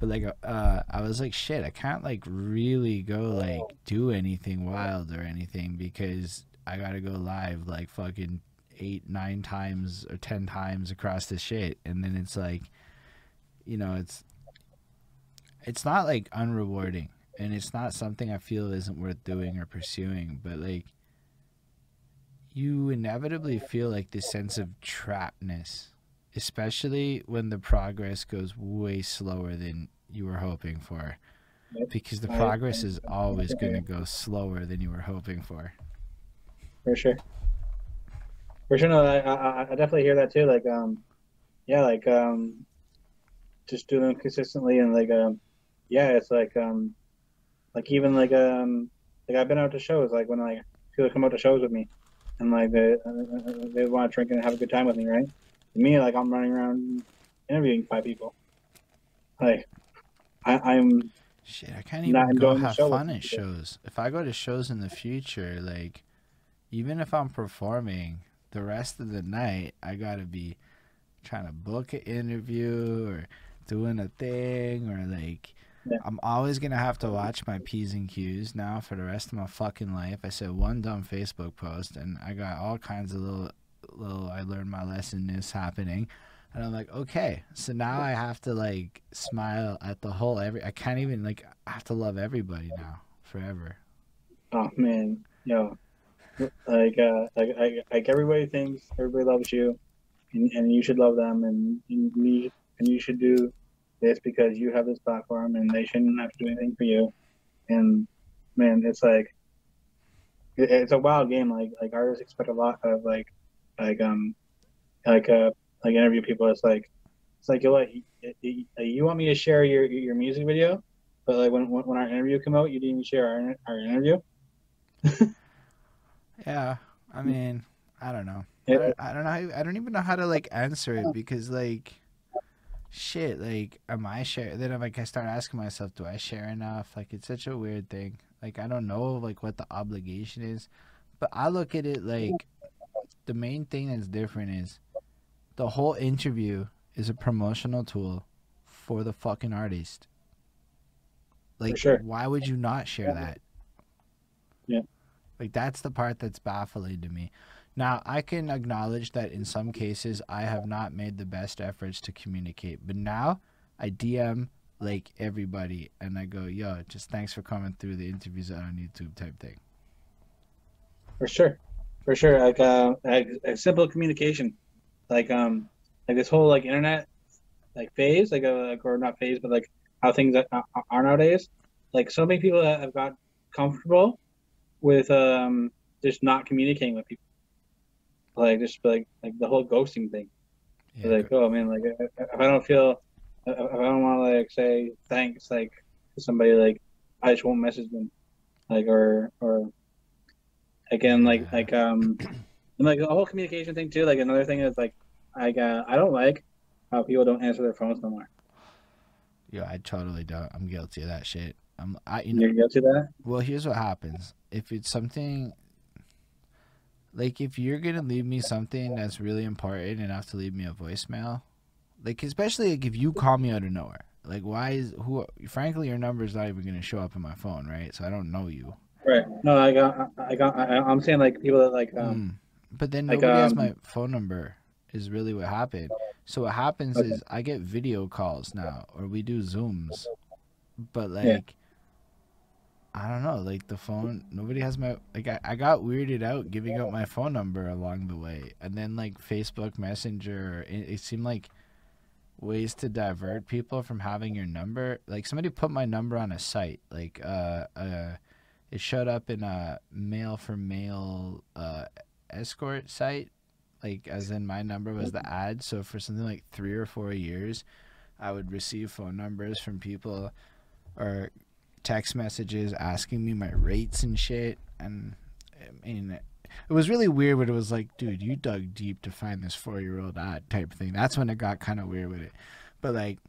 S1: But like, uh, I was like, shit, I can't like really go like do anything wild or anything because I gotta go live like fucking eight, nine times or ten times across the shit, and then it's like, you know, it's it's not like unrewarding, and it's not something I feel isn't worth doing or pursuing, but like. You inevitably feel like this sense of trappedness especially when the progress goes way slower than you were hoping for because the progress is always going to go slower than you were hoping for
S2: For sure. For sure, no, I, I, I definitely hear that too. Like, um, yeah, like, um, just doing consistently and like, um, yeah, it's like, um, like even like, um, like I've been out to shows, like when like people come out to shows with me, and like they uh, they want to drink and have a good time with me, right? me, like I'm running around interviewing five people. Like, I, I'm
S1: shit i can't even go have fun at shows if i go to shows in the future like even if i'm performing the rest of the night i gotta be trying to book an interview or doing a thing or like
S2: Yeah.
S1: i'm always gonna have to watch my p's and q's now for the rest of my fucking life i said one dumb facebook post and i got all kinds of little little i learned my lesson is happening And I'm like, okay. So now I have to like smile at the whole every. I can't even like. I have to love everybody now forever.
S2: Oh man, yo, like uh, like like, like everybody thinks everybody loves you, and, and you should love them, and and you and you should do this because you have this platform, and they shouldn't have to do anything for you. And man, it's like it, it's a wild game. Like like artists expect a lot of like like um like uh like interview people. It's like it's like you like you, you want me to share your your music video, but like when when our interview came out, you didn't even share our our interview. (laughs)
S1: Yeah, I mean, I don't know. I don't, I don't know. How, I don't even know how to like answer it because like, shit. Like, am I share? Then I'm like, I start asking myself, do I share enough? Like, it's such a weird thing. Like, I don't know like what the obligation is, but I look at it like the main thing that's different is the whole interview is a promotional tool for the fucking artist. Like,
S2: sure.
S1: why would you not share that?
S2: Yeah.
S1: Like that's the part that's baffling to me. Now, I can acknowledge that in some cases I have not made the best efforts to communicate, but now I DM like everybody and I go, "Yo, just thanks for coming through the interviews on YouTube" type thing.
S2: For sure, for sure. Like uh, like, simple communication, like um, like this whole like internet, like phase, like uh, like or not phase, but like how things are, are nowadays. Like so many people have got comfortable with um just not communicating with people. Like just like like the whole ghosting thing.
S1: Yeah,
S2: like oh man, like if I don't feel, if I don't want to like say thanks like to somebody, like I just won't message them, like or or again like
S1: Yeah.
S2: like um and like the whole communication thing too. Like another thing is like I uh, I don't like how people don't answer their phones no more.
S1: Yo, I totally don't. I'm guilty of that shit. I'm, I, you know,
S2: You're guilty of that?
S1: Well, here's what happens. If it's something like if you're gonna leave me something that's really important enough to leave me a voicemail, like especially like if you call me out of nowhere, like why is who? Frankly, your number is not even gonna show up in my phone, right? So I don't know you.
S2: Right. No, I got I got I, I'm saying like people that like um
S1: Mm. But then
S2: like,
S1: nobody has
S2: um,
S1: my phone number. Is really what happened. So what happens
S2: Okay.
S1: is I get video calls now, or we do zooms, but like.
S2: Yeah.
S1: I don't know, like the phone. Nobody has my like. I, I got weirded out giving out my phone number along the way, and then like Facebook Messenger. It, it seemed like ways to divert people from having your number. Like somebody put my number on a site, like uh, uh, it showed up in a male for male uh escort site, like as in my number was the ad. So for something like three or four years, I would receive phone numbers from people or text messages asking me my rates and shit. And I mean, it was really weird but it was like, dude, you dug deep to find this four year old ad type thing. That's when it got kind of weird with it. But like,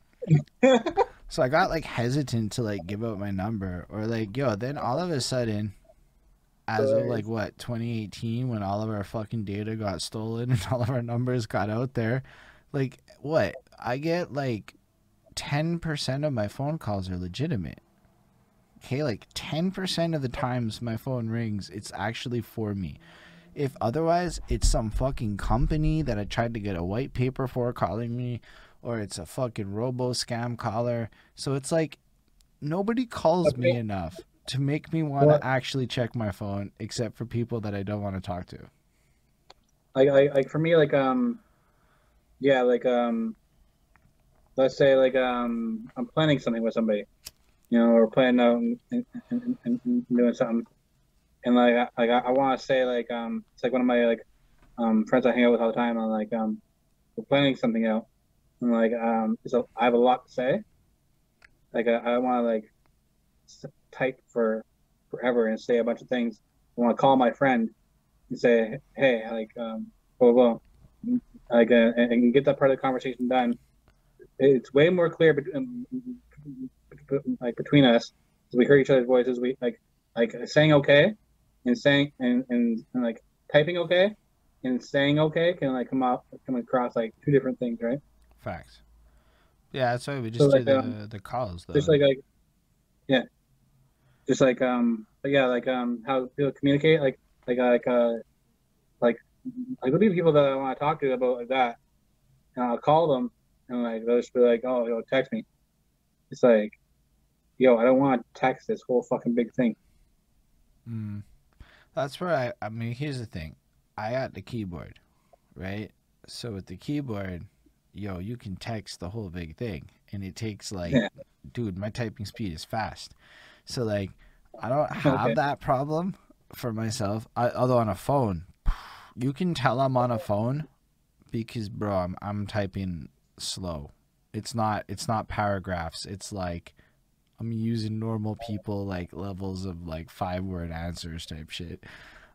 S1: (laughs) so I got like hesitant to like give out my number or like, yo, then all of a sudden, as of like what 2018 when all of our fucking data got stolen (laughs) and all of our numbers got out there like what i get like 10% of my phone calls are legitimate okay like 10% of the times my phone rings it's actually for me. If otherwise it's some fucking company that i tried to get a white paper for calling me or it's a fucking robo scam caller. So it's like nobody calls me enough to make me want to actually check my phone except for people that i don't want to talk to.
S2: Like, like like for me like um yeah like um let's say like um i'm planning something with somebody you know or planning out and, and, and, and doing something and like I, like i, I want to say like um it's like one of my like um friends i hang out with all the time and like um we're planning something out and like um so i have a lot to say like i, I want to like type for forever and say a bunch of things i want to call my friend and say, hey, like, um, blah, blah, blah. like, uh, and, and get that part of the conversation done. It's way more clear, like between us, we hear each other's voices. We like, like saying okay, and saying and, and, and like typing okay, and saying okay can like come out come across like two different things, right?
S1: facts yeah that's why we just
S2: So,
S1: do
S2: like,
S1: the,
S2: um,
S1: the calls though
S2: Just like like, yeah, just like um, but yeah, like um, how people communicate, like like like uh, like like there'll be people that I want to talk to about like that, and I'll call them, and like they'll just be like, "Oh, yo, text me." It's like, yo, I don't want to text this whole fucking big thing.
S1: Mm. That's where I. I mean, here's the thing. I got the keyboard, right? So with the keyboard, yo, you can text the whole big thing, and it takes like,
S2: Yeah.
S1: dude, my typing speed is fast. So like, I don't have
S2: Okay.
S1: that problem for myself. I, although on a phone, (sighs) you can tell I'm on a phone because, bro, I'm I'm typing slow. It's not it's not paragraphs. It's like I'm using normal people like levels of like five word answers type shit.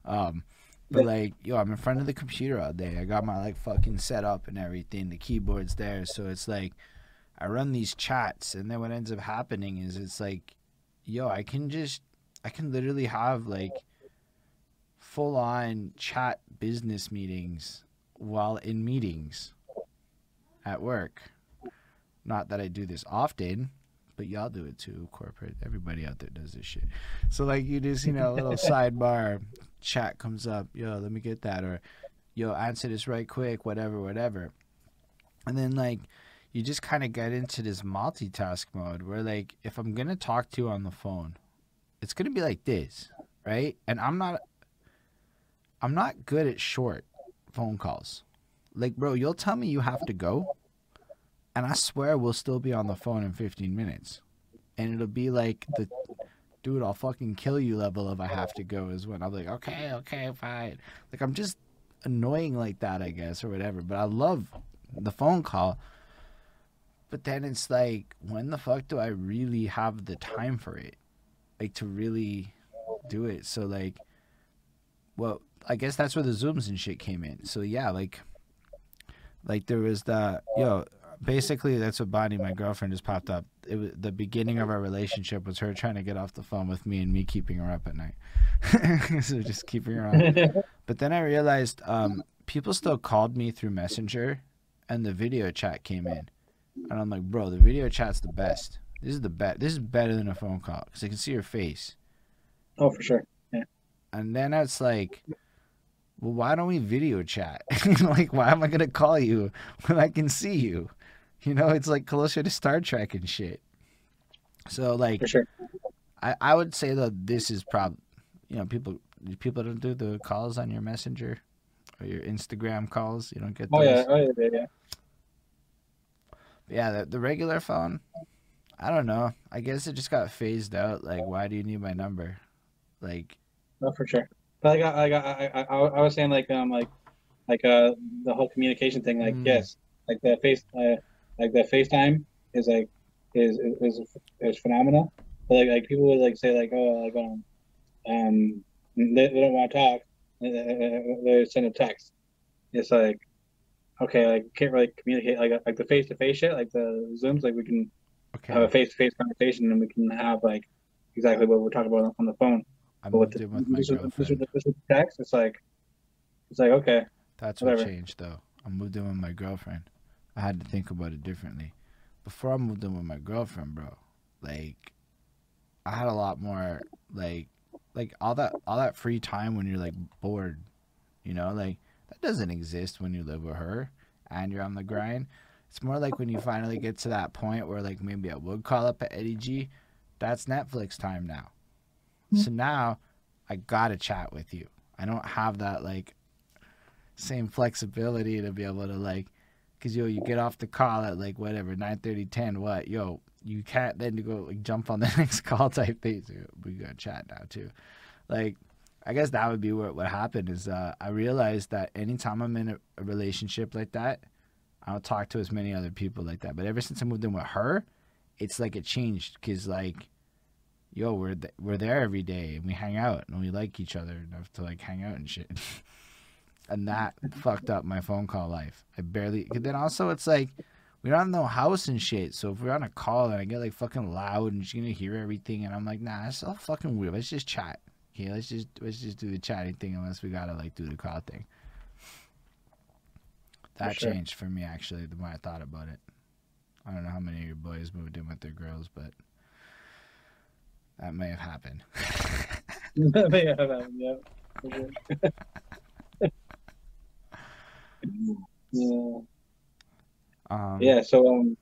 S1: Um, but like, yo, I'm in front of the computer all day. I got my like fucking setup and everything. The keyboard's there, so it's like I run these chats, and then what ends up happening is it's like, yo, I can just I can literally have like full on chat business meetings while in meetings at work. Not that I do this often, but y'all do it too, corporate. Everybody out there does this shit. So like you just, you know, a little (laughs) sidebar chat comes up, yo, let me get that or yo, answer this right quick, whatever, whatever. And then like you just kind of get into this multitask mode where like if I'm going to talk to you on the phone, it's going to be like this, right? And I'm not I'm not good at short phone calls. Like, bro, you'll tell me you have to go, and I swear we'll still be on the phone in 15 minutes. And it'll be like the dude, I'll fucking kill you level of I have to go is when I'm like, okay, okay, fine. Like, I'm just annoying like that, I guess, or whatever. But I love the phone call. But then it's like, when the fuck do I really have the time for it? Like, to really do it. So, like, well, I guess that's where the zooms and shit came in. So yeah, like, like there was the yo. Basically, that's what Bonnie, my girlfriend, just popped up. It was the beginning of our relationship was her trying to get off the phone with me and me keeping her up at night. (laughs) so just keeping her on. (laughs) But then I realized um, people still called me through Messenger, and the video chat came in, and I'm like, bro, the video chat's the best. This is the best. This is better than a phone call because I can see your face.
S2: oh, for sure. Yeah.
S1: And then it's like, well, why don't we video chat? (laughs) like, why am I gonna call you when I can see you? (laughs) You know, it's like closer to Star Trek and shit. So like,
S2: sure.
S1: I, I would say that this is prob, you know, people people don't do the calls on your messenger or your Instagram calls. You don't get
S2: Oh yeah. Oh yeah. Yeah. yeah.
S1: yeah, the, the regular phone. I don't know. I guess it just got phased out. Like, why do you need my number? Like,
S2: No, for sure. But like, I, got I, I, I, I was saying like, um, like, like, uh, the whole communication thing. Like,
S1: Mm.
S2: yes, like the face, uh, like the FaceTime is like, is is is phenomenal. But like, like people would like say like, oh, like, um, um, they, they don't want to talk. uh, They send a text. It's like, okay, like can't really communicate like like the face to face shit, like the zooms, like we can
S1: okay,
S2: have a face to face conversation and we can have like exactly what we're talking about on the phone.
S1: I
S2: But with the,
S1: with my
S2: this with- this this text, it's like, it's like okay,
S1: That's what changed though. I moved in with my girlfriend. I had to think about it differently. Before I moved in with my girlfriend, bro, like I had a lot more like like all that all that free time when you're like bored, you know, like that doesn't exist when you live with her and you're on the grind. It's more like when you finally get to that point where like maybe I would call up at Eddie G, that's Netflix time now. Mm-hmm. So now I gotta chat with you. I don't have that like same flexibility to be able to like because yo you get off the call at like whatever 9 30, 10 what? Yo you can't then go like jump on the (laughs) next call type thing. So we gotta chat now too. Like i guess that would be what what happened is uh i realized that anytime i'm in a, a relationship like that i'll talk to as many other people like that. But ever since i moved in with her it's like it changed because like yo we're th- we're there every day and we hang out and we like each other enough to like hang out and shit (laughs) and mm. that fucked up my phone call life. I barely. Then also, it's like we don't have no house and shit. So if we're on a call and I get like fucking loud and she's gonna hear everything, and I'm like, nah, that's all fucking weird. Let's just chat. Okay, let's just let's just do the chatting thing unless we gotta like do the call thing. That
S2: sure.
S1: changed for me actually. The more I thought about it, I don't know how many of your boys moved in with their girls, but that may have happened. (laughs) (laughs)
S2: that- yeah, for sure. yeah. (laughs)
S1: Um,
S2: yeah. So um,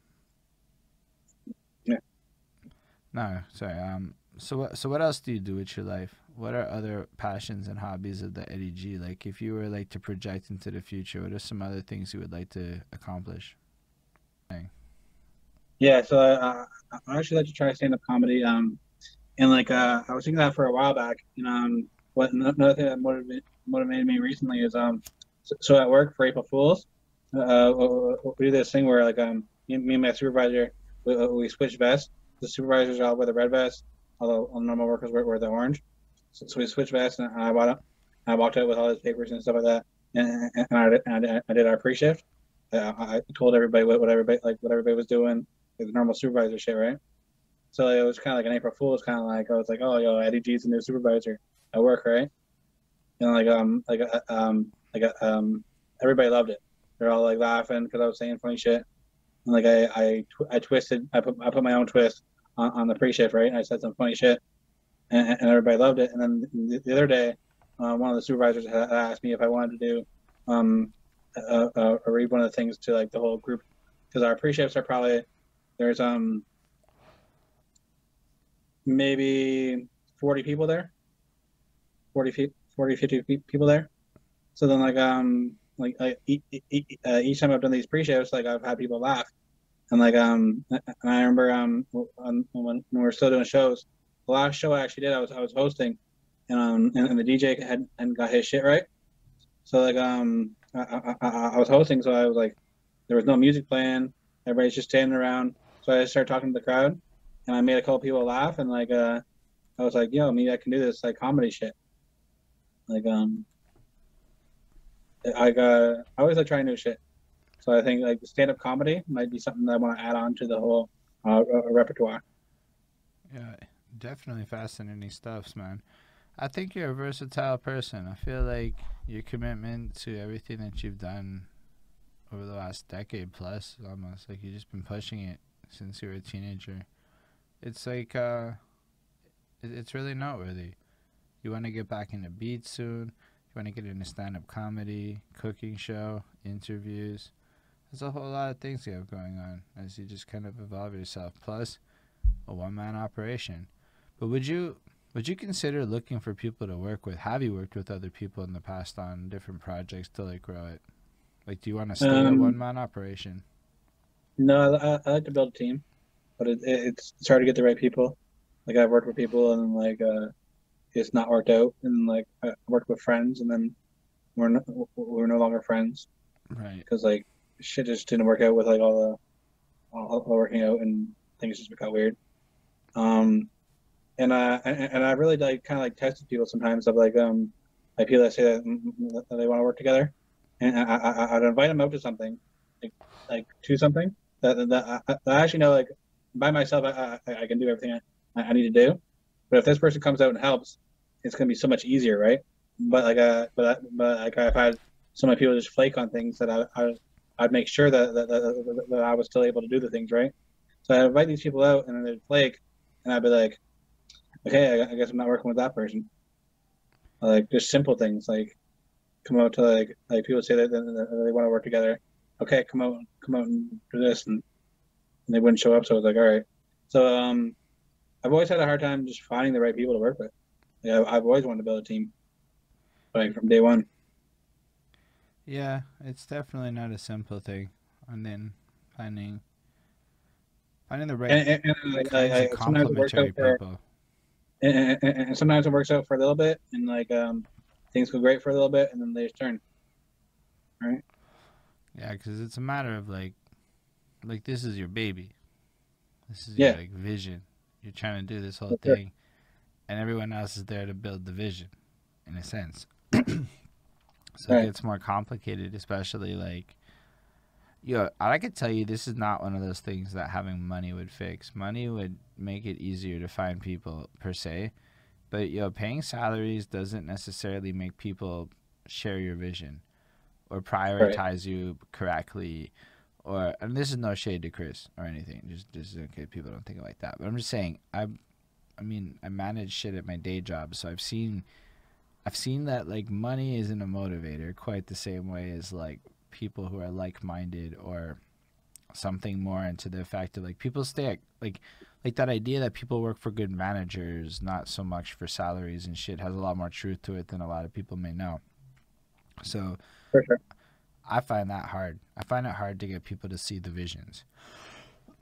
S1: No, sorry. Um. So what? So what else do you do with your life? What are other passions and hobbies of the Eddie G? Like, if you were like to project into the future, what are some other things you would like to accomplish?
S2: yeah. So uh, I actually like to try stand up comedy. Um, and like uh, I was thinking that for a while back. And um, what another thing that motivated motivated me recently is um, so, at work for April Fools, uh, we do this thing where like um, me, and my supervisor we, we switch vests. The supervisors all wear the red vest, although all normal workers wear, wear the orange. So, so we switched vests, and I bought. I walked out with all his papers and stuff like that, and, and, I, did, and I, did our pre-shift. Uh, I told everybody what, what everybody like what everybody was doing, like the normal supervisor shit, right? So it was kind of like an April Fool's, kind of like I was like, oh, yo, Eddie G's the new supervisor at work, right? And like um like uh, um like uh, um everybody loved it. They're all like laughing because I was saying funny shit. And like I I, I twisted, I put I put my own twist on, on the pre-shift, right? And I said some funny shit, and, and everybody loved it. And then the, the other day, uh, one of the supervisors had asked me if I wanted to do um read one of the things to like the whole group because our pre-shifts are probably there's um maybe 40 people there 40 40 50 people there so then like um like, like each, each time i've done these pre-shows like i've had people laugh. And like um and i remember um when, when we were still doing shows the last show i actually did i was i was hosting and um and, and the dj had and got his shit right. So like um I, I, I was hosting so i was like there was no music playing. Everybody's just standing around. So i started talking to the crowd and I made a couple people laugh, and like uh, I was like, yo, maybe I can do this like comedy shit. Like um, I uh, I always like trying new shit. So I think like stand up comedy might be something that I want to add on to the whole uh, repertoire.
S1: Yeah, definitely fascinating stuffs, man. I think you're a versatile person. I feel like your commitment to everything that you've done over the last decade plus, almost like you've just been pushing it since you were a teenager it's like uh, it's really noteworthy. You want to get back into beats soon. You want to get into stand-up comedy, cooking show, interviews. There's a whole lot of things you have going on as you just kind of evolve yourself. Plus, a one-man operation. But would you would you consider looking for people to work with? Have you worked with other people in the past on different projects to like grow it? Like, do you want to stay um, a one-man operation?
S2: No, I, I like to build a team but it, it, it's it's hard to get the right people. Like I've worked with people and like uh, it's not worked out, and like I worked with friends, and then we're no, we're no longer friends,
S1: right?
S2: Because like shit just didn't work out with like all the all, all working out, and things just got weird. Um, and uh, and, and I really like kind of like tested people sometimes of like um like people that say that, that they want to work together, and I, I I'd invite them out to something, like like to something that that I, I actually know like by myself, I, I, I can do everything I, I, need to do. But if this person comes out and helps, it's going to be so much easier, right? But like, uh, but but like I've had so many people just flake on things that I, I I'd make sure that that, that that I was still able to do the things right. So I invite these people out, and then they'd flake, and I'd be like, okay, I, I guess I'm not working with that person. Like just simple things like come out to like like people say that, that they want to work together. Okay, come out, come out and do this, and and they wouldn't show up. So I was like, all right. So um, I've always had a hard time just finding the right people to work with. Yeah, I've always wanted to build a team, like from day one.
S1: Yeah, it's definitely not a simple thing, and then finding finding the right and, and, and like, I, I,
S2: complementary for, people. And, and, sometimes it works out for a little bit, and like um, things go great for a little bit, and then they just turn. Right.
S1: Yeah, because it's a matter of like like this is your baby. This is yeah. your like vision. You're trying to do this whole thing, and everyone else is there to build the vision, in a sense. (clears throat) so right. it gets more complicated, especially like. Yo, I could tell you this is not one of those things that having money would fix. Money would make it easier to find people per se, but yo, paying salaries doesn't necessarily make people share your vision or prioritize right. you correctly or and this is no shade to Chris or anything. Just just case people don't think it like that. But I'm just saying I I mean I manage shit at my day job, so I've seen I've seen that like money isn't a motivator quite the same way as like people who are like minded or something more into the fact of like people stay at, like like that idea that people work for good managers, not so much for salaries and shit, has a lot more truth to it than a lot of people may know. So,
S2: sure.
S1: I find that hard. I find it hard to get people to see the visions, (coughs)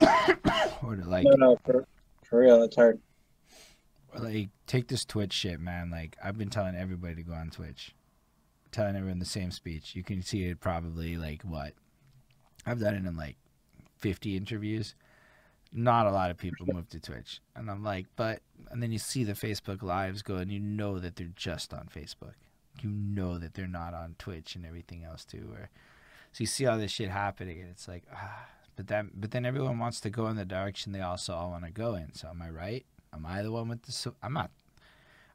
S1: or to like,
S2: No, no, for, for real, it's hard.
S1: like take this Twitch shit, man. Like I've been telling everybody to go on Twitch, telling everyone the same speech. You can see it probably like what I've done it in like 50 interviews. Not a lot of people move to Twitch, and I'm like, but and then you see the Facebook lives go, and you know that they're just on Facebook. You know that they're not on Twitch and everything else too. Or so you see all this shit happening, and it's like, ah. But then, but then everyone wants to go in the direction they also all want to go in. So am I right? Am I the one with the? I'm not.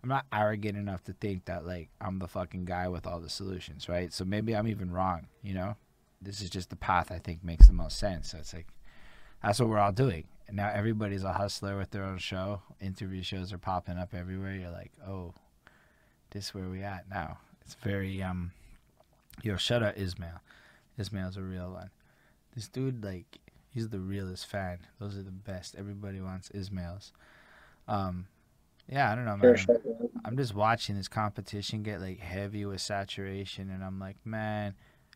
S1: I'm not arrogant enough to think that like I'm the fucking guy with all the solutions, right? So maybe I'm even wrong. You know, this is just the path I think makes the most sense. So it's like that's what we're all doing. And now everybody's a hustler with their own show. Interview shows are popping up everywhere. You're like, oh, this where we at now. It's very um. Yo, shout out Ismail. Ismail's a real one. This dude, like, he's the realest fan. Those are the best. Everybody wants Ismails. Um, yeah, I don't know, man.
S2: Sure.
S1: I'm just watching this competition get like heavy with saturation, and I'm like, man,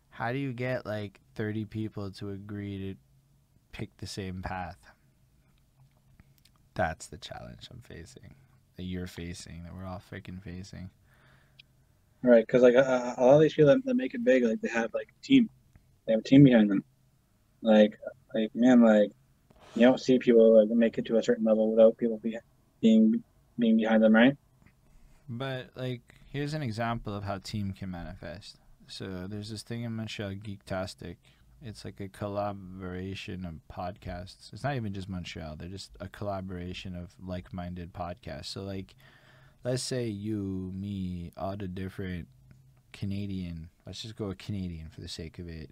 S1: how do you get like 30 people to agree to pick the same path? That's the challenge I'm facing, that you're facing, that we're all freaking facing.
S2: Right, because like uh, a lot of these people that, that make it big, like they have like a team, they have a team behind them. Like, like man, like you don't see people like make it to a certain level without people be, being being behind them, right?
S1: But like, here's an example of how team can manifest. So there's this thing in Montreal, Geektastic. It's like a collaboration of podcasts. It's not even just Montreal. They're just a collaboration of like-minded podcasts. So like, let's say you, me, all the different Canadian. Let's just go with Canadian for the sake of it.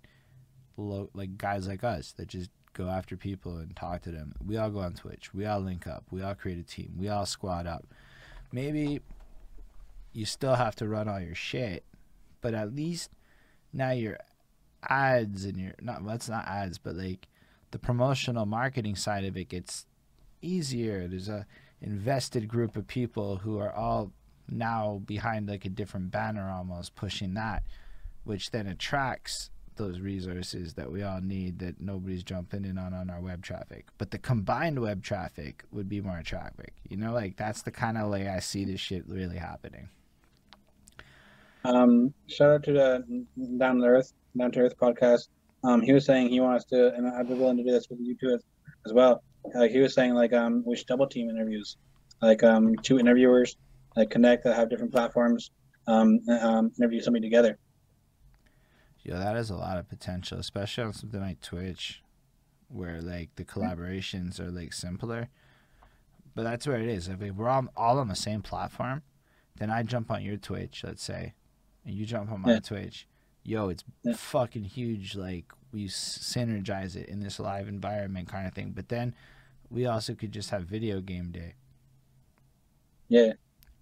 S1: Lo- like guys like us that just go after people and talk to them. We all go on Twitch. We all link up. We all create a team. We all squad up. Maybe you still have to run all your shit, but at least now your ads and your not well, it's not ads, but like the promotional marketing side of it gets easier. There's a invested group of people who are all now behind like a different banner almost pushing that, which then attracts those resources that we all need that nobody's jumping in on on our web traffic. But the combined web traffic would be more traffic. You know, like that's the kind of way I see this shit really happening.
S2: Um, shout out to the Down to Earth, Down to Earth podcast. Um, he was saying he wants to, and I'd be willing to do this with you too as, as well. Like he was saying, like um, we should double team interviews, like um, two interviewers, like connect that have different platforms, um, um, interview somebody together.
S1: Yeah, that has a lot of potential, especially on something like Twitch, where like the collaborations are like simpler. But that's where it is. If we're all, all on the same platform, then I jump on your Twitch, let's say, and you jump on my
S2: Yeah.
S1: Twitch. Yo, it's
S2: Yeah.
S1: fucking huge. Like we synergize it in this live environment kind of thing. But then we also could just have video game day
S2: Yeah,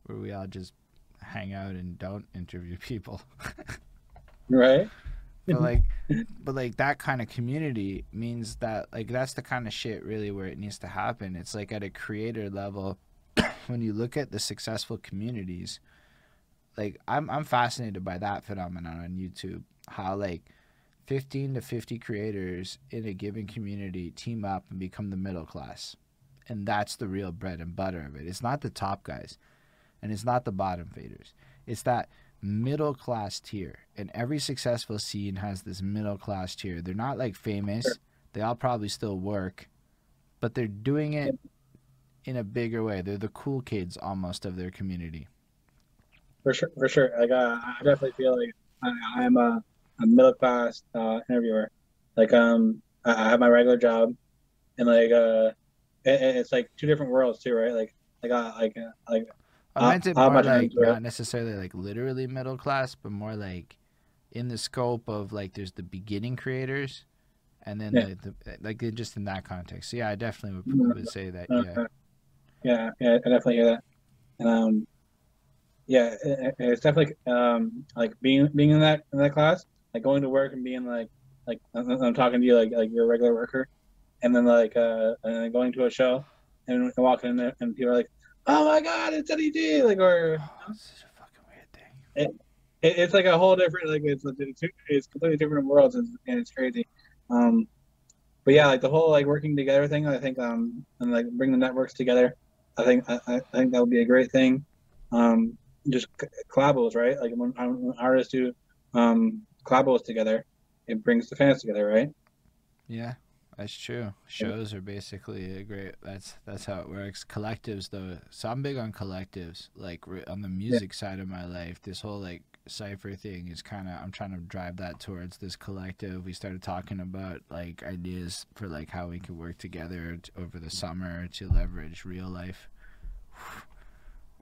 S1: where we all just hang out and don't interview people. (laughs)
S2: right.
S1: but like (laughs) but like that kind of community means that like that's the kind of shit really where it needs to happen it's like at a creator level (coughs) when you look at the successful communities like i'm i'm fascinated by that phenomenon on youtube how like 15 to 50 creators in a given community team up and become the middle class. And that's the real bread and butter of it. It's not the top guys and it's not the bottom faders. It's that middle class tier. And every successful scene has this middle class tier. They're not like famous. They all probably still work but they're doing it in a bigger way. They're the cool kids almost of their community.
S2: For sure, for sure. Like uh, I definitely feel like I, I'm a, a middle class uh, interviewer. Like um, I, I have my regular job, and like uh, it, it's like two different worlds too, right? Like like uh, like uh, like
S1: i meant it more like not necessarily like literally middle class but more like in the scope of like there's the beginning creators and then
S2: Yeah.
S1: the, the like just in that context so yeah i definitely would,
S2: Mhm.
S1: would say that
S2: uh,
S1: yeah
S2: yeah, yeah, I definitely hear that. And um, yeah, it- it's definitely um like being being in that in that class, like going to work and being like like I'm talking to you like like you're a regular worker, and then like uh and then going to a show and walking in there and people are like, oh my god, it's Eddie G, like or
S1: Oh, it's such a fucking weird thing.
S2: it, it's like a whole different like it's it's, completely different worlds and, and it's crazy. Um, but yeah, like the whole like working together thing, I think um and like bring the networks together. I think I, I think that would be a great thing. Um, just collabos, right? Like when, when artists do um collabos together, it brings the fans together, right?
S1: Yeah, that's true. Shows are basically a great. That's that's how it works. Collectives, though, so I'm big on collectives. Like on the music side of my life, this whole like cipher thing is kind of. I'm trying to drive that towards this collective. We started talking about like ideas for like how we could work together over the summer to leverage real life. (sighs)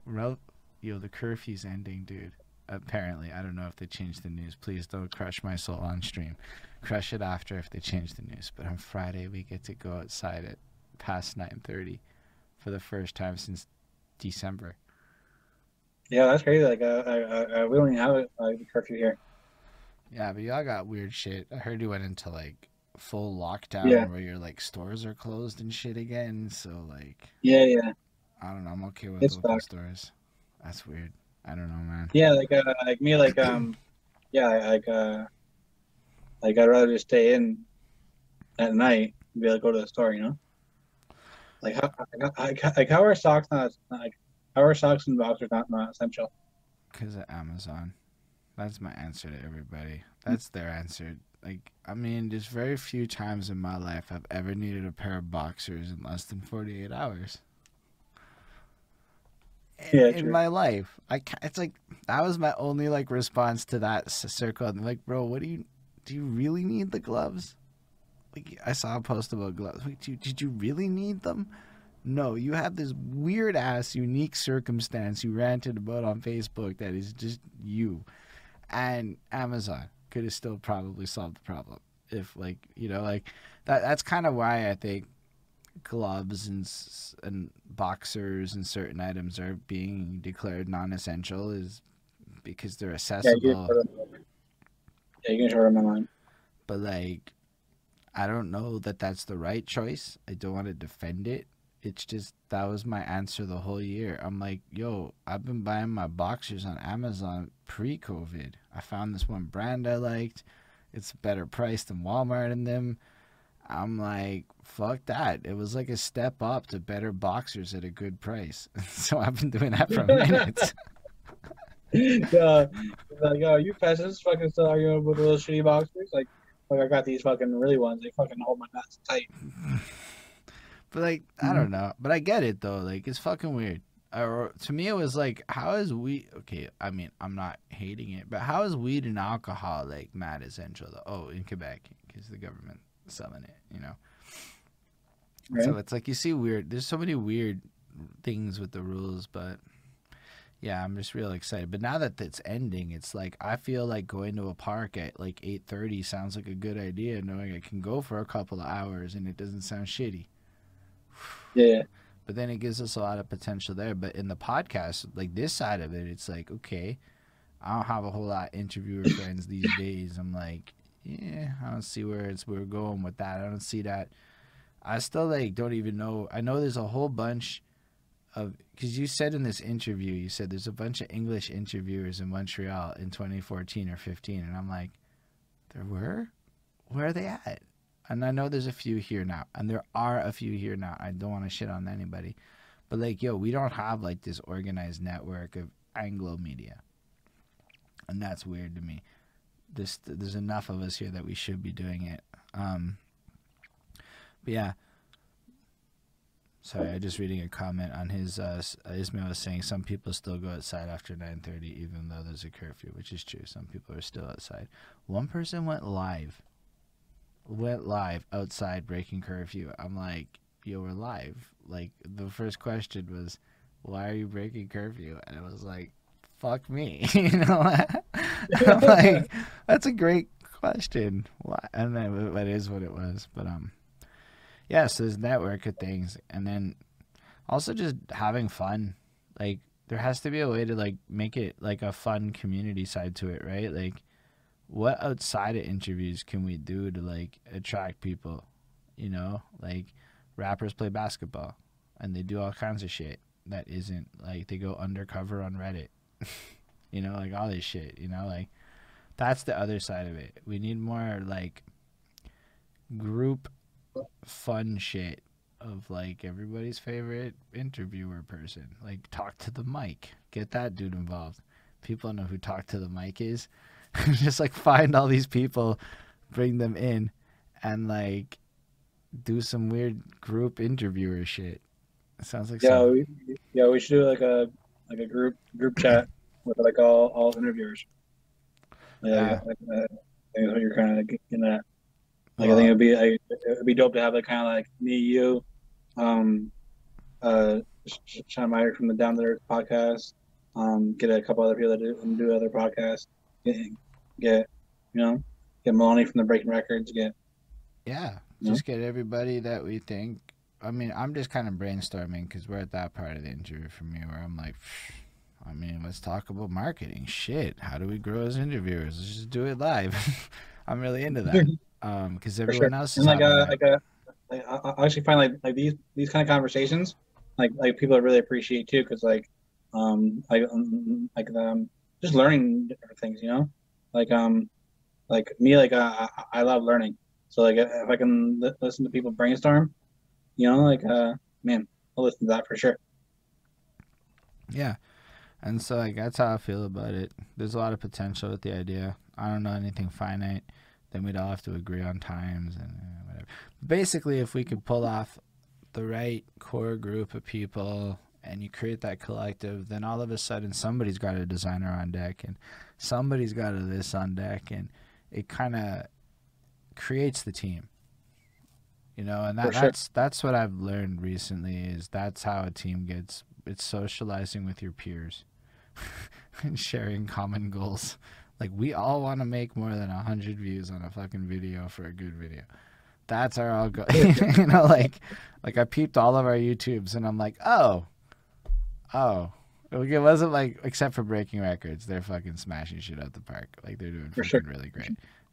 S1: Rel- Yo, the curfew's ending, dude. Apparently, I don't know if they changed the news. Please don't crush my soul on stream crush it after if they change the news. But on Friday we get to go outside at past nine thirty for the first time since December.
S2: Yeah, that's crazy. Like uh, I, I, I we don't even have a curfew here.
S1: Yeah, but y'all got weird shit. I heard you went into like full lockdown
S2: Yeah.
S1: where your like stores are closed and shit again. So like
S2: Yeah, yeah,
S1: I don't know. I'm okay with
S2: It's
S1: stores. That's weird. I don't know, man.
S2: yeah. Like uh, like me, like um, yeah, like uh, like I'd rather just stay in at night and be able to go to the store, you know. Like how like, like how are socks not like how are socks and boxers not not essential?
S1: Because of Amazon. That's my answer to everybody. That's their answer. Like, I mean, there's very few times in my life I've ever needed a pair of boxers in less than 48 hours. In,
S2: Yeah,
S1: in my life, I it's like that was my only like response to that circle. I'm like, bro, what do you do? You really need the gloves? Like, I saw a post about gloves. Like, do, did you really need them? No, you have this weird ass unique circumstance you ranted about on Facebook that is just you. And Amazon could have still probably solved the problem if like, you know, like that that's kind of why I think gloves and and boxers and certain items are being declared non-essential is because they're accessible
S2: you can short them. Yeah, you can short them online.
S1: but like I don't know that that's the right choice. I don't want to defend it. It's just that was my answer the whole year. I'm like, yo, I've been buying my boxers on Amazon pre-COVID. I found this one brand I liked. It's better priced than Walmart in them. I'm like, fuck that. It was like a step up to better boxers at a good price. (laughs) so I've been doing that for a minute. (laughs) (laughs)
S2: yeah, like, oh, you peasants fucking still arguing with those shitty boxers? Like, like I got these fucking really ones. They fucking hold my nuts tight. (sighs)
S1: But like, I mm-hmm. don't know. But I get it though. Like, it's fucking weird. Or to me, it was like, how is weed? Okay, I mean, I'm not hating it, but how is weed and alcohol like mad essential? Though? Oh, in Quebec, because the government selling it. You know. So it's like you see weird. There's so many weird things with the rules, but yeah, I'm just real excited. But now that it's ending, it's like I feel like going to a park at like 8:30 sounds like a good idea, knowing I can go for a couple of hours and it doesn't sound shitty.
S2: Yeah, yeah.
S1: But then it gives us a lot of potential there. But in the podcast, like this side of it, it's like okay, I don't have a whole lot of interviewer friends these days. I'm like, yeah, I don't see where it's we're going with that. I don't see that. I still like don't even know. I know there's a whole bunch of because you said in this interview, you said there's a bunch of English interviewers in Montreal in 2014 or 15, and I'm like, there were, where are they at? And I know there's a few here now, and there are a few here now. I don't want to shit on anybody, but like, yo, we don't have like this organized network of Anglo media, and that's weird to me. This there's enough of us here that we should be doing it. Um, but yeah. Sorry, I just reading a comment on his. Uh, uh, Ismail was saying some people still go outside after 9:30, even though there's a curfew, which is true. Some people are still outside. One person went live. Went live outside breaking curfew. I'm like, yo, we're live. Like the first question was, why are you breaking curfew? And it was like, fuck me. (laughs) you know, (laughs) like, that's a great question. Why? And then that is what it was. But um, yeah. So there's network of things, and then also just having fun. Like there has to be a way to like make it like a fun community side to it, right? Like what outside of interviews can we do to like attract people? You know, like rappers play basketball and they do all kinds of shit that isn't like they go undercover on Reddit. (laughs) you know, like all this shit, you know, like that's the other side of it. We need more like group fun shit of like everybody's favorite interviewer person. Like talk to the mic. Get that dude involved. People know who talk to the mic is. (laughs) Just like find all these people, bring them in and like do some weird group interviewer shit. It sounds like
S2: Yeah,
S1: some-
S2: we, yeah, we should do like a like a group group chat with like all all interviewers. Yeah, like, uh, I think that's what you're kind of getting at. Like I think it'd be like, it'd be dope to have like kind of like me, you, um, uh, Sean Meyer from the Down to Earth podcast. Um, get a couple other people that do, do other podcasts. Get, get you know, get Maloney from the Breaking Records. Get
S1: Yeah, just get everybody that we think. I mean, I'm just kind of brainstorming because we're at that part of the interview for me where I'm like, "Psh, I mean, let's talk about marketing. Shit, how do we grow as interviewers? Let's just do it live. (laughs) I'm really into that (laughs) um, because
S2: For
S1: everyone
S2: sure.
S1: else is
S2: and like a like a like, I, I actually find like like these these kind of conversations like like people really appreciate too because like um like um, like um just learning different things you know like um like me like uh, I, I love learning so like if I can li- listen to people brainstorm you know like uh man I'll listen to that for sure
S1: Yeah. And so like that's how I feel about it. There's a lot of potential with the idea. I don't know anything finite. Then we'd all have to agree on times and uh, whatever. Basically, if we could pull off the right core group of people and you create that collective, then all of a sudden somebody's got a designer on deck and somebody's got a this on deck and it kind of creates the team. You know, and that,
S2: sure.
S1: that's that's what I've learned recently is that's how a team gets it's socializing with your peers (laughs) and sharing common goals. Like we all want to make more than a hundred views on a fucking video for a good video. That's our all goal. (laughs) (laughs) you know, like like I peeped all of our YouTubes and I'm like, oh, oh. It wasn't like except for breaking records, they're fucking smashing shit out the park. Like they're doing fucking
S2: sure.
S1: really great.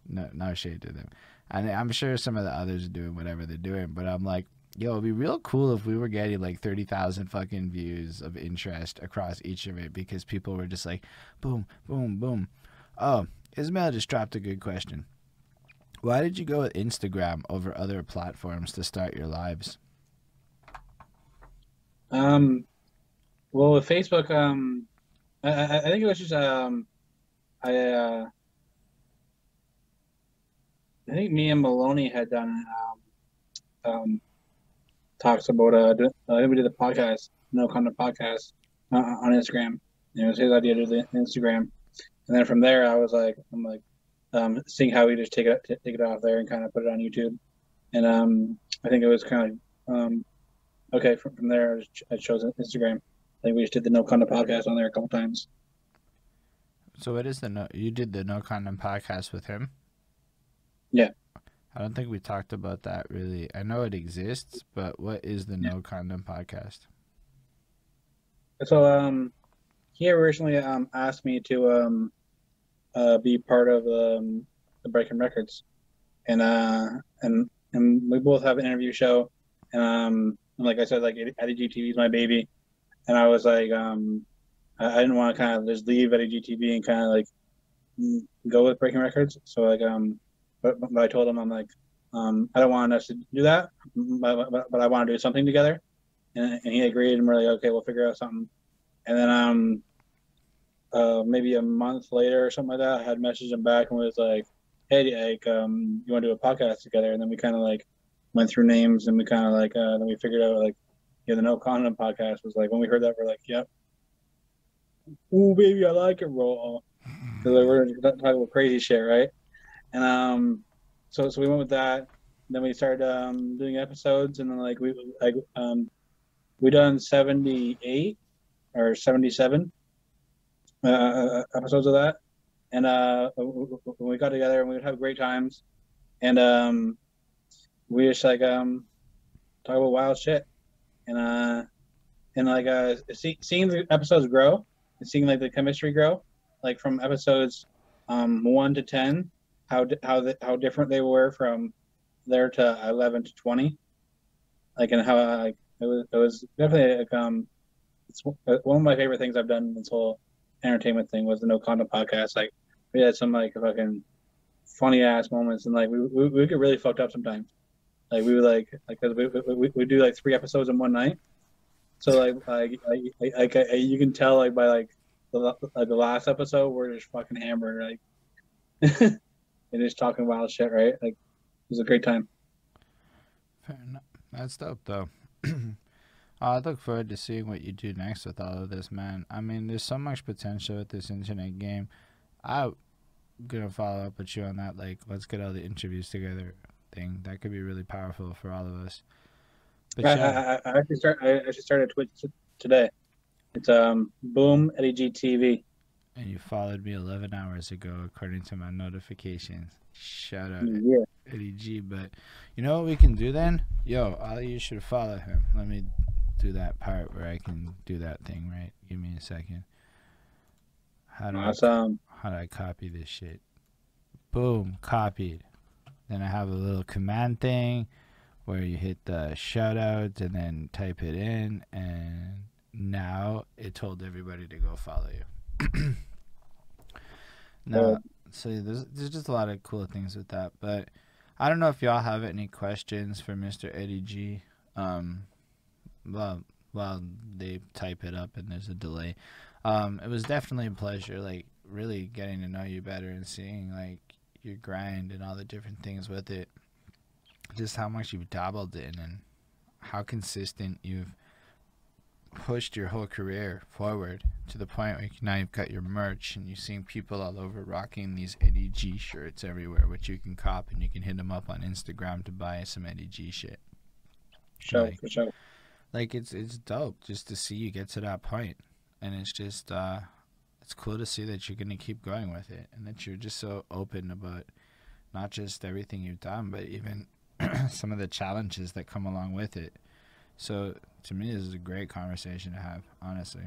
S1: No, no shade to them. And I'm sure some of the others are doing whatever they're doing, but I'm like, yo, it'd be real cool if we were getting like 30,000 fucking views of interest across each of it because people were just like, boom, boom, boom. Oh, Ismail just dropped a good question. Why did you go with Instagram over other platforms to start your lives?
S2: Um, well, with Facebook, um, I, I, I think it was just um, I uh, I think me and Maloney had done um, um talks about uh, do- uh we did the podcast, no condom podcast uh, on Instagram. And it was his idea to do the Instagram, and then from there I was like, I'm like, um, seeing how we just take it take it off there and kind of put it on YouTube, and um, I think it was kind of um, okay. From, from there, I, just, I chose Instagram. I think we just did the No Condom podcast on there a couple times.
S1: So what is the no? You did the no condom podcast with him.
S2: Yeah.
S1: I don't think we talked about that really. I know it exists, but what is the no condom podcast?
S2: So um, he originally um asked me to um uh be part of um the Breaking Records, and uh and and we both have an interview show, and um and like I said like Eddie GTV is my baby, and I was like um I, I didn't want to kind of just leave Eddie GTV and kind of like go with Breaking Records, so like um but, but I told him I'm like um I don't want us to do that, but but, but I want to do something together, and, and he agreed, and we're like okay we'll figure out something. And then um uh maybe a month later or something like that, I had messaged him back and was like, Hey, like um you wanna do a podcast together? And then we kinda like went through names and we kinda like uh then we figured out like yeah, the No Condom podcast was like when we heard that we're like, Yep. Ooh baby, I like it raw. Because like, we're talking about crazy shit, right? And um so so we went with that. Then we started um doing episodes and then like we like um we done seventy eight or 77 uh, episodes of that. And uh, we got together and we would have great times. And um, we just like um, talk about wild shit. And uh, and like uh, see, seeing the episodes grow and seeing like the chemistry grow, like from episodes um, one to ten, how how the, how different they were from there to eleven to twenty, like and how like it was it was definitely like um, it's one of my favorite things I've done this whole entertainment thing was the No Condom podcast. Like we had some like fucking funny ass moments and like we we, we get really fucked up sometimes. Like we would like like 'cause we, we, we, do like three episodes in one night. So like like like, like, like you can tell like by like the like the last episode we're just fucking hammered like (laughs) and just talking wild shit right like it was a great time.
S1: Fair enough. That's dope, though. (clears throat) I look forward to seeing what you do next with all of this, man. I mean, there's so much potential with this internet game. I'm gonna follow up with you on that. Like, let's get all the interviews together thing. That could be really powerful for all of us. But
S2: I,
S1: yeah,
S2: I, I actually start I actually started Twitch today. It's um Boom Eddie G TV.
S1: And you followed me 11 hours ago, according to my notifications. Shout out
S2: Yeah.
S1: Eddie G. But you know what we can do then? Yo, all you should follow him. Let me do that part where I can do that thing, right? Give me a second. How do I
S2: um,
S1: how do I copy this shit? Boom, copied. Then I have a little command thing where you hit the shout out and then type it in and now it told everybody to go follow you. (clears throat) now
S2: Cool.
S1: so there's there's just a lot of cool things with that. But I don't know if y'all have any questions for Mr. Eddie G. Um well while they type it up and there's a delay. Um, it was definitely a pleasure, like really getting to know you better and seeing like your grind and all the different things with it. Just how much you've dabbled in and how consistent you've pushed your whole career forward to the point where now you've got your merch and you're seeing people all over rocking these Eddie G shirts everywhere, which you can cop and you can hit them up on Instagram to buy some Eddie G shit
S2: Show
S1: Like-
S2: for sure.
S1: like it's it's dope just to see you get to that point and it's just uh it's cool to see that you're gonna keep going with it and that you're just so open about not just everything you've done but even (clears throat) some of the challenges that come along with it so to me this is a great conversation to have honestly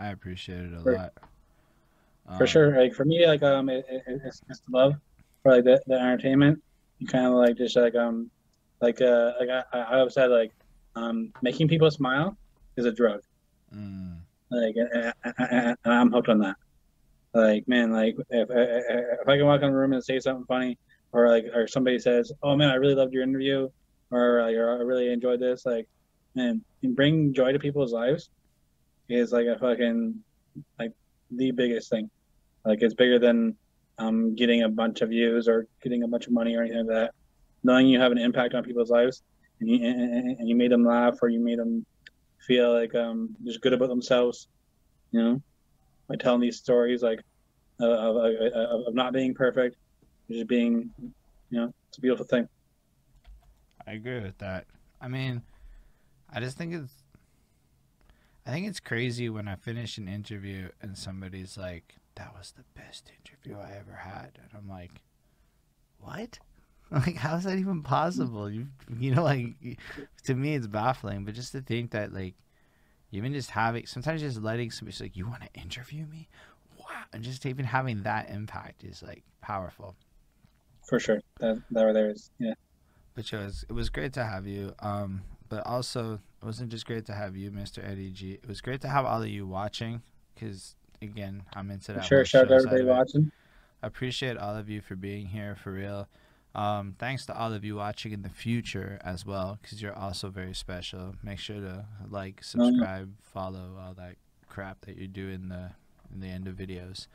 S1: i appreciate it a
S2: For-
S1: lot
S2: For
S1: Um,
S2: sure. Like for me, like um, it, it, it's it's the love for like the, the entertainment. You kind of like just like um, like uh, like I, I always said like um, making people smile is a drug.
S1: mm,
S2: Like, I'm hooked on that. Like, man, like if if I can walk in the room and say something funny, or like, or somebody says, "Oh man, I really loved your interview," or like, or, I really enjoyed this, like, man, and bring joy to people's lives is like a fucking like the biggest thing. Like, it's bigger than um getting a bunch of views or getting a bunch of money or anything like that. Knowing you have an impact on people's lives and you and, and you made them laugh or you made them feel like um just good about themselves, you know, by telling these stories like of, of, of not being perfect, just being, you know, it's a beautiful thing.
S1: I agree with that. I mean, I just think it's I think it's crazy when I finish an interview and somebody's like, "That was the best interview I ever had," and I'm like, "What? (laughs) Like, how is that even possible?" You, you know, like to me, it's baffling. But just to think that, like, even just having sometimes just letting somebody say, like, "You want to interview me?" Wow, and just even having that impact is like powerful.
S2: For sure. That that there is yeah.
S1: But it was it was great to have you. Um, but also it wasn't just great to have you, Mr. Eddie G. It was great to have all of you watching, because again, I'm into that.
S2: sure. Shout out to everybody watching.
S1: I appreciate all of you for being here for real. Um, thanks to all of you watching in the future as well, because you're also very special. Make sure to like,
S2: yeah.
S1: subscribe, follow, all that crap that you do in the in the end of videos.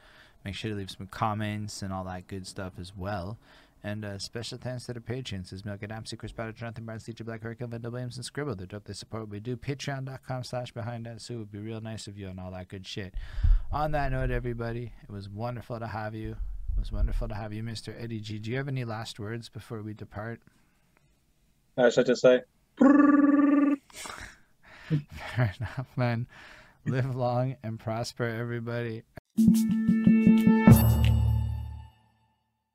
S1: Make sure to leave some comments and all that good stuff as well. And uh, special thanks to the patrons. There's Milk and Chris Potter, Jonathan Barnes, Teacher Black, Hurricane, Vendel Williams, and Scribble. They're dope. They support what we do. Patreon.com slash behind that suit would be real nice of you and all that good shit. On that note, everybody, it was wonderful to have you. It was wonderful to have you, Mr. Eddie G. Do you have any last words before we depart?
S2: I should just say. (laughs)
S1: Fair enough, man. Live long and prosper, everybody.